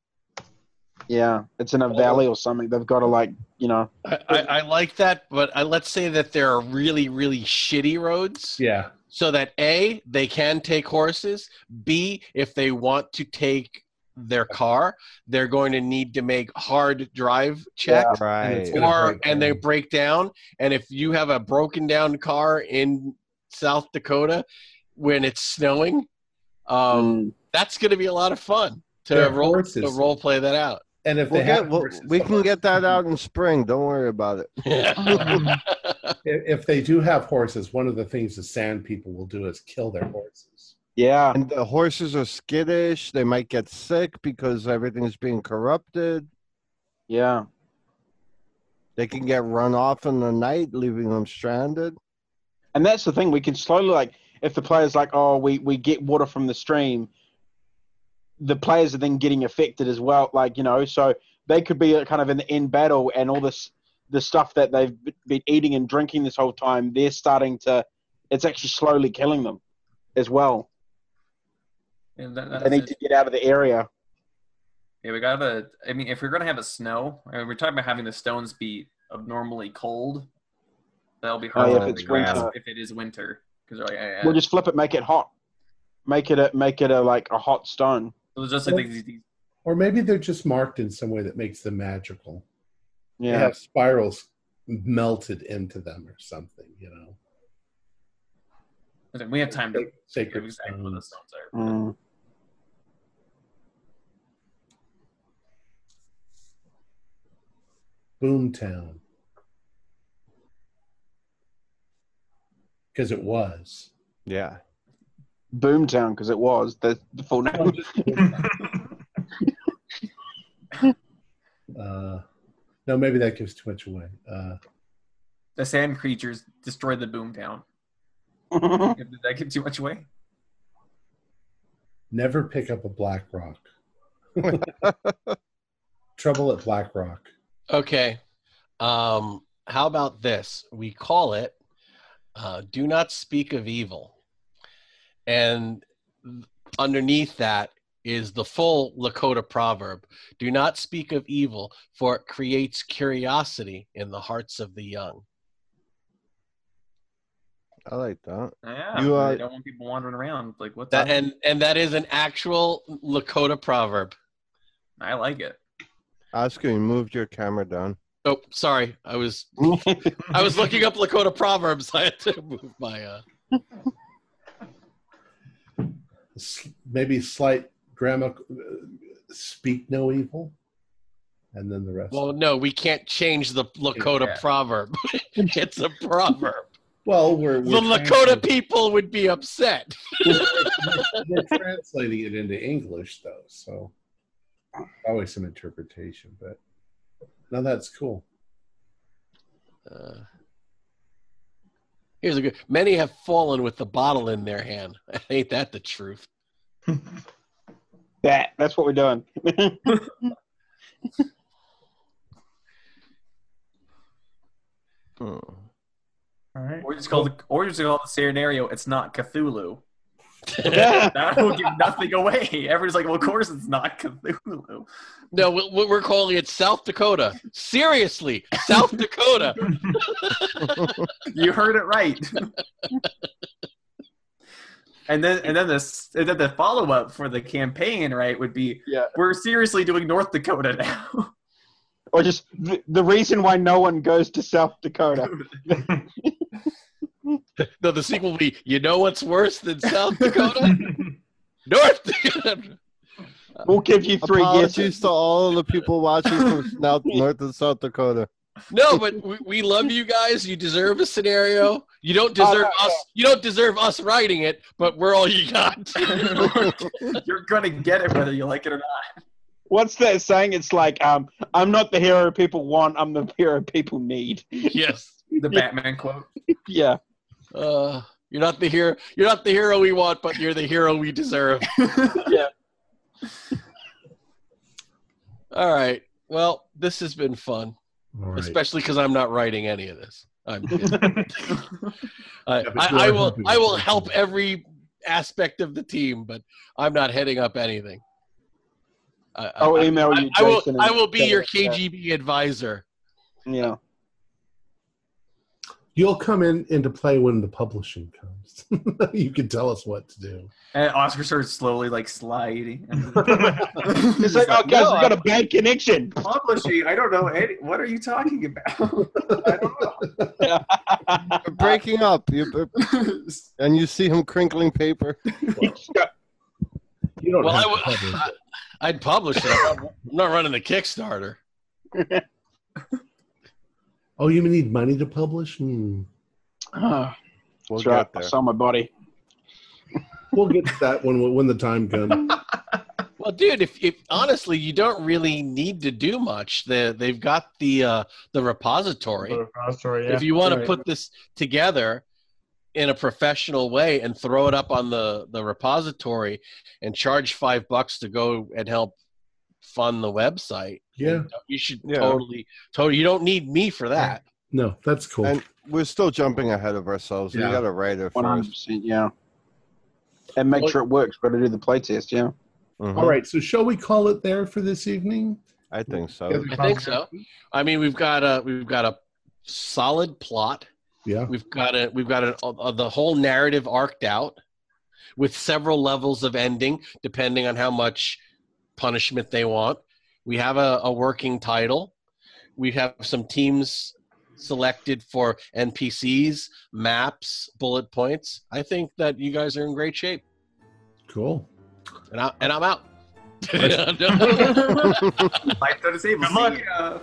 Speaker 3: Yeah. It's in a valley or something. They've got to like you know.
Speaker 4: I, I, I like that, but I, let's say that there are really, really shitty roads.
Speaker 1: Yeah,
Speaker 4: So that A, they can take horses. B, if they want to take their car, they're going to need to make hard drive checks.
Speaker 2: Right.
Speaker 1: it's gonna
Speaker 4: Or and they break down. And if you have a broken down car in South Dakota when it's snowing, um,
Speaker 3: Mm.
Speaker 4: that's going to be a lot of fun to
Speaker 1: Their
Speaker 4: roll to role play that out.
Speaker 1: And if
Speaker 2: We'll
Speaker 1: they
Speaker 2: get,
Speaker 1: have
Speaker 2: we'll-
Speaker 1: horses,
Speaker 2: we can get that out in spring. Don't worry about it.
Speaker 1: if if they do have horses, one of the things the sand people will do is kill their horses.
Speaker 3: Yeah.
Speaker 2: And the horses are skittish. They might get sick because everything's being corrupted.
Speaker 3: Yeah.
Speaker 2: They can get run off in the night, leaving them stranded.
Speaker 3: And that's the thing. We can slowly like if the players like oh we we get water from the stream, the players are then getting affected as well. Like you know, so they could be kind of in the end battle, and all this the stuff that they've been eating and drinking this whole time, they're starting to. It's actually slowly killing them, as well.
Speaker 6: And that,
Speaker 3: They need
Speaker 6: it.
Speaker 3: to get out of the area.
Speaker 6: Yeah, we gotta. I mean, if we're gonna have a snow, I mean, we're talking about having the stones be abnormally cold. That'll be
Speaker 3: Oh,
Speaker 6: hard
Speaker 3: yeah,
Speaker 6: to
Speaker 3: if it's winter.
Speaker 6: if it is winter, because like, I,
Speaker 3: We'll just flip it, make it hot, make it a make it a like a hot stone.
Speaker 6: It was just like these, these
Speaker 1: Or maybe they're just marked in some way that makes them magical. They
Speaker 3: Yeah.
Speaker 1: have spirals melted into them or something, you know.
Speaker 6: we have time to figure out
Speaker 1: Sacred
Speaker 6: exactly what the
Speaker 1: stones.
Speaker 6: stones are.
Speaker 3: Mm.
Speaker 1: Boomtown. Because it was.
Speaker 2: Yeah.
Speaker 3: Boomtown, because it was the, the full name.
Speaker 1: uh, no, maybe that gives too much away. Uh,
Speaker 6: The sand creatures destroyed the boomtown. Did that give too much away?
Speaker 1: never pick up a black rock. Trouble at Black Rock.
Speaker 4: Okay. Um, how about this? We call it uh, Do Not Speak of Evil. And underneath that is the full Lakota proverb Do not speak of evil, for it creates curiosity in the hearts of the young.
Speaker 2: I like that.
Speaker 6: Yeah,
Speaker 2: You, uh,
Speaker 6: they don't want people wandering around. Like what's
Speaker 4: That,
Speaker 6: up?
Speaker 4: and, and that is an actual Lakota proverb.
Speaker 6: I like it.
Speaker 2: Oscar, you moved your camera down.
Speaker 4: Oh, sorry. I was I was looking up Lakota proverbs. I had to move my uh
Speaker 1: S- Maybe slight grammar. Speak no evil. And then the rest.
Speaker 4: Well, no, we can't change the Lakota
Speaker 6: Yeah.
Speaker 4: proverb. it's a proverb.
Speaker 1: well we're,
Speaker 4: The
Speaker 1: we're
Speaker 4: Lakota
Speaker 1: translating-
Speaker 4: people would be upset.
Speaker 1: we're translating it into English though, so always some interpretation. But no, that's cool.
Speaker 4: Uh, here's a good. Many have fallen with the bottle in their hand. Ain't that the truth?
Speaker 3: that that's what we're doing.
Speaker 2: Hmm.
Speaker 5: All right.
Speaker 6: Or just call the or just call the scenario. It's not Cthulhu. that will give nothing away. Everyone's like, well, of course it's not Cthulhu.
Speaker 4: No, we- we- we're calling it South Dakota. Seriously, South Dakota.
Speaker 6: You heard it right. and then and then this and then the follow up for the campaign, right, would be
Speaker 3: Yeah.
Speaker 6: we're seriously doing North Dakota now.
Speaker 3: or just the, the reason why no one goes to South Dakota.
Speaker 4: No, the sequel will be. You know what's worse than South Dakota? North Dakota.
Speaker 3: We'll give you three
Speaker 2: Apologies
Speaker 3: guesses.
Speaker 2: to all the people watching from South, North and South Dakota.
Speaker 4: No, but we, we love you guys. You deserve a scenario. You don't deserve
Speaker 3: no,
Speaker 4: us. You don't deserve us writing it, but we're all you got.
Speaker 6: You're gonna get it whether you like it or not.
Speaker 3: What's that saying? It's like, um, I'm not the hero people want. I'm the hero people need.
Speaker 4: yes.
Speaker 6: The Batman quote.
Speaker 3: Yeah.
Speaker 4: Uh, you're not the hero. You're not the hero we want, but you're the hero we deserve.
Speaker 3: Yeah.
Speaker 4: All right. Well, this has been fun,
Speaker 1: All right.
Speaker 4: especially because I'm not writing any of this. I'm. I, I, I will. I will help every aspect of the team, but I'm not heading up anything. I,
Speaker 3: I'll
Speaker 4: I,
Speaker 3: email
Speaker 4: I,
Speaker 3: you.
Speaker 4: I will. I will be
Speaker 3: say
Speaker 4: your
Speaker 3: that.
Speaker 4: KGB advisor.
Speaker 3: Yeah.
Speaker 1: You'll come in into play when the publishing comes. you can tell us what to do.
Speaker 6: And Oscar starts slowly like sliding.
Speaker 3: It's like, oh, guys,
Speaker 6: no,
Speaker 3: we got a bad connection.
Speaker 6: publishing. I don't know. Any, what are you talking about? I don't know.
Speaker 2: You're breaking up. You
Speaker 6: know.
Speaker 2: Uh, and you see him crinkling paper.
Speaker 1: You don't
Speaker 4: Well,
Speaker 1: have
Speaker 4: I
Speaker 1: to
Speaker 4: would-
Speaker 1: publish it.
Speaker 4: I'd publish it. I'm not, I'm not running the Kickstarter.
Speaker 1: Oh, you need money to publish? Hmm.
Speaker 3: Ah,
Speaker 2: We'll
Speaker 3: that's right.
Speaker 2: get
Speaker 3: I
Speaker 2: there.
Speaker 3: saw my body.
Speaker 1: We'll get to that when when the time comes.
Speaker 4: Well, dude, if, if honestly, you don't really need to do much. The, they've got the uh, the repository.
Speaker 5: Repository, yeah.
Speaker 4: if you want to put this together in a professional way and throw it up on the the repository and charge five bucks to go and help fund the website.
Speaker 1: Yeah.
Speaker 4: You should
Speaker 2: Yeah.
Speaker 4: totally, totally. You don't need me for that.
Speaker 1: No, that's cool.
Speaker 2: And we're still jumping ahead of ourselves.
Speaker 1: Yeah.
Speaker 2: We got to write it
Speaker 3: One hundred
Speaker 2: first.
Speaker 3: percent, yeah. And make
Speaker 4: Well-
Speaker 3: sure it works. Got to do the playtest, yeah.
Speaker 2: Mhm.
Speaker 1: All right. So shall we call it there for this evening?
Speaker 2: I think so.
Speaker 4: I think so. I mean, we've got a we've got a solid plot.
Speaker 1: Yeah.
Speaker 4: We've got a we've got a, a, the whole narrative arced out with several levels of ending depending on how much punishment they want. We have a, a working title. We have some teams selected for NPCs, maps, bullet points. I think that you guys are in great shape,
Speaker 1: Cool.
Speaker 4: and I and I'm out.
Speaker 6: Life to the table.
Speaker 5: Good luck.
Speaker 6: See ya.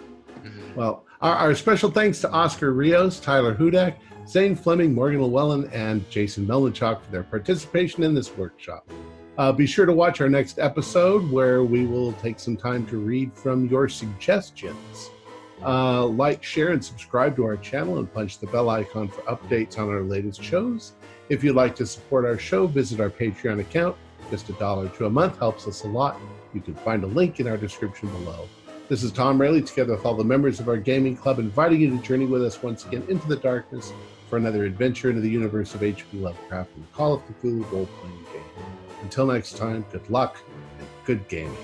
Speaker 1: Well, our, our special thanks to Oscar Rios, Tyler Hudak, Zane Fleming, Morgan Llewellyn, and Jason Melnichuk for their participation in this workshop. Uh, be sure to watch our next episode where we will take some time to read from your suggestions. Uh, like, share, and subscribe to our channel and punch the bell icon for updates on our latest shows. If you'd like to support our show, visit our Patreon account. Just a dollar to a month helps us a lot. You can find a link in our description below. This is Tom Rayleigh, together with all the members of our gaming club, inviting you to journey with us once again into the darkness for another adventure into the universe of H.P. Lovecraft and the Call of the Cthulhu role playing game. Until next time, good luck and good gaming.